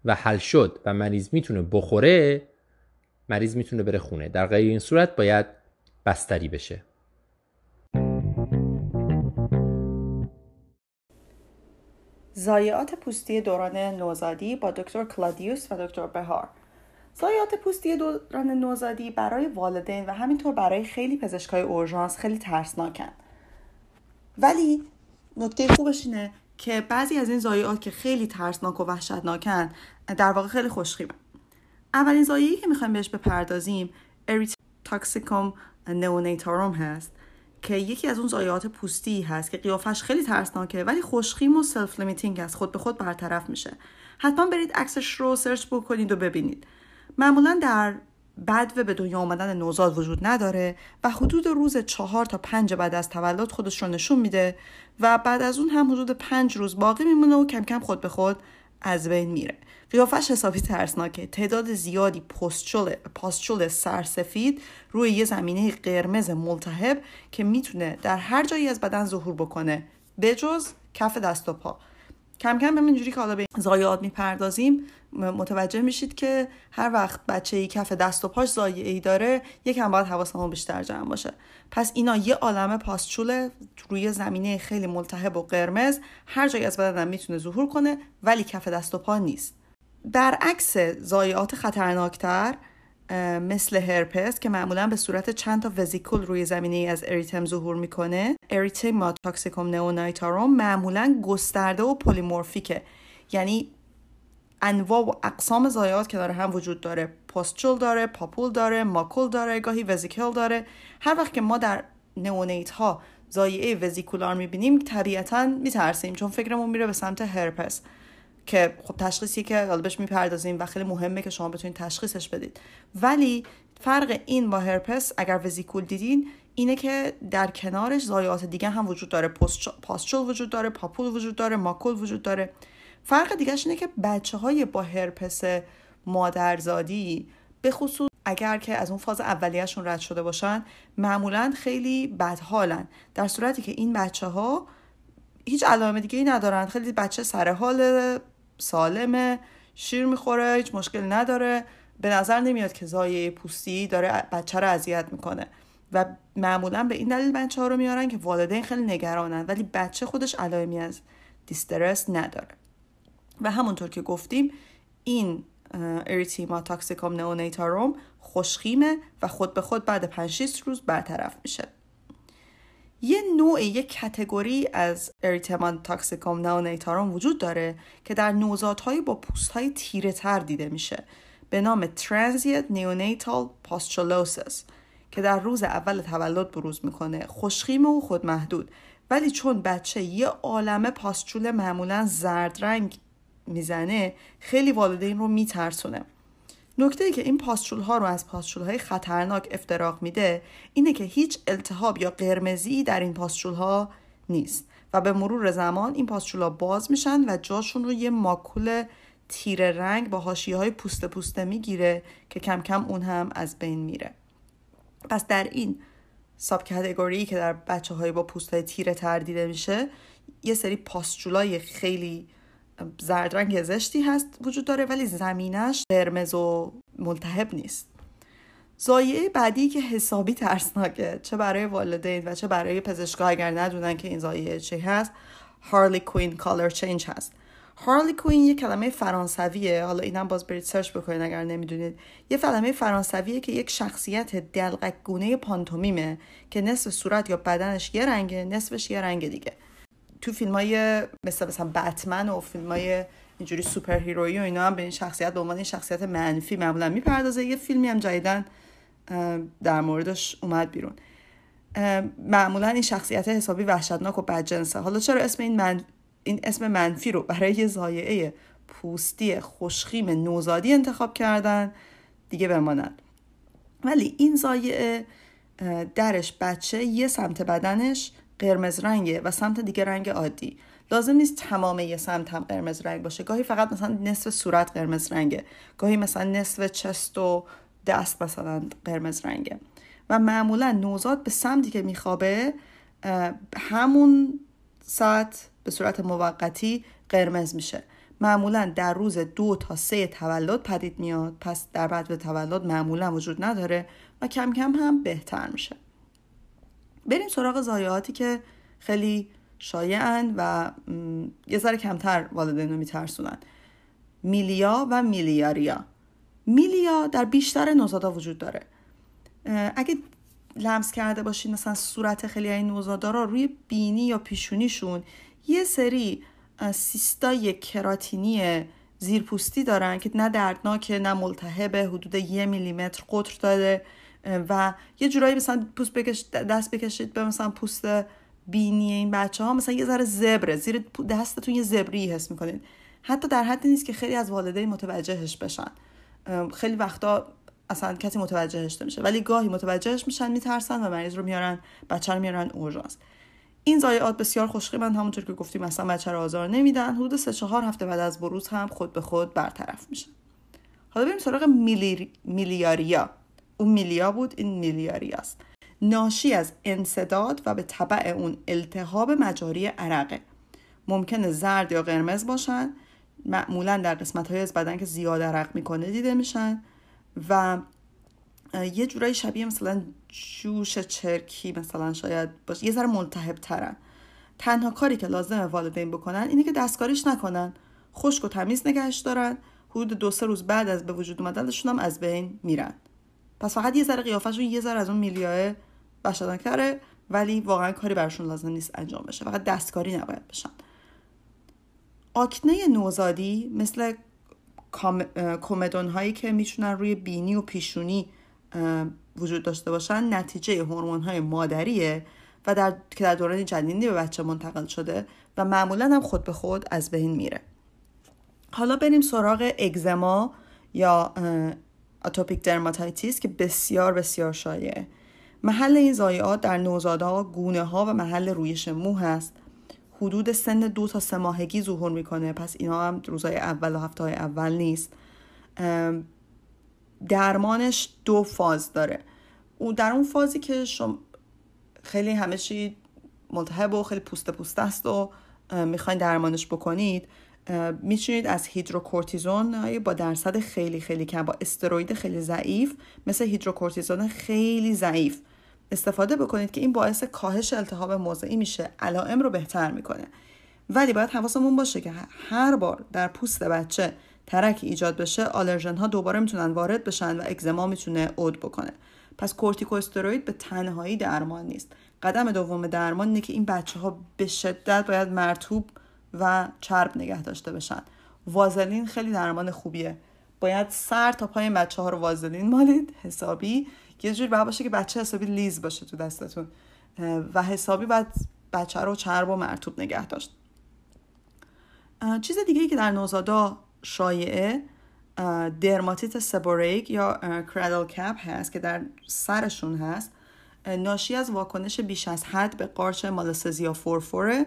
و حل شد و مریض می‌تونه بخوره مریض می‌تونه بره خونه. در غیر این صورت باید بستری بشه. زایعات پوستی دوران نوزادی با دکتر کلادیوس و دکتر بهار. زایات پوستی دوران نوزادی برای والدین و همینطور برای خیلی پزشکای اورژانس خیلی ترسناکن. ولی نکته خوبش اینه که بعضی از این ضایعات که خیلی ترسناک و وحشتناکن در واقع خیلی خوشخیمه اولین ضایعه‌ای که می‌خوایم بهش بپردازیم erythema toxicum neonatorum هست که یکی از اون ضایعات پوستی هست که قیافش خیلی ترسناکه ولی خوشخیم و self-limiting هست خود به خود برطرف میشه. حتما برید عکسش رو search بکنید و ببینید. معمولا در بدو به دنیا آمدن نوزاد وجود نداره و حدود روز چهار تا پنج بعد از تولد خودش رو نشون میده و بعد از اون هم حدود پنج روز باقی میمونه و کم کم خود به خود از بین میره. قیافش حسابی ترسناکه. تعداد زیادی پستچول پاستچول سرسفید روی یه زمینه قرمز ملتهب که می‌تونه در هر جایی از بدن ظهور بکنه. بجز کف دست و پا. کم کم همینجوری که حالا به ضایعات می‌پردازیم متوجه میشید که هر وقت بچه ای کف دست و پاش ضایعه ای داره یکم باید حواسمون بیشتر جمع باشه. پس اینا یه عالم پاسچوله روی زمینه خیلی ملتهب و قرمز هر جایی از بدنم می‌تونه ظهور کنه ولی کف دست و پا نیست. برعکس ضایعات خطرناکتر مثل هرپس که معمولا به صورت چند تا وزیکول روی زمینه از اریتم ظهور می‌کنه اریتم تاکسیکوم نئونایتاروم معمولا گسترده و پلیمورفیکه. یعنی انواع و اقسام ضایعات که داره هم وجود داره. پستچول داره پاپول داره ماکول داره گاهی وزیکل داره. هر وقت که ما در نئونیت ها ضایعه وزیکولار می‌بینیم طبیعتا میترسیم چون فکرمون میره به سمت هرپس. که خب تشخیصی که حالا بهش می‌پردازیم و خیلی مهمه که شما بتونید تشخیصش بدید. ولی فرق این با هرپس اگر وزیکول دیدین اینه که در کنارش ضایعات دیگه هم وجود داره. پاستچول وجود داره پاپول وجود داره ماکول وجود داره. فرق دیگهش اینه که بچه های با هرپس مادرزادی به خصوص اگر که از اون فاز اولیهشون رد شده باشن معمولا خیلی بدحالن. در صورتی که این بچه ها هیچ علائم دیگه ای ندارن. خیلی بچه سر حال سالمه شیر می‌خوره هیچ مشکل نداره. به نظر نمیاد که زایه پوستی داره بچه رو اذیت می‌کنه. و معمولا به این دلیل بچه ها رو میارن که والدین خیلی نگرانن ولی بچه خودش علائمی از distress نداره. و همونطور که گفتیم این erythema toxicum neonatorum خوشخیمه و خود به خود بعد 5 روز برطرف میشه. یه نوع یک category از erythema toxicum neonatorum وجود داره که در نوزادهای با پوستهای تیره تر دیده میشه. به نام transient neonatal pustulosis که در روز اول تولد بروز می‌کنه. خوشخیم و خودمحدود. ولی چون بچه یه عالمه پاستچول معمولا زرد رنگ می‌زنه خیلی والدین رو میترسونه. نکته ای که این پاستچول ها رو از پاستچول های خطرناک افتراق میده اینه که هیچ التهاب یا قرمزی در این پاستچول ها نیست و به مرور زمان این پاستچول ها باز میشن و جاشون رو یه ماکول تیره رنگ با حاشیه های پوست پوسته می‌گیره که کم کم اون هم از بین میره. پس در این sub که در بچه های با پوست های تیره تر دیده میشه یه سری pustule های خیلی زرد رنگ زشتی هست وجود داره ولی زمینش قرمز و ملتهب نیست. ضایعه بعدی که حسابی ترسناکه چه برای والدین و چه برای پزشکا اگر ندونن که این ضایعه چه هست harlequin color change هست. harlequin یه کلمه فرانسویه حالا اینم باز برید search بکنید اگر نمی‌دونید. یه کلمه فرانسویه که یک شخصیت دلقک گونه پانتومیمه که نصف صورت یا بدنش یه رنگه نصفش یه رنگ دیگه. تو فیلم های مثل مثلا بتمن و فیلم های اینجوری سوپر هیروی و اینا هم به این شخصیت به عنوان این شخصیت منفی معمولا می‌پردازه. یه فیلمی هم جدیدن در موردش اومد بیرون. معمولا این شخصیت حسابی وحشتناک و بدجنسه. حالا چرا اسم این, من... این اسم منفی رو برای یه زایعه پوستی خوشخیم نوزادی انتخاب کردن؟ دیگه بمانند ولی این زایعه درش بچه یه سمت بدنش قرمز رنگه و سمت دیگه رنگ عادی. لازم نیست تمام یه سمت هم قرمز رنگ باشه. گاهی فقط مثلا نصف صورت قرمز رنگه. گاهی مثلا نصف چست و دست مثلا قرمز رنگه. و معمولا نوزاد به سمتی که میخوابه همون ساعت به صورت موقتی قرمز میشه. معمولا در روز دو تا سه تولد پدید میاد. پس در بعد به تولد معمولا وجود نداره و کم کم هم بهتر میشه. بریم سراغ ضایعاتی که خیلی شایعن و یه ذره کمتر والدین رو میترسونن. میلیا و میلیاریا میلیا در بیشتر نوزادا وجود داره. اگه لمس کرده باشین مثلا صورت خیلی این نوزادارا روی بینی یا پیشونیشون یه سری سیستای کراتینی زیرپوستی دارن که نه دردناکه نه ملتهبه حدود یه میلیمتر قطر داره و یه جورایی مثلا پوست بکش دست بکشید به مثلا پوست بینی این بچه ها مثلا یه ذره زبره زیر دستتون یه زبری حس می‌کنید حتی در حدی نیست که خیلی از والدین متوجهش بشن. خیلی وقتا اصلا کسی متوجهش نمیشه. ولی گاهی متوجهش میشن میترسن و مریض رو میارن بچه رو میارن اورژانس. این ضایعات بسیار خوشقیمن همونطور که گفتیم مثلا بچه رو آزار نمیدن. حدود سه چهار هفته بعد از بروز هم خود به خود برطرف میشن حالا بریم سراغ میلی... میلیاریا. اون میلیا بود این میلیاریاست ناشی از انصداد و به طبع اون التهاب مجاری عرقه. ممکنه زرد یا قرمز باشن معمولا در قسمت های از بدن که زیاد عرق می‌کنه دیده میشن و یه جورایی شبیه مثلا جوش چرکی مثلا شاید باشه. یه ذره ملتهب ترن تنها کاری که لازمه والدین بکنن اینه که دستکاریش نکنن. خشک و تمیز نگهش دارن. حدود دو سه روز بعد از به وجود اومدنشون هم از بین میرن. پس فقط یه ذره قیافشون یه ذره از اون میلیاه کره ولی واقعا کاری برشون لازم نیست انجام بشه. فقط دستکاری نباید بشن. آکنه نوزادی مثل کومدون هایی که می‌تونن روی بینی و پیشونی وجود داشته باشن نتیجه هورمون های مادریه و در که در دوران جنینی به بچه منتقل شده و معمولا هم خود به خود از بین میره. حالا بریم سراغ اگزما یا اتوپیک درماتایتیس که بسیار بسیار شایعه محل این ضایعات در نوزادها گونه ها و محل رویش مو هست. حدود سن دو تا سه ماهگی ظهور می‌کنه. پس اینا هم روزای اول و هفته های اول نیست. درمانش دو فاز داره. او در اون فازی که شما خیلی همه چی ملتهب و خیلی پوست پوست است و می‌خواین درمانش بکنید می‌تونید از هیدروکورتیزون با درصد خیلی خیلی کم با استروید خیلی ضعیف مثل هیدروکورتیزون خیلی ضعیف استفاده بکنید که این باعث کاهش التهاب موضعی میشه. علائم رو بهتر می‌کنه. ولی باید حواسمون باشه که هر بار در پوست بچه ترک ایجاد بشه آلرژن ها دوباره می‌تونن وارد بشن و اگزما می‌تونه عود بکنه. پس کورتیکوستروید به تنهایی درمان نیست. قدم دوم درمان اینه که این بچه ها به شدت باید مرطوب و چرب نگه داشته بشن وازلین خیلی درمان خوبیه. باید سر تا پای بچه ها رو وازلین مالید حسابی. یه جوری باید باشه که بچه حسابی لیز باشه تو دستتون. و حسابی باید بچه رو چرب و مرتوب نگه داشت. چیز دیگه که در نوزادا شایعه درماتیت سبوریک یا کرادل کپ هست که در سرشون هست. ناشی از واکنش بیش از حد به قارچ مالسزیا فورفوره.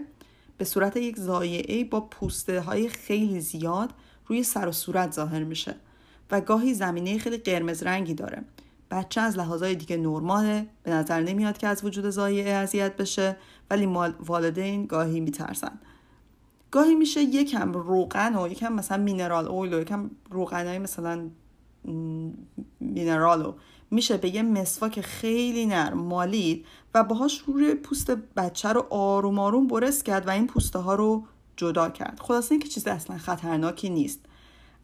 به صورت یک زایعه با پوسته های خیلی زیاد روی سر و صورت ظاهر میشه و گاهی زمینه خیلی قرمز رنگی داره. بچه از لحاظای دیگه نرماله به نظر نمیاد که از وجود زایعه اذیت بشه ولی والدین گاهی میترسن. گاهی میشه یکم روغن و یکم مثلا مینرال اویل و یکم روغنای مثلا مینرالو میشه به یه مسواک خیلی نرم مالید و باهاش روی پوست بچه رو آروم آروم برس کرد و این پوسته ها رو جدا کرد. خلاصه اینکه چیز اصلا خطرناکی نیست.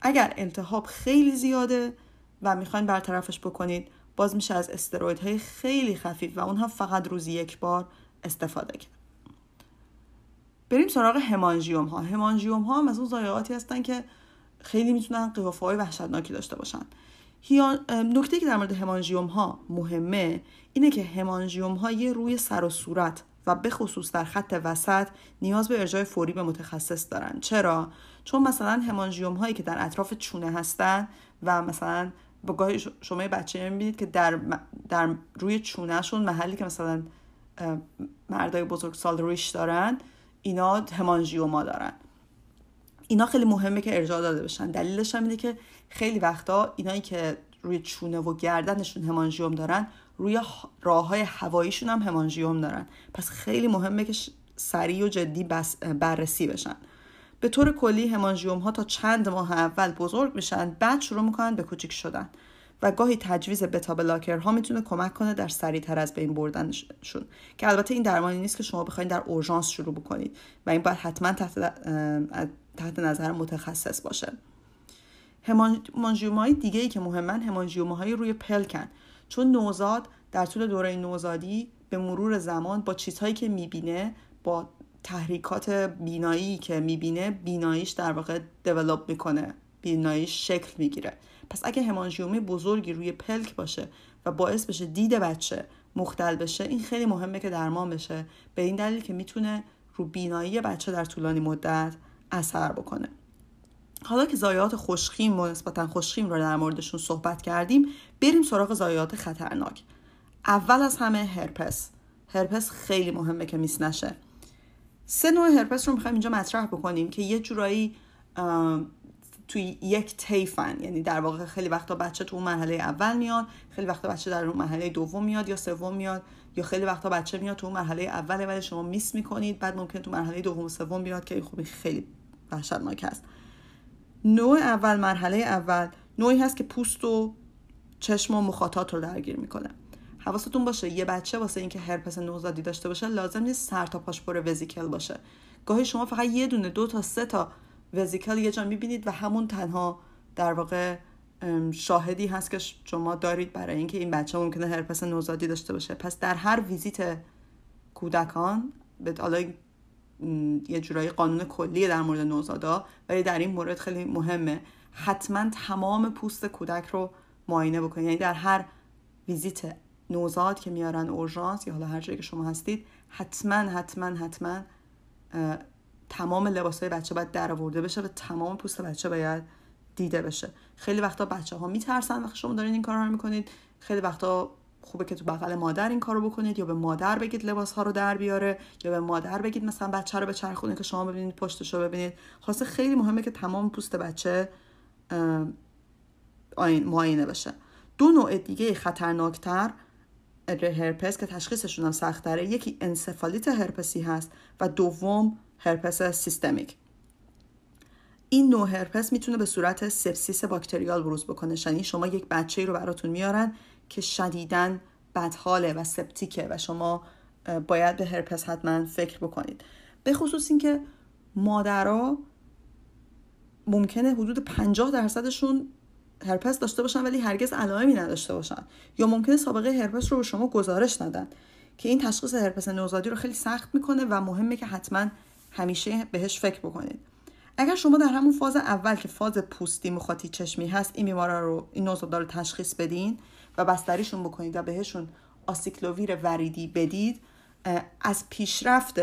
اگر التهاب خیلی زیاده و می‌خواین برطرفش بکنید باز میشه از استرویدهای خیلی خفیف و اونها فقط روزی یک بار استفاده کرد. بریم سراغ همانژیوم ها همانژیوم ها هم از اون ضایعاتی هستن که خیلی می‌تونن قیافه های وحشتناکی داشته باشن. نکته که در مورد همانژیوم ها مهمه اینه که همانژیوم ها یه روی سر و صورت و به خصوص در خط وسط نیاز به ارجاع فوری به متخصص دارن. چرا؟ چون مثلا همانژیوم هایی که در اطراف چونه هستن و مثلا با گاهی شما بچه می‌بینید که در, در روی چونهشون محلی که مثلا مردای بزرگ سال ریش دارن اینا همانژیوما دارن. اینا خیلی مهمه که ارجاع داده بشن. دلیلش هم اینه که خیلی وقتا اینایی که روی چونه و گردنشون همانژیوم دارن روی راه های هواییشون هم همانژیوم دارن. پس خیلی مهمه که سریع و جدی بررسی بشن. به طور کلی همانژیوم ها تا چند ماه اول بزرگ میشن بعد شروع می‌کنن به کوچیک شدن. و گاهی تجویز بتا بلاکر ها می‌تونه کمک کنه در تر از بین بردنشون. که البته این درمانی نیست که شما بخواید در اورژانس شروع بکنید و این باید حتما تحت, تحت نظر متخصص باشه. همانژیوم های دیگه ای که مهمن همانژیوم های روی پلکن چون نوزاد در طول دوره نوزادی به مرور زمان با چیزهایی که می‌بینه با تحریکات بینایی که می‌بینه بیناییش در واقع دیولوب می‌کنه بیناییش شکل می‌گیره. پس اگه همانژیومی بزرگی روی پلک باشه و باعث بشه دید بچه مختل بشه این خیلی مهمه که درمان بشه. به این دلیل که می‌تونه رو بینایی بچه در طولانی مدت اثر بکنه. حالا که زایات خوشخیم و نسبتا خوشخیم رو در موردشون صحبت کردیم بریم سراغ زایات خطرناک. اول از همه هرپس. هرپس خیلی مهمه که میس نشه. سه نوع هرپس رو می‌خوایم اینجا مطرح بکنیم که یه جورایی توی یک تیفن یعنی در واقع خیلی وقتا بچه تو اون مرحله اول میاد خیلی وقتا بچه در اون مرحله دوم میاد یا سوم میاد یا خیلی وقتا بچه میاد تو اون مرحله اول ولی شما میس می‌کنید بعد ممکن تو مرحله دوم و سوم بیاد که خوبی خیلی وحشتناک است نوع اول مرحله اول نوعی هست که پوست و چشم و مخاطات رو درگیر می‌کنه. حواستون باشه یه بچه واسه اینکه هرپس نوزادی داشته باشه لازم نیست سر تا پاش پر وزیکل باشه. گاهی شما فقط یه دونه دو تا سه تا وزیکل یه جا می‌بینید و همون تنها در واقع شاهدی هست که شما دارید برای اینکه این بچه ممکنه هرپس نوزادی داشته باشه. پس در هر ویزیت کودکان به یه جورایی قانون کلی در مورد نوزادا ولی در این مورد خیلی مهمه. حتما تمام پوست کودک رو معاینه بکنید. یعنی در هر ویزیت نوزاد که میارن اورژانس یا حالا هر جایی که شما هستید حتما حتما حتما تمام لباس های بچه باید در آورده بشه و تمام پوست بچه باید دیده بشه. خیلی وقتا بچه ها میترسن وقتی شما دارین این کار رو می‌کنید. خیلی وقتا خوبه که تو بغل مادر این کارو بکنید یا به مادر بگید لباس ها رو در بیاره یا به مادر بگید مثلا بچه رو به چرخونه که شما ببینید پشتش رو ببینید. خاصه خیلی مهمه که تمام پوست بچه معاینه بشه. دو نوع دیگه خطرناکتر هرپس که تشخیصشون هم سخت یکی انسفالیت هرپسی هست و دوم هرپس سیستمیک. این نوع هرپس می‌تونه به صورت سپسیس باکتریال بروز بکنه. یعنی شما یک بچه رو براتون میارن که شدیداً بدحاله و septic ه و شما باید به هرپس حتما فکر بکنید. به خصوص اینکه مادرها ممکنه حدود 50 درصدشون هرپس داشته باشن ولی هرگز علائمی نداشته باشن. یا ممکنه سابقه هرپس رو به شما گزارش ندن. که این تشخیص هرپس نوزادی رو خیلی سخت می‌کنه و مهمه که حتما همیشه بهش فکر بکنید. اگر شما در همون فاز اول که فاز پوستی مخاطی چشمی هست این بیمارا رو این نوزادا رو تشخیص بدین و بستریشون بکنید و بهشون آسیکلوویر وریدی بدید از پیشرفت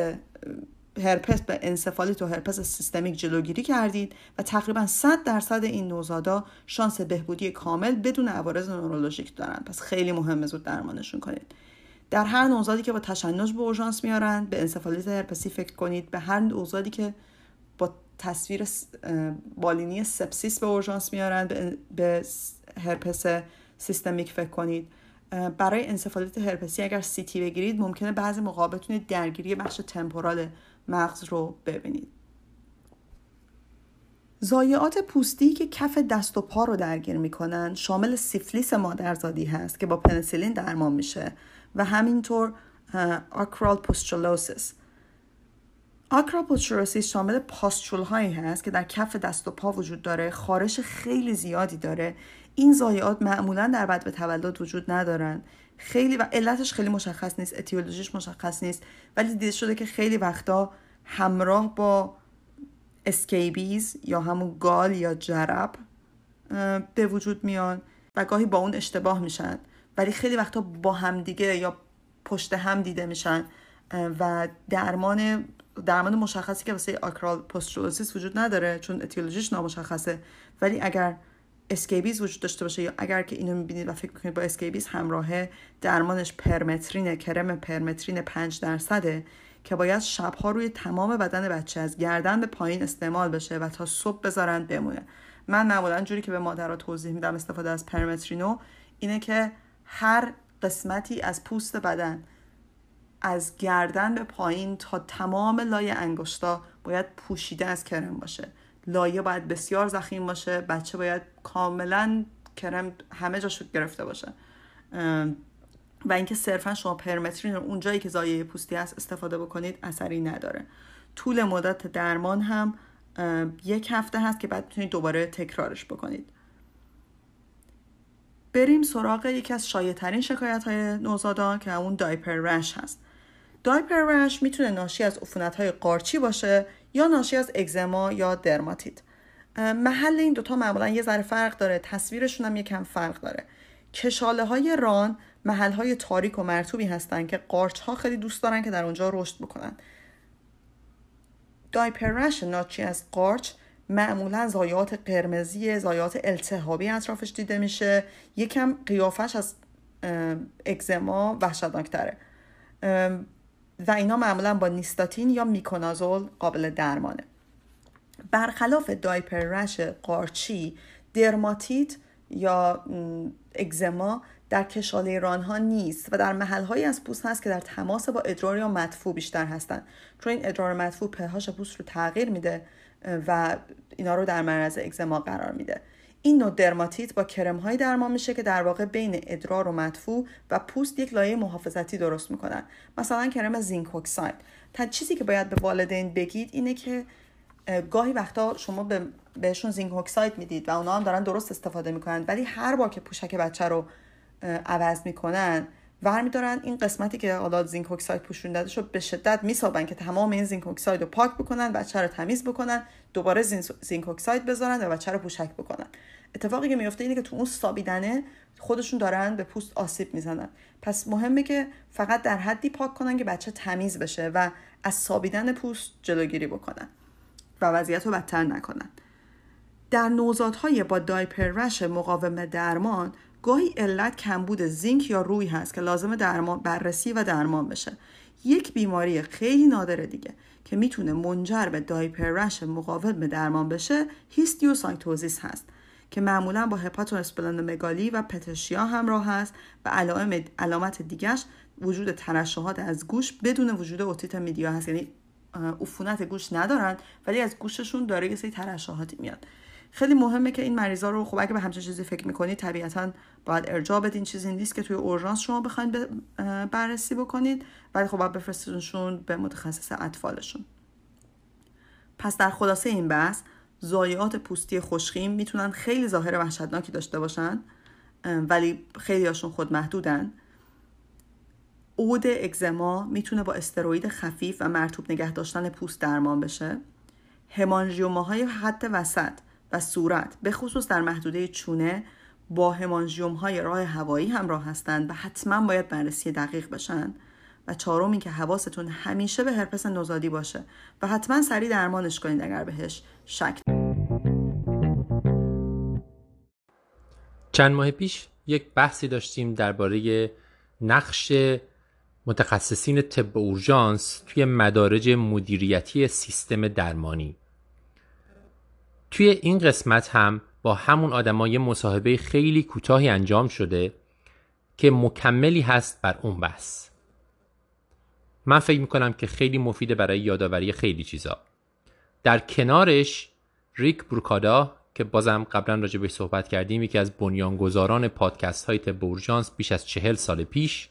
هرپس به انسفالیت و هرپس سیستمیک جلوگیری کردید و تقریبا 100 درصد این نوزادا شانس بهبودی کامل بدون عوارض نورولوژیک دارن. پس خیلی مهمه زود درمانشون کنید. در هر نوزادی که با تشنج به اورژانس میارن به انسفالیت هرپسی فکر کنید به هر نوزادی که با تصویر بالینی سپسیس به اورژانس میارن به هرپس سیستمیک فکر کنید. برای انسفالیت هرپسی اگر CT بگیرید ممکنه بعضی موقع بتونید درگیری بخش temporal مغز رو ببینید. ضایعات پوستی که کف دست و پا رو درگیر می‌کنن شامل سیفلیس مادرزادی هست که با پنسیلین درمان میشه و همینطور acral pustulosis acral شامل pustule هایی هست که در کف دست و پا وجود داره خارش خیلی زیادی داره این ضایعات معمولا در بدو تولد وجود ندارن. خیلی و علتش خیلی مشخص نیست اتیولوژیش مشخص نیست. ولی دیده شده که خیلی وقتا همراه با scabies یا همون گال یا جرب به وجود میان و گاهی با اون اشتباه میشن. ولی خیلی وقتا با همدیگه یا پشت هم دیده میشن. و درمان درمان مشخصی که واسه acral pustulosis وجود نداره چون اتیولوژیش نامشخصه. ولی اگر scabies وجود داشته باشه یا اگر که اینو می‌بینید و فکر می‌کنید با scabies همراهه درمانش پرمترین کرم پرمترین 5 درصده که باید شبها روی تمام بدن بچه از گردن به پایین استعمال بشه و تا صبح بذارن بمونه. من معمولا جوری که به مادرها توضیح میدم استفاده از پرمترینو اینه که هر قسمتی از پوست بدن از گردن به پایین تا تمام لایه انگشتا باید پوشیده از کرم باشه. لایه باید بسیار زخیم باشه بچه باید کاملا کرم همه جاشو گرفته باشه. و اینکه صرفا شما پرمترین رو اونجایی که زایه پوستی هست استفاده بکنید اثری نداره. طول مدت درمان هم یک هفته هست که بعد می‌تونید دوباره تکرارش بکنید. بریم سراغ یکی از شایع ترین شکایت های نوزادان که اون دایپر رش هست. دایپر رش می‌تونه ناشی از عفونت های قارچی باشه یا ناشی از اگزما یا درماتیت محل این دوتا معمولا یه ذره فرق داره. تصویرشون هم یکم فرق داره. کشاله های ران محل های تاریک و مرتوبی هستن که قارچ ها خیلی دوست دارن که در اونجا رشد بکنن. دایپرش ناچی از قارچ معمولا زایات قرمزی زایات التهابی اطرافش دیده میشه. یکم قیافش از اگزما وحشتناکتره. و اینا معمولا با نیستاتین یا میکونازول قابل درمانه. برخلاف دایپرش قارچی درماتیت یا اگزما در کشاله رانها نیست و در محلهایی از پوست هست که در تماس با ادرار یا مدفوع بیشتر هستند. چون این ادرار مدفوع pH پوست رو تغییر میده و اینا رو در معرض اگزما قرار میده. این نوع درماتیت با کرم های درمان میشه که در واقع بین ادرار و مدفوع و پوست یک لایه محافظتی درست می‌کنن. مثلا کرم zinc oxide تا چیزی که باید به والدین بگید اینه که گاهی وقتا شما به بهشون zinc oxide می‌دید و اونا هم دارن درست استفاده می‌کنن. ولی هر بار که پوشک بچه رو عوض می‌کنن ورمیدارن این قسمتی که حالا zinc oxide پوشون داده شد به شدت میسابن که تمام این zinc oxide رو پاک بکنن بچه رو تمیز بکنن دوباره zinc oxide بذارن و بچه رو پوشک بکنن. اتفاقی که میفته اینه که تو اون سابیدنه خودشون دارن به پوست آسیب می‌زنن. پس مهمه که فقط در حدی پاک کنن که بچه تمیز بشه و از سابیدن پوست جلوگیری بکنن و وضعیت رو بدتر نکنن. در نوزادهای با diaper rash مقاوم درمان گاهی علت کمبود zinc یا روی هست که لازم درمان بررسی و درمان بشه. یک بیماری خیلی نادر دیگه که می‌تونه منجر به diaper rash مقاوم به درمان بشه histiocytosis هست که معمولا با hepatomegaly و petechia همراه هست و علائم علامت دیگرش وجود ترشحات از گوش بدون وجود otitis media هست. یعنی عفونت گوش ندارن ولی از گوششون داره یه سری ترشحاتی میاد. خیلی مهمه که این مریضا رو خب اگه به همچین چیزی فکر می‌کنید طبیعتا باید ارجاع بدین. چیزی نیست که توی اورژانس شما بخواید بررسی بکنید. ولی خب باید بفرستونشون به متخصص اطفالشون. پس در خلاصه این بحث زایات پوستی خوشخیم می‌تونن خیلی ظاهر وحشتناکی داشته باشن ولی خیلی هاشون خود محدودن عود اگزما می‌تونه با استروید خفیف و مرتوب نگه داشتن پوست درمان بشه. همانژیوماهای حد وسط و صورت به خصوص در محدوده چونه با همانژیوم های راه هوایی همراه هستند و حتما باید بررسی دقیق بشن. و چهارم که حواستون همیشه به هرپس نوزادی باشه و حتما سریع درمانش کنید اگر بهش شک چند ماه پیش یک بحثی داشتیم درباره نقش متخصصین طب اورژانس توی مدارج مدیریتی سیستم درمانی. توی این قسمت هم با همون آدمای مصاحبه خیلی کوتاهی انجام شده که مکملی هست بر اون بحث. من فکر می‌کنم که خیلی مفیده برای یادآوری خیلی چیزا. در کنارش ریک بروکادا که بازم قبلا راجع به صحبت کردیم یکی از بنیانگذاران پادکست های طب اورژانس بیش از چهل سال پیش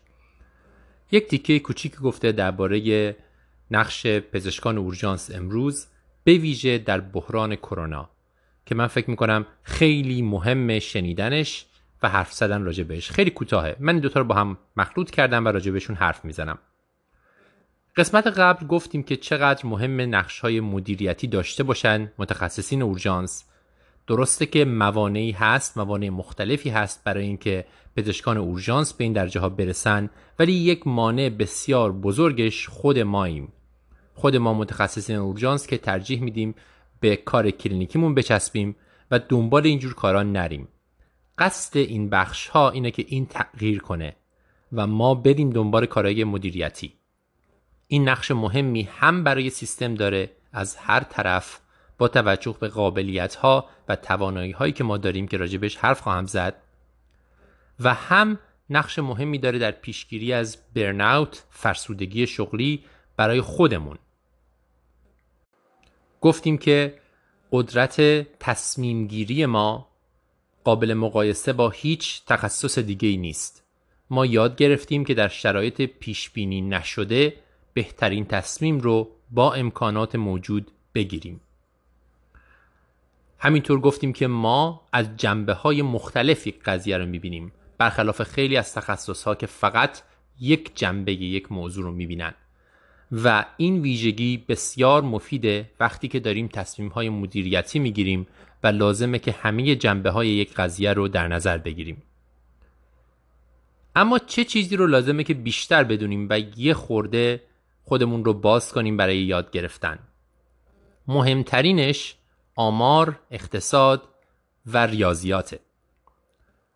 یک تیکه کوچیک گفته درباره نقش پزشکان اورژانس امروز به ویژه در بحران کرونا که من فکر می‌کنم خیلی مهم شنیدنش و حرف زدن راجع بهش. خیلی کوتاهه. من این دوتا رو با هم مخلوط کردم و راجع بهشون حرف می‌زنم. قسمت قبل گفتیم که چقدر مهم نقش های مدیریتی داشته باشن متخصصین اورژانس. درسته که موانعی هست موانع مختلفی هست برای اینکه پزشکان اورژانس به این درجه ها برسن ولی یک مانع بسیار بزرگش خود ماییم. خود ما متخصصین اورژانس که ترجیح میدیم به کار کلینیکیمون بچسبیم و دنبال اینجور کارا نریم. قصد این بخش ها اینه که این تغییر کنه و ما بریم دنبال کارهای مدیریتی. این نقش مهمی هم برای سیستم داره از هر طرف با توجه به قابلیت ها و توانایی هایی که ما داریم که راجبش حرف خواهم زد. و هم نقش مهمی داره در پیشگیری از برناوت فرسودگی شغلی برای خودمون. گفتیم که قدرت تصمیم گیری ما قابل مقایسه با هیچ تخصص دیگه ای نیست. ما یاد گرفتیم که در شرایط پیش بینی نشده بهترین تصمیم رو با امکانات موجود بگیریم. همینطور گفتیم که ما از جنبه های مختلفی قضیه رو می‌بینیم. برخلاف خیلی از تخصص ها که فقط یک جنبه یک موضوع رو می‌بینن. و این ویژگی بسیار مفیده وقتی که داریم تصمیم های مدیریتی می‌گیریم و لازمه که همه جنبه های یک قضیه رو در نظر بگیریم. اما چه چیزی رو لازمه که بیشتر بدونیم و یه خورده خودمون رو باز کنیم برای یاد گرفتن؟ مهمترینش آمار، اقتصاد و ریاضیاته.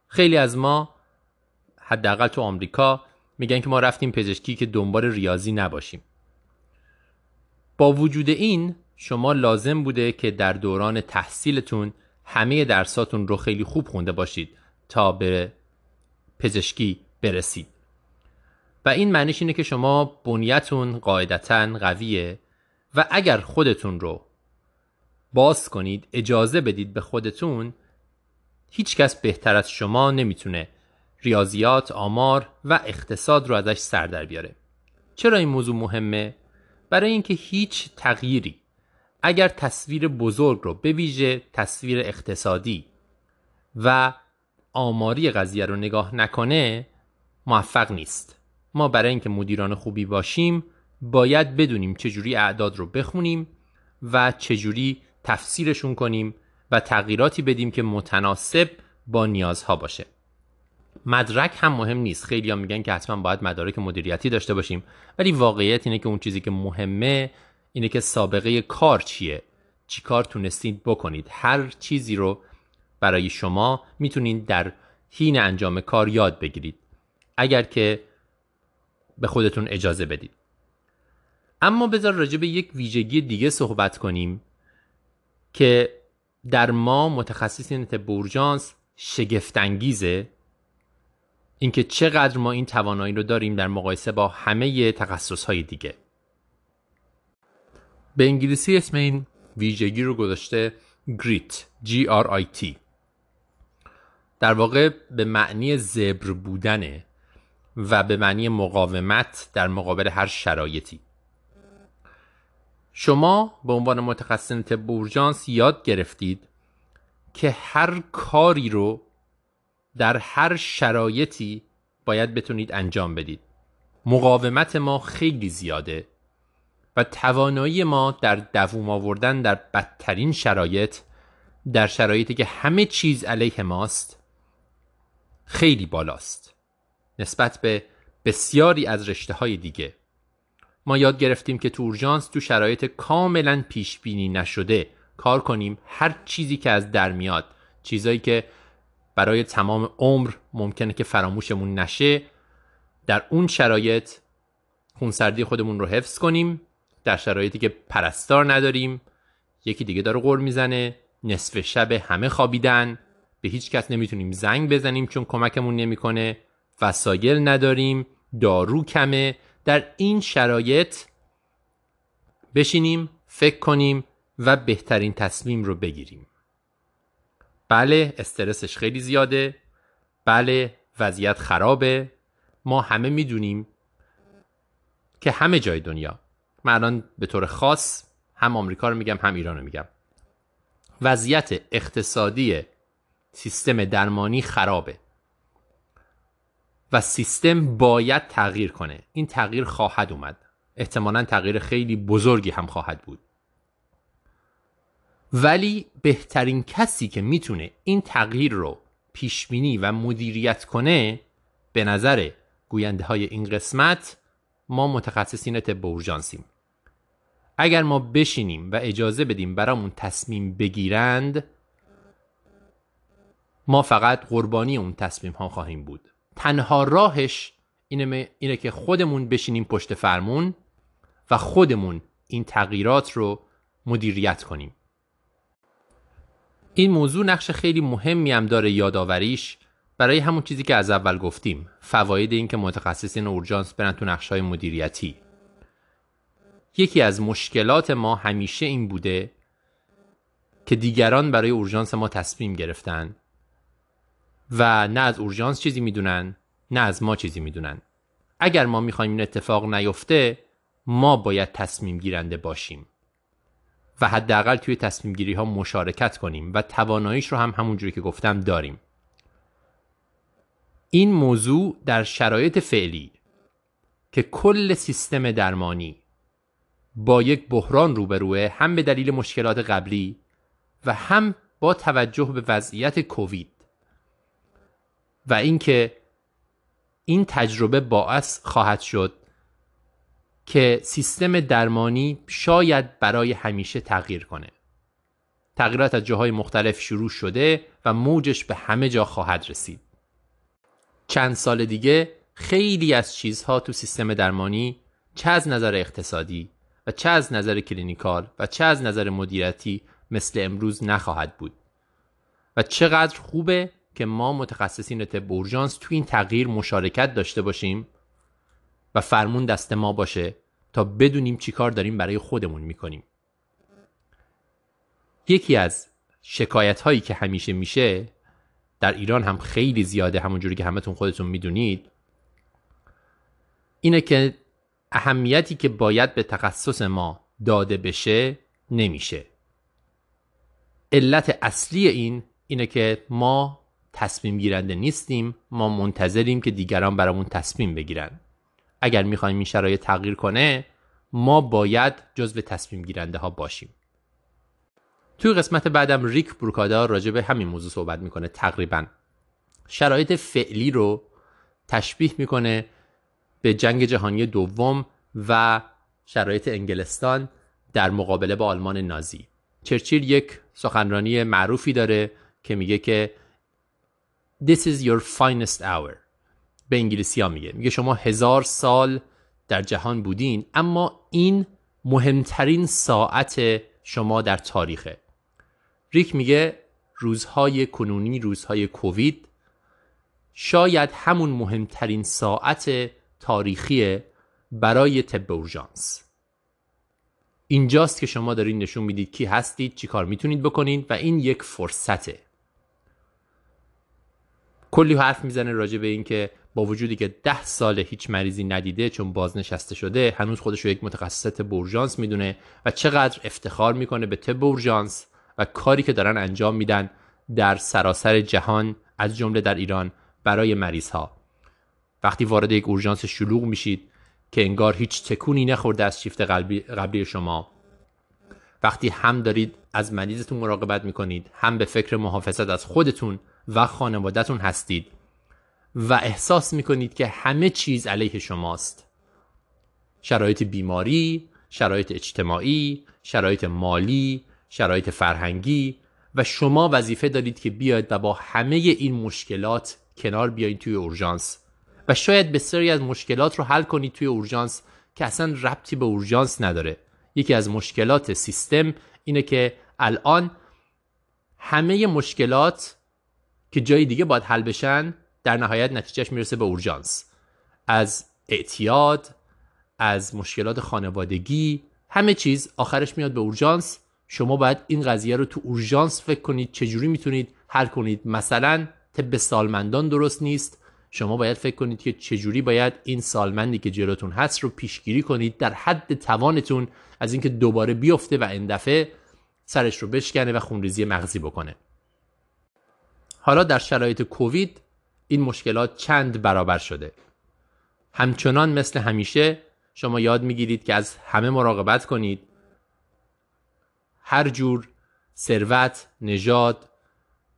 خیلی از ما حداقل تو آمریکا میگن که ما رفتیم پزشکی که دنبال ریاضی نباشیم. با وجود این شما لازم بوده که در دوران تحصیلتون همه درساتون رو خیلی خوب خونده باشید تا به پزشکی برسید و این معنیش اینه که شما بنیتون قاعدتا قویه و اگر خودتون رو باز کنید اجازه بدید به خودتون هیچکس بهتر از شما نمی‌تونه ریاضیات، آمار و اقتصاد رو ازش سر در بیاره. چرا این موضوع مهمه؟ برای اینکه هیچ تغییری اگر تصویر بزرگ رو به ویژه تصویر اقتصادی و آماری قضیه رو نگاه نکنه موفق نیست. ما برای اینکه مدیران خوبی باشیم باید بدونیم چجوری اعداد رو بخونیم و چجوری تفسیرشون کنیم و تغییراتی بدیم که متناسب با نیازها باشه مدرک هم مهم نیست. خیلی هم میگن که حتما باید مدارک مدیریتی داشته باشیم. ولی واقعیت اینه که اون چیزی که مهمه اینه که سابقه کار چیه؟ چی کار تونستید بکنید؟ هر چیزی رو برای شما می‌تونید در حین انجام کار یاد بگیرید. اگر که به خودتون اجازه بدید. اما بذار راجع به یک ویژگی دیگه صحبت کنیم که در ما متخصصین طب اورژانس شگفتانگیزه. اینکه چقدر ما این توانایی رو داریم در مقایسه با همه های دیگه. به انگلیسی اسم این ویژگی رو گذاشته گریت G R I T. در واقع به معنی زبر بودنه و به معنی مقاومت در مقابل هر شرایطی. شما به عنوان متخصص طب اورژانس یاد گرفتید که هر کاری رو در هر شرایطی باید بتونید انجام بدید. مقاومت ما خیلی زیاده و توانایی ما در دووم آوردن در بدترین شرایط در شرایطی که همه چیز علیه ماست خیلی بالاست. نسبت به بسیاری از رشته های دیگه. ما یاد گرفتیم که تو اورژانس تو شرایط کاملا پیش بینی نشده کار کنیم هر چیزی که از در میاد. چیزایی که برای تمام عمر ممکنه که فراموشمون نشه در اون شرایط خونسردی خودمون رو حفظ کنیم در شرایطی که پرستار نداریم یکی دیگه داره غور می‌زنه نصف شب همه خوابیدن به هیچ کس نمی‌تونیم زنگ بزنیم چون کمکمون نمی‌کنه وسایل نداریم دارو کمه. در این شرایط بشینیم فکر کنیم و بهترین تصمیم رو بگیریم. بله استرسش خیلی زیاده. بله وضعیت خرابه. ما همه می‌دونیم که همه جای دنیا من الان به طور خاص هم آمریکا رو میگم هم ایران رو میگم. وضعیت اقتصادی سیستم درمانی خرابه. و سیستم باید تغییر کنه. این تغییر خواهد اومد. احتمالا تغییر خیلی بزرگی هم خواهد بود. ولی بهترین کسی که می‌تونه این تغییر رو پیش بینی و مدیریت کنه به نظر گوینده های این قسمت ما متخصصین طب اورژانسیم. اگر ما بشینیم و اجازه بدیم برامون تصمیم بگیرند ما فقط قربانی اون تصمیم ها خواهیم بود. تنها راهش اینه, اینه که خودمون بشینیم پشت فرمون و خودمون این تغییرات رو مدیریت کنیم. این موضوع نقش خیلی مهمی هم داره یادآوریش برای همون چیزی که از اول گفتیم فواید این که متخصصین اورژانس برن تو نقش های مدیریتی. یکی از مشکلات ما همیشه این بوده که دیگران برای اورژانس ما تصمیم گرفتن و نه از اورژانس چیزی می‌دونن نه از ما چیزی می‌دونن. اگر ما می‌خوایم این اتفاق نیفته ما باید تصمیم گیرنده باشیم. و حداقل توی تصمیم گیری ها مشارکت کنیم و تواناییش رو هم همونجوری که گفتم داریم. این موضوع در شرایط فعلی که کل سیستم درمانی با یک بحران روبروه هم به دلیل مشکلات قبلی و هم با توجه به وضعیت کووید و اینکه این تجربه باعث خواهد شد که سیستم درمانی شاید برای همیشه تغییر کنه. تغییرات از جاهای مختلف شروع شده و موجش به همه جا خواهد رسید. چند سال دیگه خیلی از چیزها تو سیستم درمانی چه از نظر اقتصادی و چه از نظر کلینیکال و چه از نظر مدیریتی مثل امروز نخواهد بود. و چقدر خوبه که ما متخصصین طب اورژانس تو این تغییر مشارکت داشته باشیم و فرمون دست ما باشه تا بدونیم چی کار داریم برای خودمون می‌کنیم. یکی از شکایت هایی که همیشه میشه در ایران هم خیلی زیاده همونجوری که همتون خودتون می‌دونید اینه که اهمیتی که باید به تخصص ما داده بشه نمیشه. علت اصلی این اینه که ما تصمیم گیرنده نیستیم ما منتظریم که دیگران برامون تصمیم بگیرن. اگر می‌خوایم این شرایط تغییر کنه ما باید جزو تصمیم گیرنده ها باشیم. توی قسمت بعدم ریک بروکادا راجع به همین موضوع صحبت می‌کنه تقریبا. شرایط فعلی رو تشبیه می‌کنه به جنگ جهانی دوم و شرایط انگلستان در مقابله با آلمان نازی. چرچیل یک سخنرانی معروفی داره که میگه که This is your finest hour. به انگلیسی ها میگه. میگه شما هزار سال در جهان بودین اما این مهمترین ساعت شما در تاریخه. ریک میگه روزهای کنونی روزهای کووید شاید همون مهمترین ساعت تاریخی برای طب اورژانس. اینجاست که شما دارین نشون می‌دید کی هستید چی کار می‌تونید بکنید و این یک فرصته. کلی حرف می‌زنه راجع به اینکه با وجودی که ده سال هیچ مریضی ندیده چون بازنشسته شده هنوز خودش رو یک متخصص اورژانس می‌دونه و چقدر افتخار می‌کنه به طب اورژانس و کاری که دارن انجام میدن در سراسر جهان از جمله در ایران برای مریض ها وقتی وارد یک اورژانس شلوغ میشید که انگار هیچ تکونی نخورده از شیفت قلبی, قبلی شما. وقتی هم دارید از مریضتون مراقبت می‌کنید هم به فکر محافظت از خودتون و خانوادهتون هستید. و احساس می‌کنید که همه چیز علیه شماست. شرایط بیماری، شرایط اجتماعی، شرایط مالی، شرایط فرهنگی و شما وظیفه دارید که بیاید و با همه این مشکلات کنار بیاید توی اورژانس. و شاید بسیاری از مشکلات رو حل کنید توی اورژانس که اصلا ربطی به اورژانس نداره. یکی از مشکلات سیستم اینه که الان همه مشکلات که جای دیگه باید حل بشن در نهایت نتیجهش می‌رسه به اورژانس. از اعتیاد از مشکلات خانوادگی همه چیز آخرش میاد به اورژانس. شما باید این قضیه رو تو اورژانس فکر کنید چجوری می‌تونید حل کنید. مثلا طب سالمندان درست نیست. شما باید فکر کنید که چجوری باید این سالمندی که جلوتون هست رو پیشگیری کنید. در حد توانتون از اینکه دوباره بیفته و این دفعه سرش رو بشکنه و خونریزی مغزی بکنه. حالا در شرایط کووید این مشکلات چند برابر شده. همچنان مثل همیشه شما یاد می‌گیرید که از همه مراقبت کنید. هر جور ثروت، نژاد،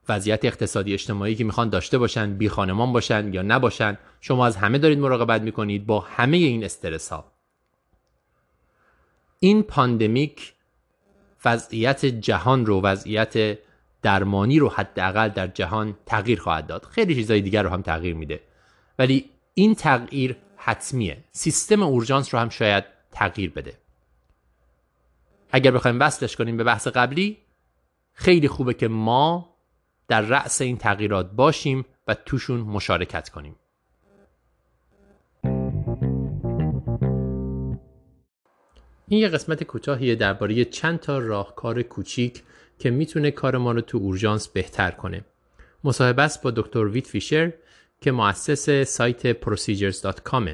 وضعیت اقتصادی اجتماعی که می‌خوان داشته باشن بی خانمان باشن یا نباشن شما از همه دارید مراقبت می‌کنید با همه این استرس ها این پاندمیک وضعیت جهان رو وضعیت درمانی رو حداقل در جهان تغییر خواهد داد. خیلی چیزهای دیگر رو هم تغییر میده. ولی این تغییر حتمیه. سیستم اورژانس رو هم شاید تغییر بده. اگر بخوایم وصلش کنیم به بحث قبلی خیلی خوبه که ما در رأس این تغییرات باشیم و توشون مشارکت کنیم. این یه قسمت کوتاهیه درباره چند تا راهکار کوچیک که می‌تونه کار ما رو تو اورژانس بهتر کنه. مصاحبه است با دکتر ویت فیشر که مؤسس سایت procedures.com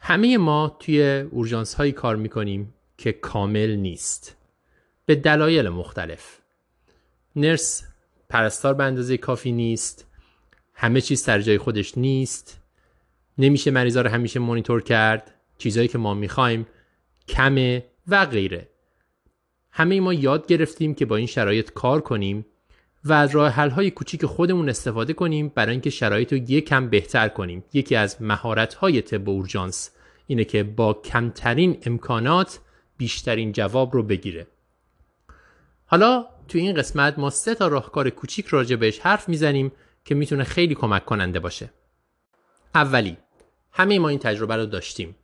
همه ما توی اورژانس هایی کار می‌کنیم که کامل نیست. به دلایل مختلف. نرس پرستار به اندازه کافی نیست. همه چیز سر جای خودش نیست. نمیشه مریضا رو همیشه مانیتور کرد. چیزهایی که ما می‌خوایم کمه و غیره. همه ما یاد گرفتیم که با این شرایط کار کنیم و از راه حل های کوچیک خودمون استفاده کنیم برای اینکه شرایط رو کم بهتر کنیم. یکی از مهارت های طب اورژانس اینه که با کمترین امکانات بیشترین جواب رو بگیره. حالا تو این قسمت ما سه تا راهکار کوچیک راجع بهش حرف می‌زنیم که می‌تونه خیلی کمک کننده باشه. اولی همه ما این تجربه رو داشتیم.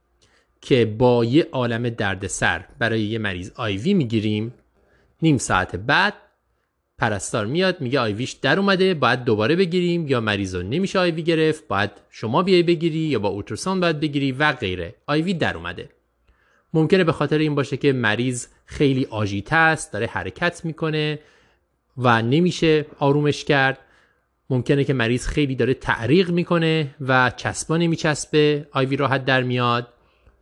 که با یه عالم دردسر برای یه مریض آیوی می‌گیریم. نیم ساعت بعد پرستار میاد میگه آیویش در اومده باید دوباره بگیریم یا مریض رو نمیشه آیوی گرفت باید شما بیای بگیری یا با اوترسان باید بگیری و غیره. آیوی در اومده. ممکنه به خاطر این باشه که مریض خیلی آژیته است داره حرکت می‌کنه و نمیشه آرومش کرد. ممکنه که مریض خیلی داره تعریق می‌کنه و چسبا نمیچسبه آیوی راحت در میاد.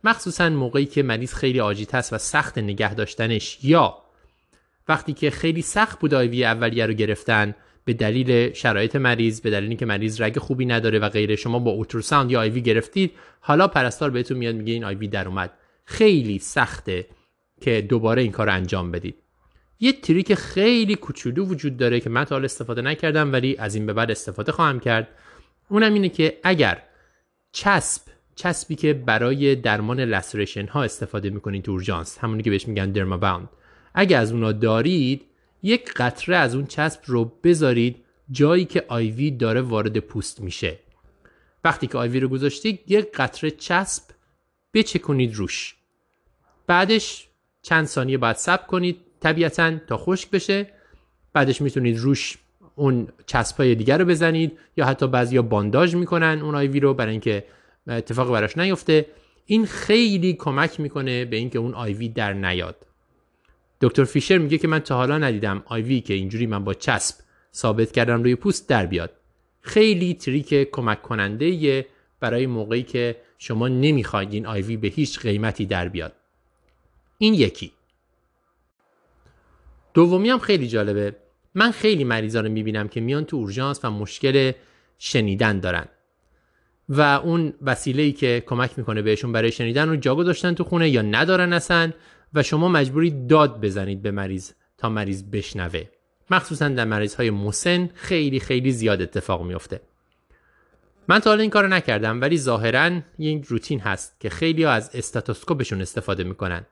مخصوصا موقعی که مریض خیلی آجیت است و سخت نگه داشتنش یا وقتی که خیلی سخت بود آیوی اولیه رو گرفتن به دلیل شرایط مریض به دلیلی که مریض رگ خوبی نداره و غیره شما با اوتروساوند یا آیوی گرفتید حالا پرستار بهتون میاد میگه این آیوی در اومد. خیلی سخته که دوباره این کار رو انجام بدید. یه تریک خیلی کوچولو وجود داره که من تا حال استفاده نکردم ولی از این به بعد استفاده خواهم کرد. اونم اینه که اگر چسب چسبی که برای درمان لسریشن ها استفاده می‌کنید تو اورژانس همونی که بهش میگن درما باوند اگر از اونا دارید یک قطره از اون چسب رو بذارید جایی که آیوی داره وارد پوست میشه. وقتی که آیوی رو گذاشتید یک قطره چسب بچکونید روش. بعدش چند ثانیه بعد سب کنید طبیعتا تا خشک بشه. بعدش می‌تونید روش اون چسبای دیگر رو بزنید یا حتی بعضیا بانداژ می‌کنن اون آیوی رو برای اینکه اتفاق براش نیفته. این خیلی کمک می‌کنه به اینکه اون آیوی در نیاد. دکتر فیشر میگه که من تا حالا ندیدم آیوی که اینجوری من با چسب ثابت کردم روی پوست در بیاد. خیلی تریک کمک کننده برای موقعی که شما نمی‌خواید این آیوی به هیچ قیمتی در بیاد. این یکی. دومی هم خیلی جالبه. من خیلی مریضا رو می‌بینم که میان تو اورژانس و مشکل شنیدن دارن. و اون وسیله ای که کمک می‌کنه بهشون برای شنیدن رو جا گذاشتن تو خونه یا ندارن اصلا و شما مجبوری داد بزنید به مریض تا مریض بشنوه. مخصوصا در مریض های مسن خیلی خیلی زیاد اتفاق میفته من تا حالا این کارو نکردم ولی ظاهرا یک روتین هست که خیلی ها از استاتوسکوپشون استفاده می‌کنن.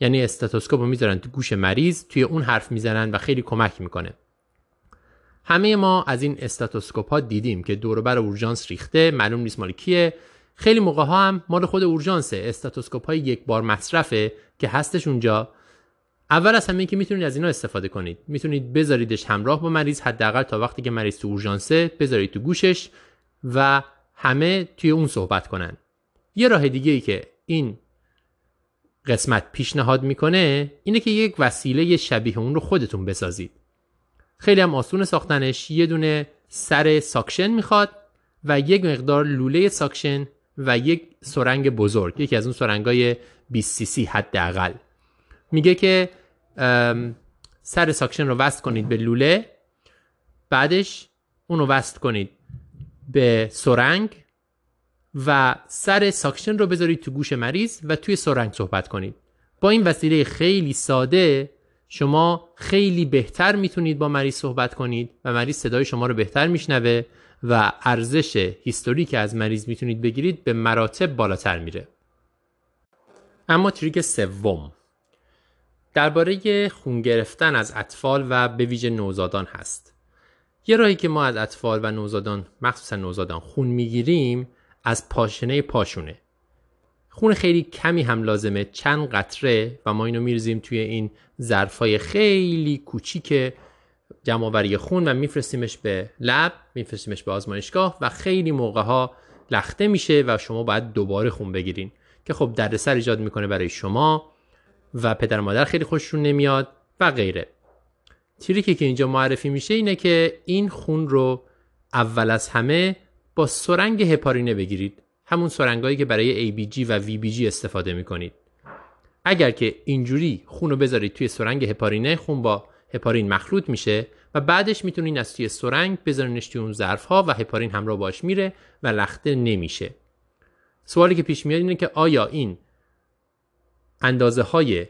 یعنی استاتوسکوپ می‌ذارن تو گوش مریض توی اون حرف می‌زنن و خیلی کمک می‌کنه. همه ما از این استاتوسکوپ ها دیدیم که دوربر اورژانس ریخته معلوم نیست مال کیه. خیلی موقع ها هم مال خود اورژانسه. استاتوسکوپ های یک بار مصرفه که هستش اونجا. اول از همه که می‌تونید از اینا استفاده کنید. می‌تونید بذاریدش همراه با مریض حداقل تا وقتی که مریض تو اورژانسه بذارید تو گوشش و همه توی اون صحبت کنن. یه راه دیگه ای که این قسمت پیشنهاد می‌کنه اینه که یک وسیله شبیه اون رو خودتون بسازید. خیلی هم آسون ساختنش. یه دونه سر suction می‌خواد و یک مقدار لوله suction و یک سرنگ بزرگ. یکی از اون سرنگای 20 سی سی حداقل. میگه که سر suction رو وصل کنید به لوله. بعدش اون رو وصل کنید به سرنگ و سر suction رو بذارید تو گوش مریض و توی سرنگ صحبت کنید. با این وسیله خیلی ساده شما خیلی بهتر می‌تونید با مریض صحبت کنید و مریض صدای شما رو بهتر میشنوه و ارزش history که از مریض می‌تونید بگیرید به مراتب بالاتر میره. اما trick سوم. درباره خون گرفتن از اطفال و به ویژه نوزادان هست. یه راهی که ما از اطفال و نوزادان مخصوصا نوزادان خون می‌گیریم از پاشنه پاشونه. خون خیلی کمی هم لازمه. چند قطره و ما اینو میرزیم توی این ظرفای خیلی کوچیک جمعآوری خون و میفرستیمش به لب میفرستیمش به آزمایشگاه و خیلی موقع ها لخته میشه و شما باید دوباره خون بگیرین. که خب دردسر ایجاد می‌کنه برای شما و پدر مادر خیلی خوششون نمیاد و غیره. تریکی که اینجا معرفی میشه اینه که این خون رو اول از همه با سرنگ هپارینه بگیرید. همون سرنگایی که برای ABG و VBG استفاده می‌کنید. اگر که اینجوری خون رو بذارید توی سرنگ هپارینه خون با هپارین مخلوط میشه و بعدش می‌تونین از توی سرنگ بذارینش توی اون ظرف ها و هپارین همراه باش میره و لخته نمیشه. سوالی که پیش میاد اینه که آیا این اندازه های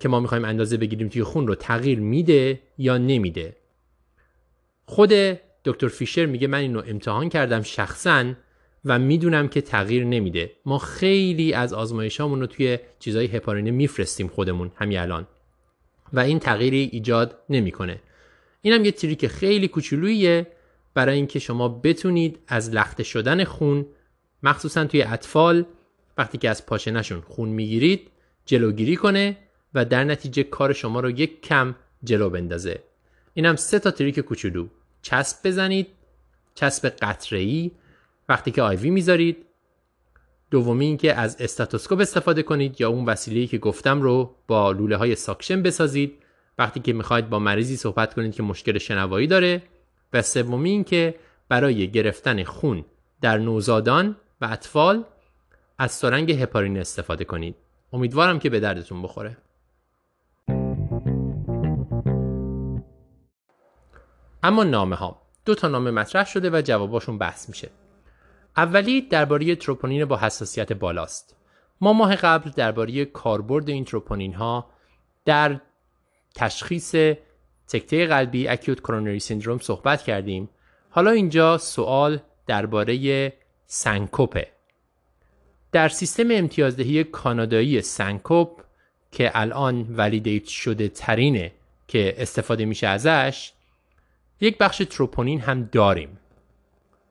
که ما می‌خوایم اندازه بگیریم توی خون رو تغییر میده یا نمیده؟ خود دکتر فیشر میگه من اینو امتحان کردم شخصا و می‌دونم که تغییر نمیده. ما خیلی از آزمایشامون رو توی چیزای هپارینه میفرستیم خودمون همین الان. و این تغییری ایجاد نمی‌کنه. اینم یه trick خیلی کوچولوییه برای اینکه شما بتونید از لخته شدن خون مخصوصا توی اطفال وقتی که از پاشنشون خون می‌گیرید جلوگیری کنه و در نتیجه کار شما رو یک کم جلو بندازه. اینم سه تا trick کوچولو. چسب بزنید. چسب قطره وقتی که IV می‌ذارید. دومی اینکه از stethoscope استفاده کنید یا اون وسیله‌ای که گفتم رو با لوله های suction بسازید. وقتی که می‌خواید با مریضی صحبت کنید که مشکل شنوایی داره. و سومی اینکه برای گرفتن خون در نوزادان و اطفال از سرنگ هپارین استفاده کنید. امیدوارم که به دردتون بخوره. اما نامه ها دو تا نامه مطرح شده و جواباشون بحث میشه. اولی درباره تروپونین با حساسیت بالاست. ما ماه قبل درباره کاربرد این تروپونین ها در تشخیص تکته قلبی اکیوت کرونری سیندروم صحبت کردیم. حالا اینجا سوال درباره سنکوپه. در سیستم امتیازدهی کانادایی سنکوپ که الان ولیدیت شده ترینه که استفاده میشه ازش یک بخش تروپونین هم داریم.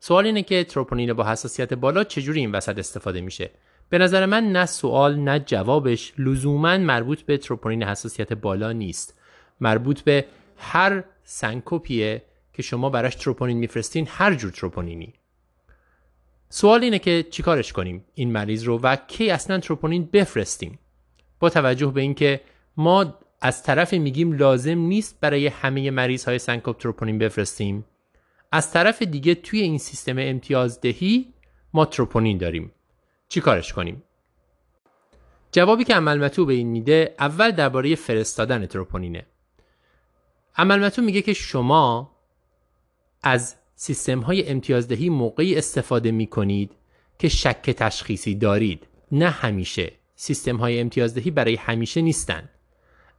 سوال اینه که تروپونین با حساسیت بالا چجوری این وسط استفاده میشه؟ به نظر من نه سوال نه جوابش لزوما مربوط به تروپونین حساسیت بالا نیست. مربوط به هر سنکوپیه که شما براش تروپونین میفرستین هر جور تروپونینی. سوال اینه که چیکارش کنیم؟ این مریض رو و کی اصلا تروپونین بفرستیم؟ با توجه به اینکه ما از طرف میگیم لازم نیست برای همه مریض های سنکوپ تروپونین بفرستیم از طرف دیگه توی این سیستم امتیازدهی ما تروپونین داریم. چی کارش کنیم؟ جوابی که عمل به این میده اول درباره فرستادن تروپونینه. عمل میگه که شما از سیستم های امتیازدهی موقعی استفاده می کنید که شک تشخیصی دارید. نه همیشه. سیستم های امتیازدهی برای همیشه نیستن.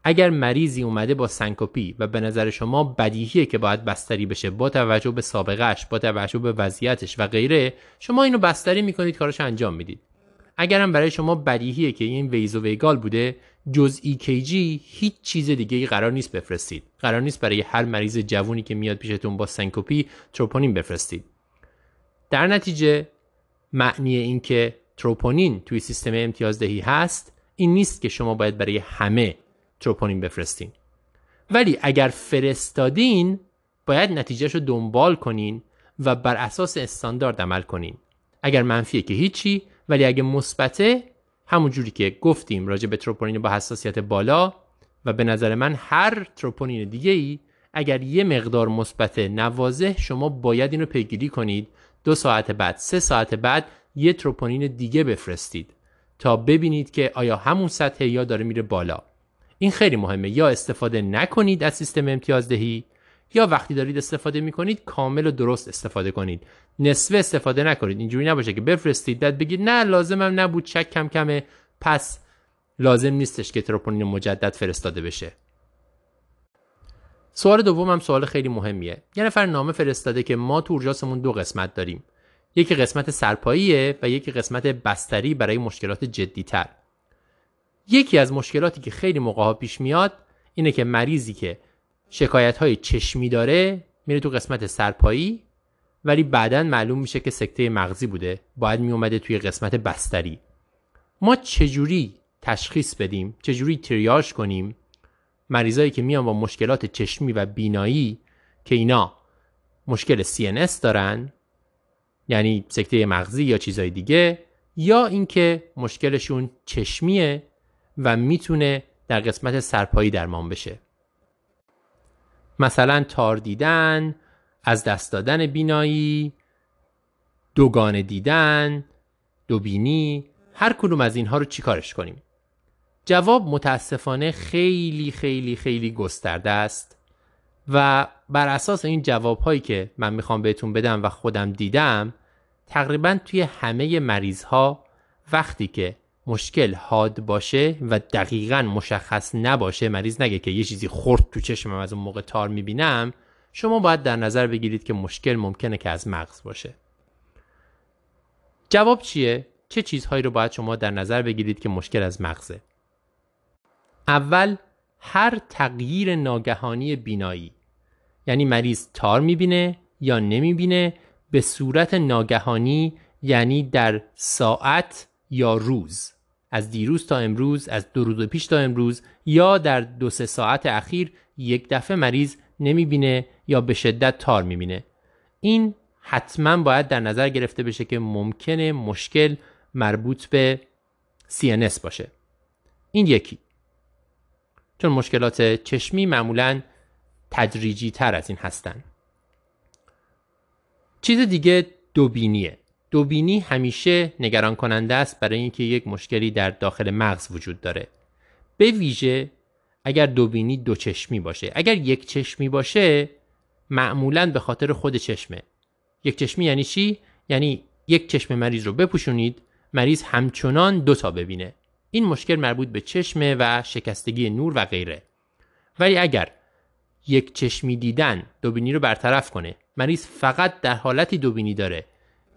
اگر مریضی اومده با سنکوپی و به نظر شما بدیهیه که باید بستری بشه با توجه به سابقهش با توجه به وضعیتش و غیره شما اینو بستری می‌کنید کارش انجام می‌دید. اگرم برای شما بدیهیه که این vasovagal بوده جز ECG هیچ چیز دیگه ای قرار نیست بفرستید. قرار نیست برای هر مریض جوونی که میاد پیشتون با سنکوپی تروپونین بفرستید. در نتیجه معنی اینکه تروپونین توی سیستم امتیازدهی هست این نیست که شما باید برای همه تروپونین بفرستین. ولی اگر فرستادین باید نتیجهش رو دنبال کنین و بر اساس استاندارد عمل کنین. اگر منفیه که هیچی ولی اگه مثبته همون جوری که گفتیم راجع به تروپونین با حساسیت بالا و به نظر من هر تروپونین دیگه ای اگر یه مقدار مثبت نوازه شما باید اینو پیگیری کنید. دو ساعت بعد سه ساعت بعد یه تروپونین دیگه بفرستید تا ببینید که آیا همون سطح یا داره میره بالا. این خیلی مهمه. یا استفاده نکنید از سیستم امتیازدهی یا وقتی دارید استفاده می‌کنید کامل و درست استفاده کنید. نصفه استفاده نکنید. اینجوری نباشه که بفرستید بعد بگید نه لازمم نبود چک کم کمه. پس لازم نیستش که تروپونین مجدد فرستاده بشه. سوال دوم سوال خیلی مهمیه. یه نفر نامه فرستاده که ما تو اورژانسمون دو قسمت داریم. یکی قسمت سرپاییه و یکی قسمت بستری برای مشکلات جدیتر. یکی از مشکلاتی که خیلی موقع پیش میاد اینه که مریضی که شکایت های چشمی داره میره تو قسمت سرپایی ولی بعدا معلوم میشه که سکته مغزی بوده. باید میومده توی قسمت بستری. ما چجوری تشخیص بدیم؟ چجوری تریاش کنیم؟ مریضایی که میان با مشکلات چشمی و بینایی که اینا مشکل CNS دارن یعنی سکته مغزی یا چیزای دیگه یا اینکه مشکلشون چشمیه و می‌تونه در قسمت سرپایی درمان بشه. مثلا تار دیدن از دست دادن بینایی دوگانه دیدن دوبینی هر کدوم از اینها رو چیکارش کنیم؟ جواب متاسفانه خیلی خیلی خیلی گسترده است و بر اساس این جواب هایی که من می‌خوام بهتون بدم و خودم دیدم تقریبا توی همه مریض ها وقتی که مشکل حاد باشه و دقیقا مشخص نباشه. مریض نگه که یه چیزی خورد تو چشمم از اون موقع تار می‌بینم. شما باید در نظر بگیرید که مشکل ممکنه که از مغز باشه. جواب چیه؟ چه چیزهایی رو باید شما در نظر بگیرید که مشکل از مغزه؟ اول هر تغییر ناگهانی بینایی. یعنی مریض تار می‌بینه یا نمی‌بینه؟ به صورت ناگهانی یعنی در ساعت یا روز. از دیروز تا امروز از دو روز پیش تا امروز یا در دو سه ساعت اخیر یک دفعه مریض نمی‌بینه یا به شدت تار می‌بینه. این حتما باید در نظر گرفته بشه که ممکنه مشکل مربوط به CNS باشه. این یکی. چون مشکلات چشمی معمولا تدریجی تر از این هستن. چیز دیگه دوبینیه. دوبینی همیشه نگران کننده است برای اینکه یک مشکلی در داخل مغز وجود داره. به ویژه اگر دوبینی دو چشمی باشه. اگر یک چشمی باشه معمولا به خاطر خود چشمه. یک چشمی یعنی چی؟ یعنی یک چشم مریض رو بپوشونید مریض همچنان دو تا ببینه. این مشکل مربوط به چشمه و شکستگی نور و غیره. ولی اگر یک چشمی دیدن دوبینی رو برطرف کنه مریض فقط در حالتی دوبینی داره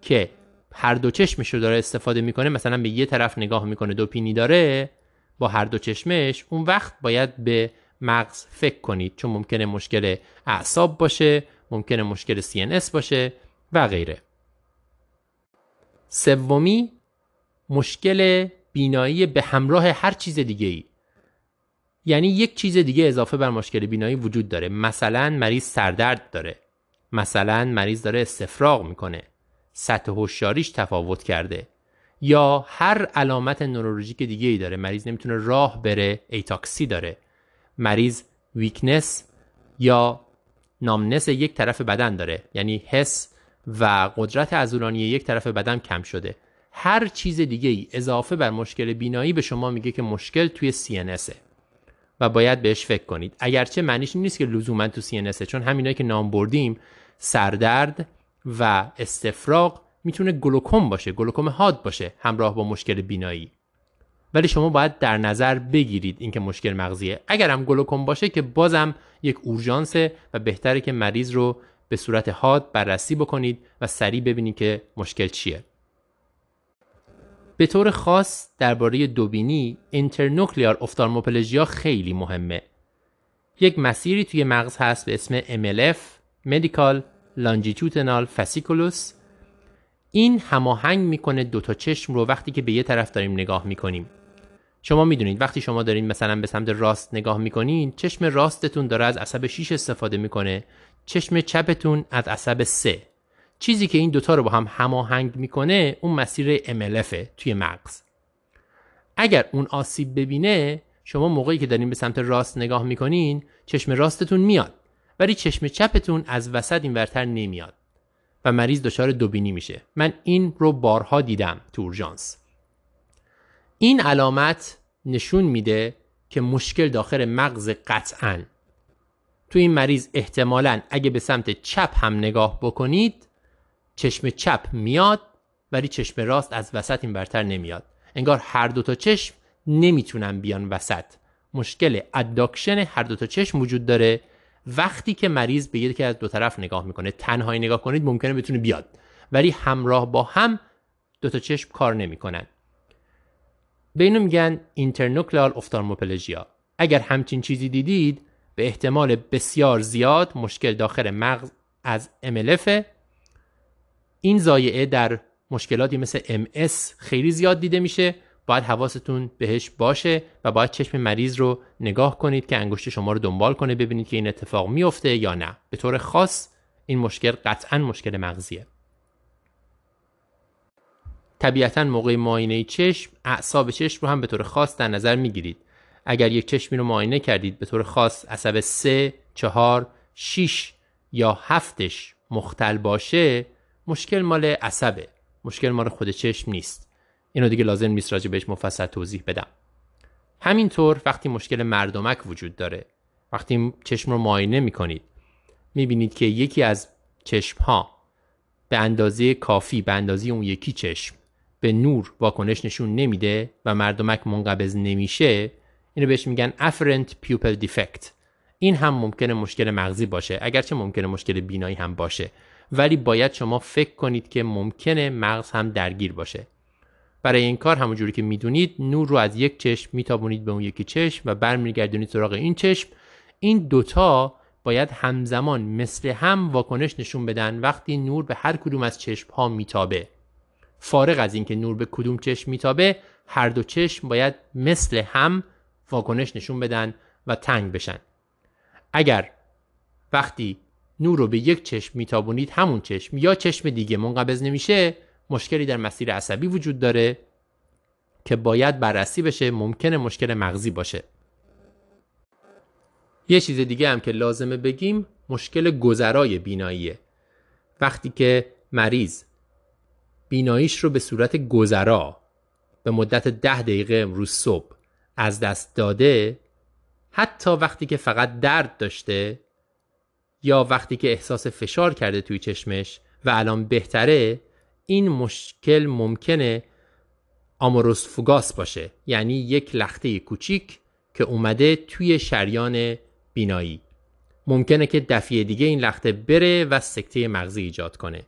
که هر دو چشمش رو داره استفاده می‌کنه مثلا به یه طرف نگاه می‌کنه دوپینی داره با هر دو چشمش اون وقت باید به مغز فکر کنید چون ممکنه مشکل اعصاب باشه ممکنه مشکل CNS باشه و غیره. سومی مشکل بینایی به همراه هر چیز دیگه ای یعنی یک چیز دیگه اضافه بر مشکل بینایی وجود داره. مثلا مریض سردرد داره. مثلا مریض داره استفراغ می‌کنه. سطح هوشیاریش تفاوت کرده. یا هر علامت نورولوژیک دیگه ای داره. مریض نمی‌تونه راه بره ایتاکسی داره. مریض ویکنس یا نامنس یک طرف بدن داره. یعنی حس و قدرت عضلانی یک طرف بدن کم شده. هر چیز دیگه ای اضافه بر مشکل بینایی به شما میگه که مشکل توی CNS و باید بهش فکر کنید. اگرچه معنیش نیست که لزوما تو CNS چون همینایی که نام بردیم سردرد و استفراغ می‌تونه گلوکوم باشه گلوکوم حاد باشه همراه با مشکل بینایی. ولی شما باید در نظر بگیرید اینکه مشکل مغزیه. اگر هم گلوکوم باشه که بازم یک اورژانسه و بهتره که مریض رو به صورت حاد بررسی بکنید و سریع ببینید که مشکل چیه. به طور خاص درباره دوبینی اینترنوکلیار افتالموپلژیا خیلی مهمه. یک مسیری توی مغز هست به اسم MLF Medical Longitudinal Fasciculus. این هماهنگ می‌کنه دو تا چشم رو وقتی که به یه طرف داریم نگاه می‌کنیم. شما می‌دونید وقتی شما دارین مثلا به سمت راست نگاه می‌کنین چشم راستتون داره از عصب 6 استفاده می‌کنه. چشم چپتون از عصب 3 چیزی که این دوتا رو با هم هماهنگ می‌کنه اون مسیر MLF توی مغز. اگر اون آسیب ببینه شما موقعی که دارین به سمت راست نگاه می‌کنین چشم راستتون میاد. ولی چشم چپتون از وسط این ورتر نمیاد و مریض دچار دوبینی میشه. من این رو بارها دیدم تو اورژانس. این علامت نشون میده که مشکل داخل مغز قطعا. تو این مریض احتمالا اگه به سمت چپ هم نگاه بکنید چشم چپ میاد ولی چشم راست از وسط این برتر نمیاد. انگار هر دو تا چشم نمی‌تونن بیان وسط. مشکل اداکشن هر دو تا چشم وجود داره. وقتی که مریض به یکی از دو طرف نگاه می‌کنه تنهایی نگاه کنید ممکنه بتونه بیاد. ولی همراه با هم دو تا چشم کار نمی‌کنن. به اینو میگن اینترنوکلال افتالموپلژیا. اگر همچین چیزی دیدید به احتمال بسیار زیاد مشکل داخل مغز از MLF این زایعه در مشکلاتی مثل MS خیلی زیاد دیده میشه. باید حواستون بهش باشه و باید چشم مریض رو نگاه کنید که انگشت شما رو دنبال کنه ببینید که این اتفاق میفته یا نه. به طور خاص این مشکل قطعا مشکل مغزیه. طبیعتا موقع معاینه چشم اعصاب چشم رو هم به طور خاص در نظر می‌گیرید. اگر یک چشمی رو معاینه کردید به طور خاص عصب 3 4 6 یا هفتش مختل باشه مشکل مال عصبه. مشکل مال خود چشم نیست. اینو دیگه لازم نیست راجع بهش مفصل توضیح بدم. همینطور وقتی مشکل مردمک وجود داره وقتی چشم رو معاینه می‌کنید می‌بینید که یکی از چشم ها به اندازه کافی به اندازه اون یکی چشم به نور واکنش نشون نمیده و مردمک منقبض نمیشه اینو بهش میگن afferent pupil defect. این هم ممکنه مشکل مغزی باشه اگرچه ممکنه مشکل بینایی هم باشه ولی باید شما فکر کنید که ممکنه مغز هم درگیر باشه. برای این کار همونجوری که می‌دونید نور رو از یک چشم میتابونید به اون یکی چشم و برمیگردونید سراغ این چشم. این دوتا باید همزمان مثل هم واکنش نشون بدن وقتی نور به هر کدوم از چشم ها میتابه. فارغ از اینکه نور به کدوم چشم میتابه هر دو چشم باید مثل هم واکنش نشون بدن و تنگ بشن. اگر وقتی نور رو به یک چشم میتابونید همون چشم یا چشم دیگه منقبض نمیشه مشکلی در مسیر عصبی وجود داره که باید بررسی بشه ممکنه مشکل مغزی باشه. یه چیز دیگه هم که لازمه بگیم مشکل گذرای بیناییه. وقتی که مریض بیناییش رو به صورت گذرا به مدت ده دقیقه امروز صبح از دست داده حتی وقتی که فقط درد داشته یا وقتی که احساس فشار کرده توی چشمش و الان بهتره این مشکل ممکنه آموروس باشه. یعنی یک لخته کوچیک که اومده توی شریان بینایی. ممکنه که دفعه دیگه این لخته بره و سکته مغزی ایجاد کنه.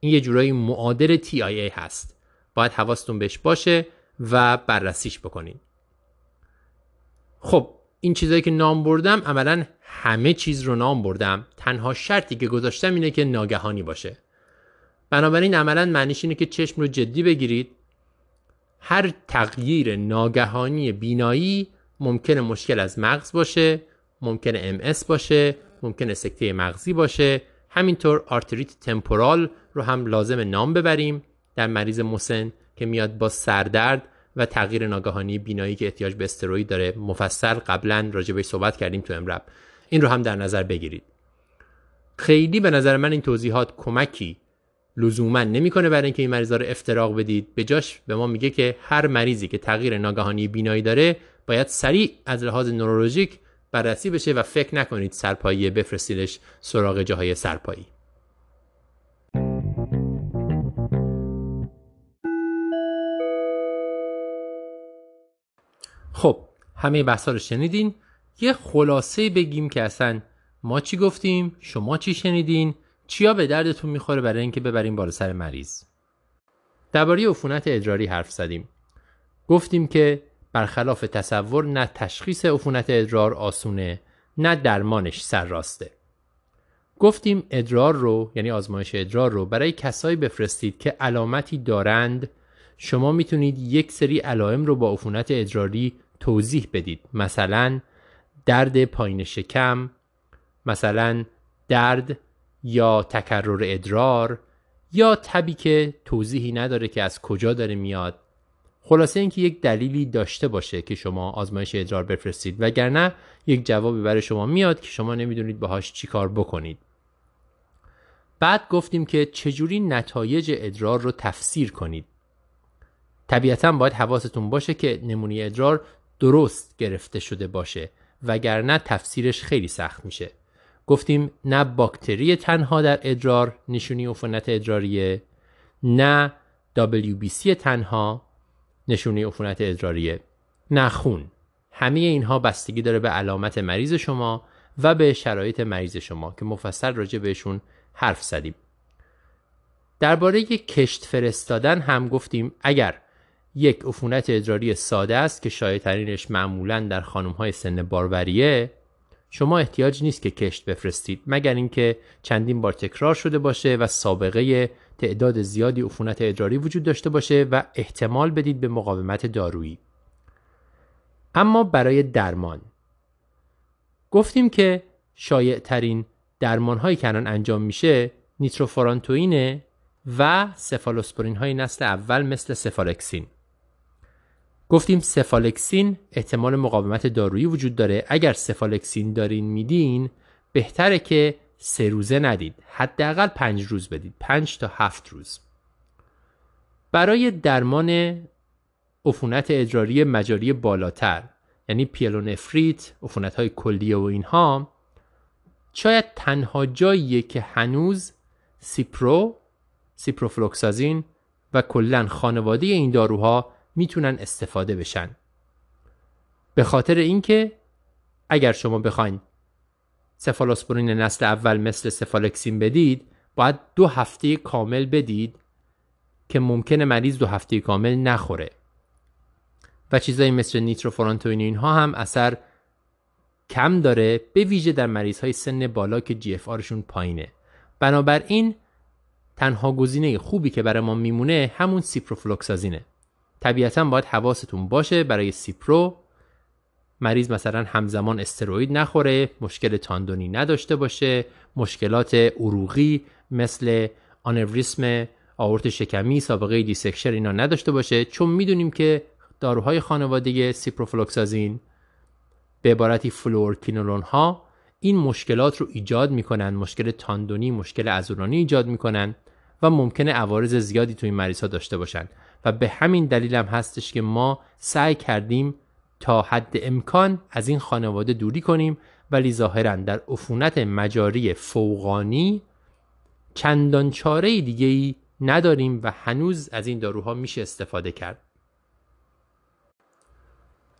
این یه جورایی معادل TIA هست. باید حواستون بهش باشه و بررسیش بکنین. خب این چیزایی که نام بردم عملا همه چیز رو نام بردم. تنها شرطی که گذاشتم اینه که ناگهانی باشه. بنابراین عملا معنیش اینه که چشم رو جدی بگیرید. هر تغییر ناگهانی بینایی ممکنه مشکل از مغز باشه ممکنه MS باشه ممکنه سکته مغزی باشه. همینطور آرتریت temporal رو هم لازم نام ببریم در مریض مسن که میاد با سردرد و تغییر ناگهانی بینایی که احتیاج به استروید داره. مفصل قبلا راجبش صحبت کردیم تو EM:RAP. این رو هم در نظر بگیرید. خیلی به نظر من این توضیحات کمکی لزوما نمی‌کنه برای اینکه این مریضا رو افتراق بدید. به جاش به ما میگه که هر مریضی که تغییر ناگهانی بینایی داره باید سریع از لحاظ نورولوژیک بررسی بشه و فکر نکنید سرپایی بفرستیدش سراغ جاهای سرپایی. خب همه بحثا رو شنیدین. یه خلاصه بگیم که اصلا ما چی گفتیم شما چی شنیدین؟ چیا به دردتون می‌خوره برای اینکه ببریم بالا سر مریض؟ درباره عفونت ادراری حرف زدیم. گفتیم که برخلاف تصور نه تشخیص عفونت ادرار آسونه نه درمانش سر راسته. گفتیم ادرار رو یعنی آزمایش ادرار رو برای کسایی بفرستید که علامتی دارند شما می‌تونید یک سری علائم رو با عفونت ادراری توضیح بدید. مثلا درد پایین شکم مثلا درد یا تکرر ادرار یا تبی که توضیحی نداره که از کجا داره میاد. خلاصه اینکه یک دلیلی داشته باشه که شما آزمایش ادرار بفرستید وگرنه یک جوابی برای شما میاد که شما نمی‌دونید باهاش چیکار بکنید. بعد گفتیم که چجوری نتایج ادرار رو تفسیر کنید. طبیعتا باید حواستون باشه که نمونه ادرار درست گرفته شده باشه وگرنه تفسیرش خیلی سخت میشه. گفتیم نه باکتری تنها در ادرار نشونی عفونت ادراریه نه WBC تنها نشونی عفونت ادراریه. نه خون. همه اینها بستگی داره به علامت مریض شما و به شرایط مریض شما که مفصل راجع بهشون حرف زدیم. درباره کشت فرستادن هم گفتیم اگر یک عفونت ادراری ساده است که شایع معمولا در خانم های سن باروریه شما احتیاج نیست که کشت بفرستید مگر اینکه چندین بار تکرار شده باشه و سابقه تعداد زیادی عفونت ادراری وجود داشته باشه و احتمال بدید به مقاومت دارویی. اما برای درمان. گفتیم که شایع ترین درمان هایی که الان انجام میشه نیتروفورانتوینه و سفالوسپورین های نسل اول مثل سفالکسین گفتیم سفالکسین احتمال مقاومت دارویی وجود داره. اگر سفالکسین دارین میدین بهتره که سه روزه ندید. حداقل پنج روز بدید. پنج تا هفت روز. برای درمان عفونت ادراری مجاری بالاتر یعنی پیلونفریت عفونت های کلیه و اینها شاید تنها جاییه که هنوز سیپرو سیپروفلوکسازین و کلا خانواده این داروها می‌تونن استفاده بشن. به خاطر اینکه اگر شما بخواین سفالوسپورین نسل اول مثل سفالکسین بدید باید دو هفته کامل بدید که ممکنه مریض دو هفته کامل نخوره. و چیزایی مثل نیتروفورانتوین اینها هم اثر کم داره به ویژه در مریض های سن بالا که GFR شون پایینه. بنابراین تنها گزینه خوبی که برای ما میمونه همون سیپروفلوکسازینه. طبیعتا باید حواستون باشه برای سیپرو. مریض مثلا همزمان استروید نخوره مشکل تاندونی نداشته باشه مشکلات عروقی مثل آنوریسم آورت شکمی سابقه dissection اینا نداشته باشه. چون می‌دونیم که داروهای خانواده سیپروفلوکسازین به عبارتی فلوروکینولون ها این مشکلات رو ایجاد می‌کنن مشکل تاندونی مشکل عضلانی ایجاد می‌کنن و ممکنه عوارض زیادی تو این مریض ها داشته باشن. و به همین دلیل هم هستش که ما سعی کردیم تا حد امکان از این خانواده دوری کنیم ولی ظاهرا در عفونت مجاری فوقانی چندان چاره دیگه ای نداریم و هنوز از این داروها میشه استفاده کرد.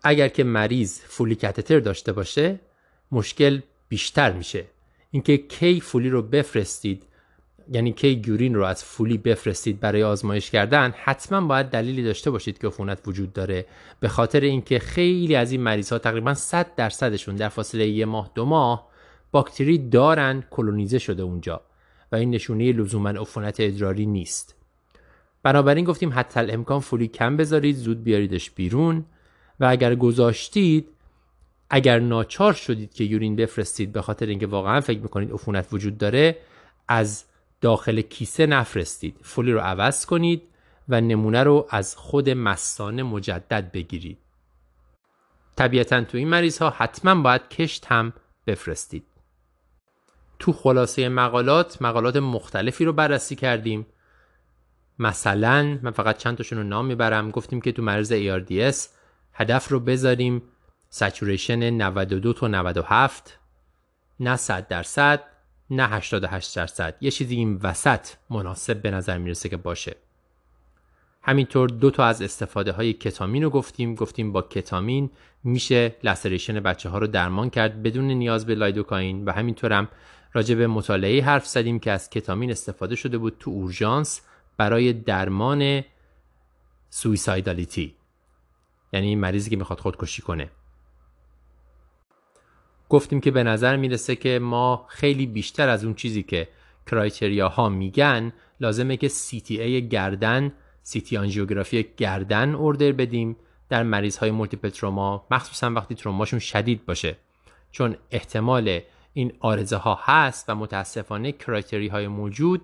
اگر که مریض فولی کاتتر داشته باشه مشکل بیشتر میشه. اینکه کی فولی رو بفرستید یعنی کی گورین رو از فولی بفرستید برای آزمایش کردن حتما باید دلیلی داشته باشید که عفونت وجود داره. به خاطر اینکه خیلی از این مریض ها تقریبا 100 درصدشون در فاصله یه ماه دو ماه باکتری دارن کلونیزه شده اونجا و این نشونه لزوما عفونت ادراری نیست. بنابراین گفتیم حتی امکان فولی کم بذارید زود بیاریدش بیرون و اگر گذاشتید اگر ناچار شدید که یورین بفرستید به خاطر اینکه واقعا فکر می‌کنید عفونت وجود داره از داخل کیسه نفرستید. فولی رو عوض کنید و نمونه رو از خود مستانه مجدد بگیرید. طبیعتا تو این مریض ها حتما باید کشت هم بفرستید. تو خلاصه مقالات مقالات مختلفی رو بررسی کردیم. مثلا من فقط چند تاشون رو نام می‌برم. گفتیم که تو مرز ARDS هدف رو بذاریم. سچوریشن 92 تا 97 نه 100 درصد. نه 88 درصد. یه چیزی این وسط مناسب به نظر می‌رسه که باشه. همینطور دو تا از استفاده های کتامین رو گفتیم. گفتیم با کتامین میشه لسریشن بچه ها رو درمان کرد بدون نیاز به لایدوکاین و همینطور هم راجع به مطالعه حرف زدیم که از کتامین استفاده شده بود تو اورژانس برای درمان سویسایدالیتی یعنی مریضی که می‌خواد خودکشی کنه. گفتیم که به نظر می‌رسه که ما خیلی بیشتر از اون چیزی که criteria ها میگن لازمه که CT آنژیوگرافی گردن order بدیم. در مریض های multiple trauma مخصوصا وقتی تروماشون شدید باشه. چون احتمال این عارضه ها هست و متاسفانه criteria های موجود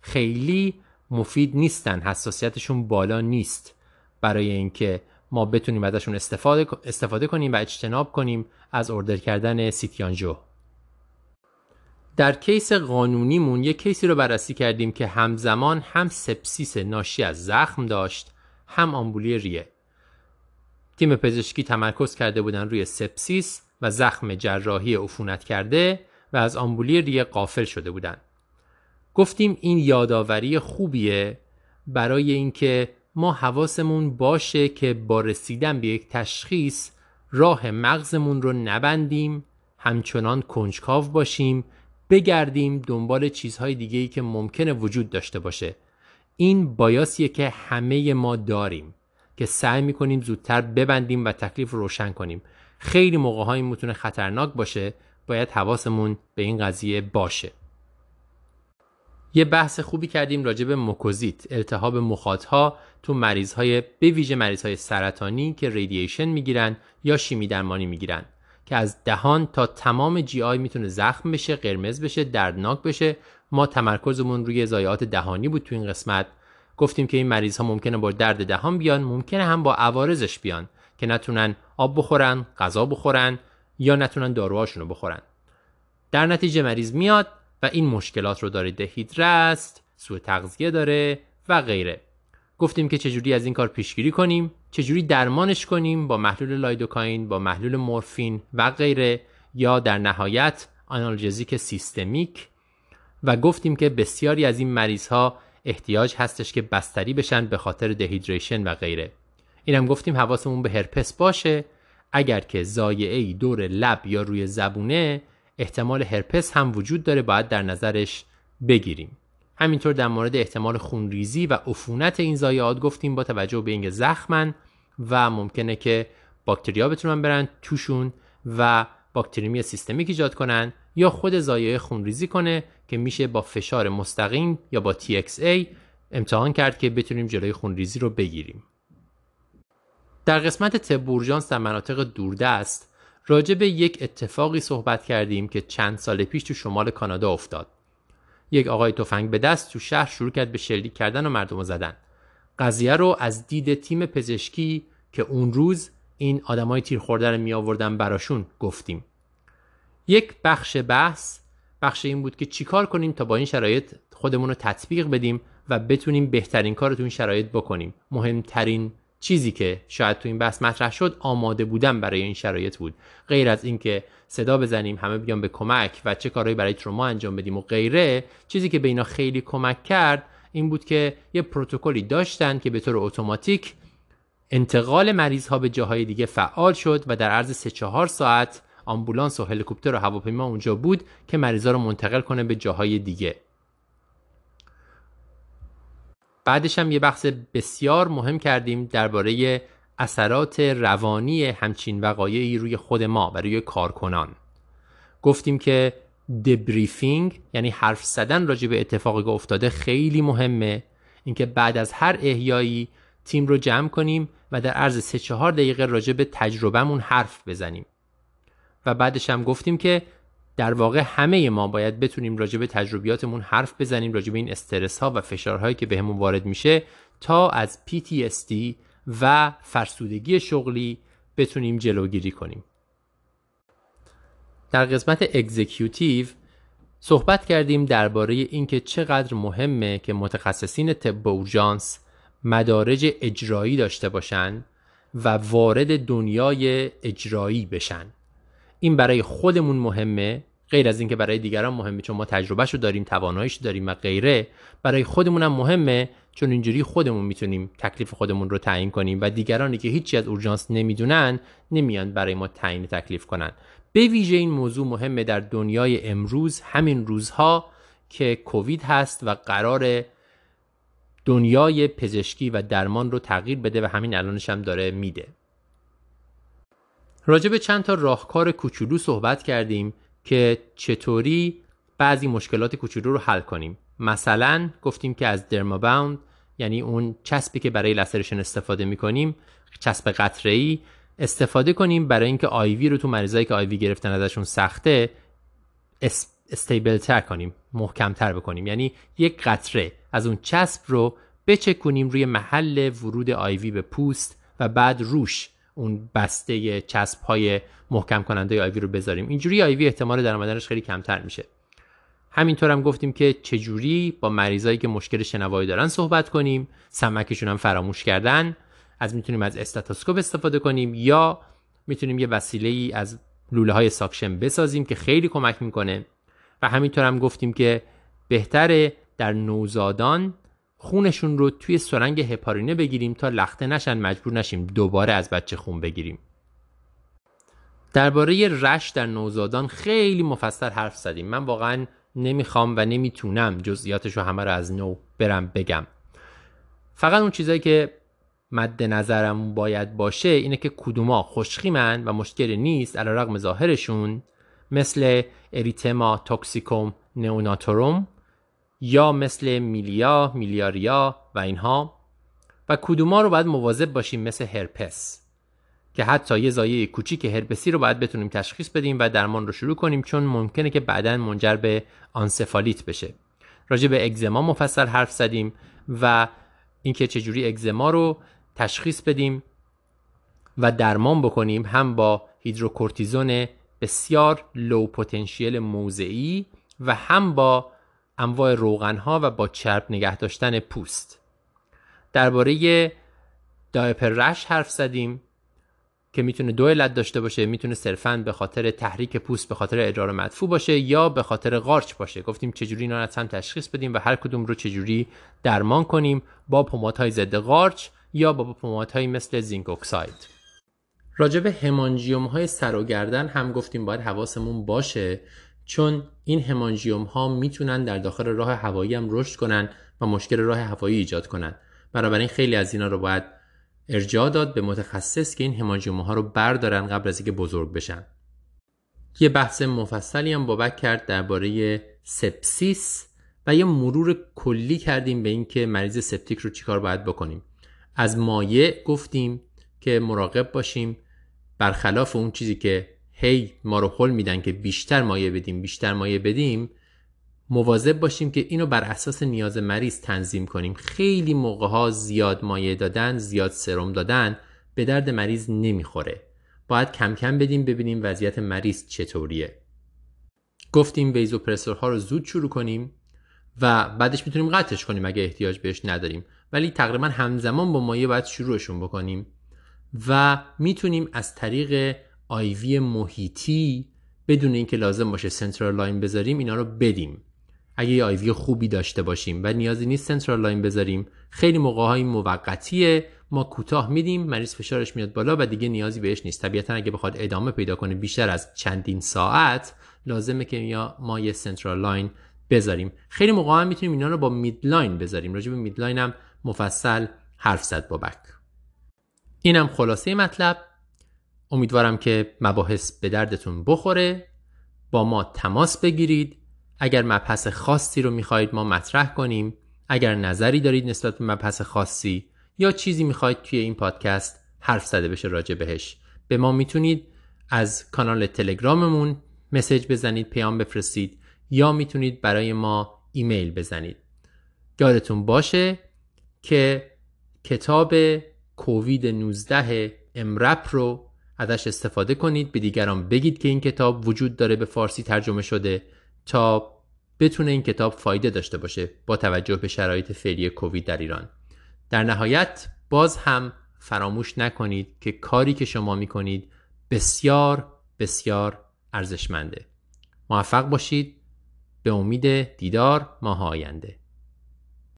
خیلی مفید نیستن. حساسیتشون بالا نیست. برای اینکه ما بتونیم ازشون استفاده, استفاده کنیم و اجتناب کنیم از order کردن CT angio. در case قانونیمون یک case ی رو بررسی کردیم که همزمان هم sepsis ناشی از زخم داشت هم آمبولی ریه. تیم پزشکی تمرکز کرده بودن روی sepsis و زخم جراحی عفونت کرده و از آمبولی ریه غافل شده بودن. گفتیم این یادآوری خوبیه برای اینکه ما حواسمون باشه که با رسیدن به یک تشخیص راه مغزمون رو نبندیم همچنان کنجکاو باشیم بگردیم دنبال چیزهای دیگه ای که ممکنه وجود داشته باشه. این بایاسیه که همه ما داریم که سعی می‌کنیم زودتر ببندیم و تکلیف روشن کنیم. خیلی موقع های می‌تونه خطرناک باشه باید حواسمون به این قضیه باشه. یه بحث خوبی کردیم راجع به موکوزیت التهاب مخاطها تو مریض های به ویژه مریض های سرطانی که ریدییشن می‌گیرن یا شیمی درمانی می‌گیرن که از دهان تا تمام جی آی می‌تونه زخم بشه قرمز بشه دردناک بشه. ما تمرکزمون روی ضایعات دهانی بود تو این قسمت. گفتیم که این مریض ها ممکنه با درد دهان بیان ممکنه هم با عوارضش بیان که نتونن آب بخورن غذا بخورن یا نتونن داروهاشون رو بخورن. در نتیجه مریض میاد و این مشکلات رو داره دهیدرست سوء تغذیه داره و غیره. گفتیم که چجوری از این کار پیشگیری کنیم چجوری درمانش کنیم با محلول لایدوکاین با محلول مورفین و غیره یا در نهایت آنالژزیک سیستمیک. و گفتیم که بسیاری از این مریض ها احتیاج هستش که بستری بشن به خاطر دهیدریشن و غیره. اینم گفتیم حواسمون به هرپس باشه. اگر که زایعه دور لب یا روی زبونه احتمال هرپس هم وجود داره باید در نظرش بگیریم. همینطور در مورد احتمال خونریزی و عفونت این زایعات گفتیم با توجه به اینکه زخمن و ممکنه که باکتریا بتونن برن توشون و باکتریمی سیستمیک ایجاد کنن یا خود زایعه خونریزی کنه که میشه با فشار مستقیم یا با TXA امتحان کرد که بتونیم جلوی خونریزی رو بگیریم. در قسمت تبورجانس در مناطق دوردست راجع به یک اتفاقی صحبت کردیم که چند سال پیش تو شمال کانادا افتاد. یک آقای تفنگ به دست تو شهر شروع کرد به شلیک کردن و مردم زدن. قضیه رو از دید تیم پزشکی که اون روز این آدمای تیر خورده رو می آوردن براشون گفتیم. یک بخش بحث بخش این بود که چیکار کنیم تا با این شرایط خودمون رو تطبیق بدیم و بتونیم بهترین کار رو تو این شرایط بکنیم. مهمترین چیزی که شاید تو این بحث مطرح شد آماده بودن برای این شرایط بود. غیر از اینکه صدا بزنیم همه بیان به کمک و چه کارهایی برای تروما انجام بدیم و غیره چیزی که به اینا خیلی کمک کرد این بود که یه پروتکلی داشتن که به طور اتوماتیک انتقال مریض ها به جاهای دیگه فعال شد و در عرض 3 4 ساعت آمبولانس و هلیکوپتر و هواپیما اونجا بود که مریضا رو منتقل کنه به جاهای دیگه. بعدش هم یه بحث بسیار مهم کردیم درباره اثرات روانی همچین وقایعی روی خود ما و روی کارکنان. گفتیم که دبریفینگ یعنی حرف زدن راجع به اتفاقی که افتاده خیلی مهمه. اینکه بعد از هر احیایی تیم رو جمع کنیم و در عرض 3 4 دقیقه راجع به تجربهمون حرف بزنیم. و بعدش هم گفتیم که در واقع همه ما باید بتونیم راجع به تجربیاتمون حرف بزنیم راجع به این استرس ها و فشارهایی که بهمون وارد میشه تا از PTSD و فرسودگی شغلی بتونیم جلوگیری کنیم. در قسمت اگزیکیوتیو صحبت کردیم درباره اینکه چقدر مهمه که متخصصین طب اورژانس مدارج اجرایی داشته باشن و وارد دنیای اجرایی بشن. این برای خودمون مهمه غیر از اینکه برای دیگران مهمه چون ما تجربهشو داریم تواناییش داریم و غیره برای خودمون هم مهمه چون اینجوری خودمون می‌تونیم تکلیف خودمون رو تعیین کنیم و دیگرانی که هیچی از اورژانس نمی‌دونن نمیان برای ما تعیین تکلیف کنن. به ویژه این موضوع مهمه در دنیای امروز همین روزها که کووید هست و قرار دنیای پزشکی و درمان رو تغییر بده و همین الانش هم داره میده. راجع به چند تا راهکار کوچولو صحبت کردیم که چطوری بعضی مشکلات کوچولو رو حل کنیم. مثلا گفتیم که از درماباوند یعنی اون چسبی که برای لسرشن استفاده می‌کنیم چسب قطره استفاده کنیم برای اینکه آیوی رو تو مریضایی که آیوی گرفتن ازشون سخته استیبل تر کنیم محکمتر بکنیم. یعنی یک قطره از اون چسب رو بچکونیم روی محل ورود آیوی به پوست و بعد روش اون بسته چسب های محکم کننده آیوی رو بذاریم. اینجوری آیوی احتمال در آمدنش خیلی کمتر میشه. همینطور هم گفتیم که چجوری با مریضایی که مشکل شنوایی دارن صحبت کنیم سمکشون هم فراموش کردن از می‌تونیم از استاتوسکوپ استفاده کنیم یا می‌تونیم یه وسیله ای از لوله های ساکشن بسازیم که خیلی کمک می‌کنه. و همینطور هم گفتیم که بهتره در نوزادان خونشون رو توی سرنگ هپارینه بگیریم تا لخته نشن مجبور نشیم دوباره از بچه خون بگیریم. درباره رش در نوزادان خیلی مفصل حرف زدیم. من واقعا نمی‌خوام و نمی‌تونم جزئیاتش رو همه رو از نو برم بگم. فقط اون چیزایی که مد نظرم باید باشه اینه که کدوما خوشخیمن و مشکلی نیست علی رغم ظاهرشون مثل اریتما توکسیکوم نئوناتوروم. یا مثل میلیا میلیاریا و اینها. و کدوما رو باید مواظب باشیم مثل هرپس که حتی یه زایه کوچیک هرپسی رو باید بتونیم تشخیص بدیم و درمان رو شروع کنیم چون ممکنه که بعدا منجر به آنسفالیت بشه. راجع به اگزما مفصل حرف زدیم و اینکه چجوری اگزما رو تشخیص بدیم و درمان بکنیم هم با هیدروکورتیزون بسیار لو پتانسیل موضعی و هم با انواع روغن ها و با چرب نگه داشتن پوست. درباره دایپر رش حرف زدیم که می‌تونه دو علت داشته باشه. می‌تونه صرفا به خاطر تحریک پوست به خاطر ادرار مدفوع باشه یا به خاطر قارچ باشه. گفتیم چجوری اینا از هم تشخیص بدیم و هر کدوم رو چجوری درمان کنیم با پمادهای ضد قارچ یا با پمادهایی مثل zinc oxide. راجع به همانجیوم های سر و گردن هم گفتیم باید حواسمون باشه چون این همانجیوم ها می‌تونن در داخل راه هوایی هم رشد کنن و مشکل راه هوایی ایجاد کنن. بنابراین خیلی از اینا رو باید ارجاع داد به متخصص که این همانجیوم ها رو بردارن قبل از اینکه بزرگ بشن. یه بحث مفصلی هم بابک کرد درباره sepsis و یه مرور کلی کردیم به اینکه مریض سپتیک رو چیکار باید بکنیم. از مایع گفتیم که مراقب باشیم برخلاف اون چیزی که هی ما رو حل میدن که بیشتر مایه بدیم بیشتر مایه بدیم مواظب باشیم که اینو بر اساس نیاز مریض تنظیم کنیم. خیلی موقع ها زیاد مایه دادن زیاد سرم دادن به درد مریض نمی‌خوره. باید کم کم بدیم ببینیم وضعیت مریض چطوریه. گفتیم ها رو زود شروع کنیم و بعدش می‌تونیم قطعش کنیم اگه احتیاج بهش نداریم. ولی تقریبا همزمان با مایع باید شروعشون بکنیم و می‌تونیم از طریق IV محیطی بدون اینکه لازم باشه central line بذاریم اینا رو بدیم. اگه یه IV خوبی داشته باشیم و نیازی نیست central line بذاریم خیلی موقع های موقتیه. ما کوتاه میدیم مریض فشارش میاد بالا و دیگه نیازی بهش نیست. طبیعتا اگه بخواد ادامه پیدا کنه بیشتر از چندین ساعت لازمه که ما یه central line بذاریم. خیلی موقع هم می‌تونیم اینا رو با midline بذاریم. راجع به midline هم مفصل حرف زد بابک. اینم خلاصه مطلب. امیدوارم که مباحث به دردتون بخوره. با ما تماس بگیرید. اگر مبحث خاصی رو می‌خواهید ما مطرح کنیم. اگر نظری دارید نسبت به مبحث خاصی یا چیزی می‌خواهید توی این پادکست حرف زده بشه راجع بهش به ما می‌تونید از کانال تلگراممون مسج بزنید پیام بفرستید یا می‌تونید برای ما ایمیل بزنید. یادتون باشه که کتاب کووید 19 امرپ رو ازش استفاده کنید. به دیگران بگید که این کتاب وجود داره به فارسی ترجمه شده تا بتونه این کتاب فایده داشته باشه با توجه به شرایط فعلی کووید در ایران. در نهایت باز هم فراموش نکنید که کاری که شما می‌کنید بسیار بسیار ارزشمنده. موفق باشید. به امید دیدار ماه آینده.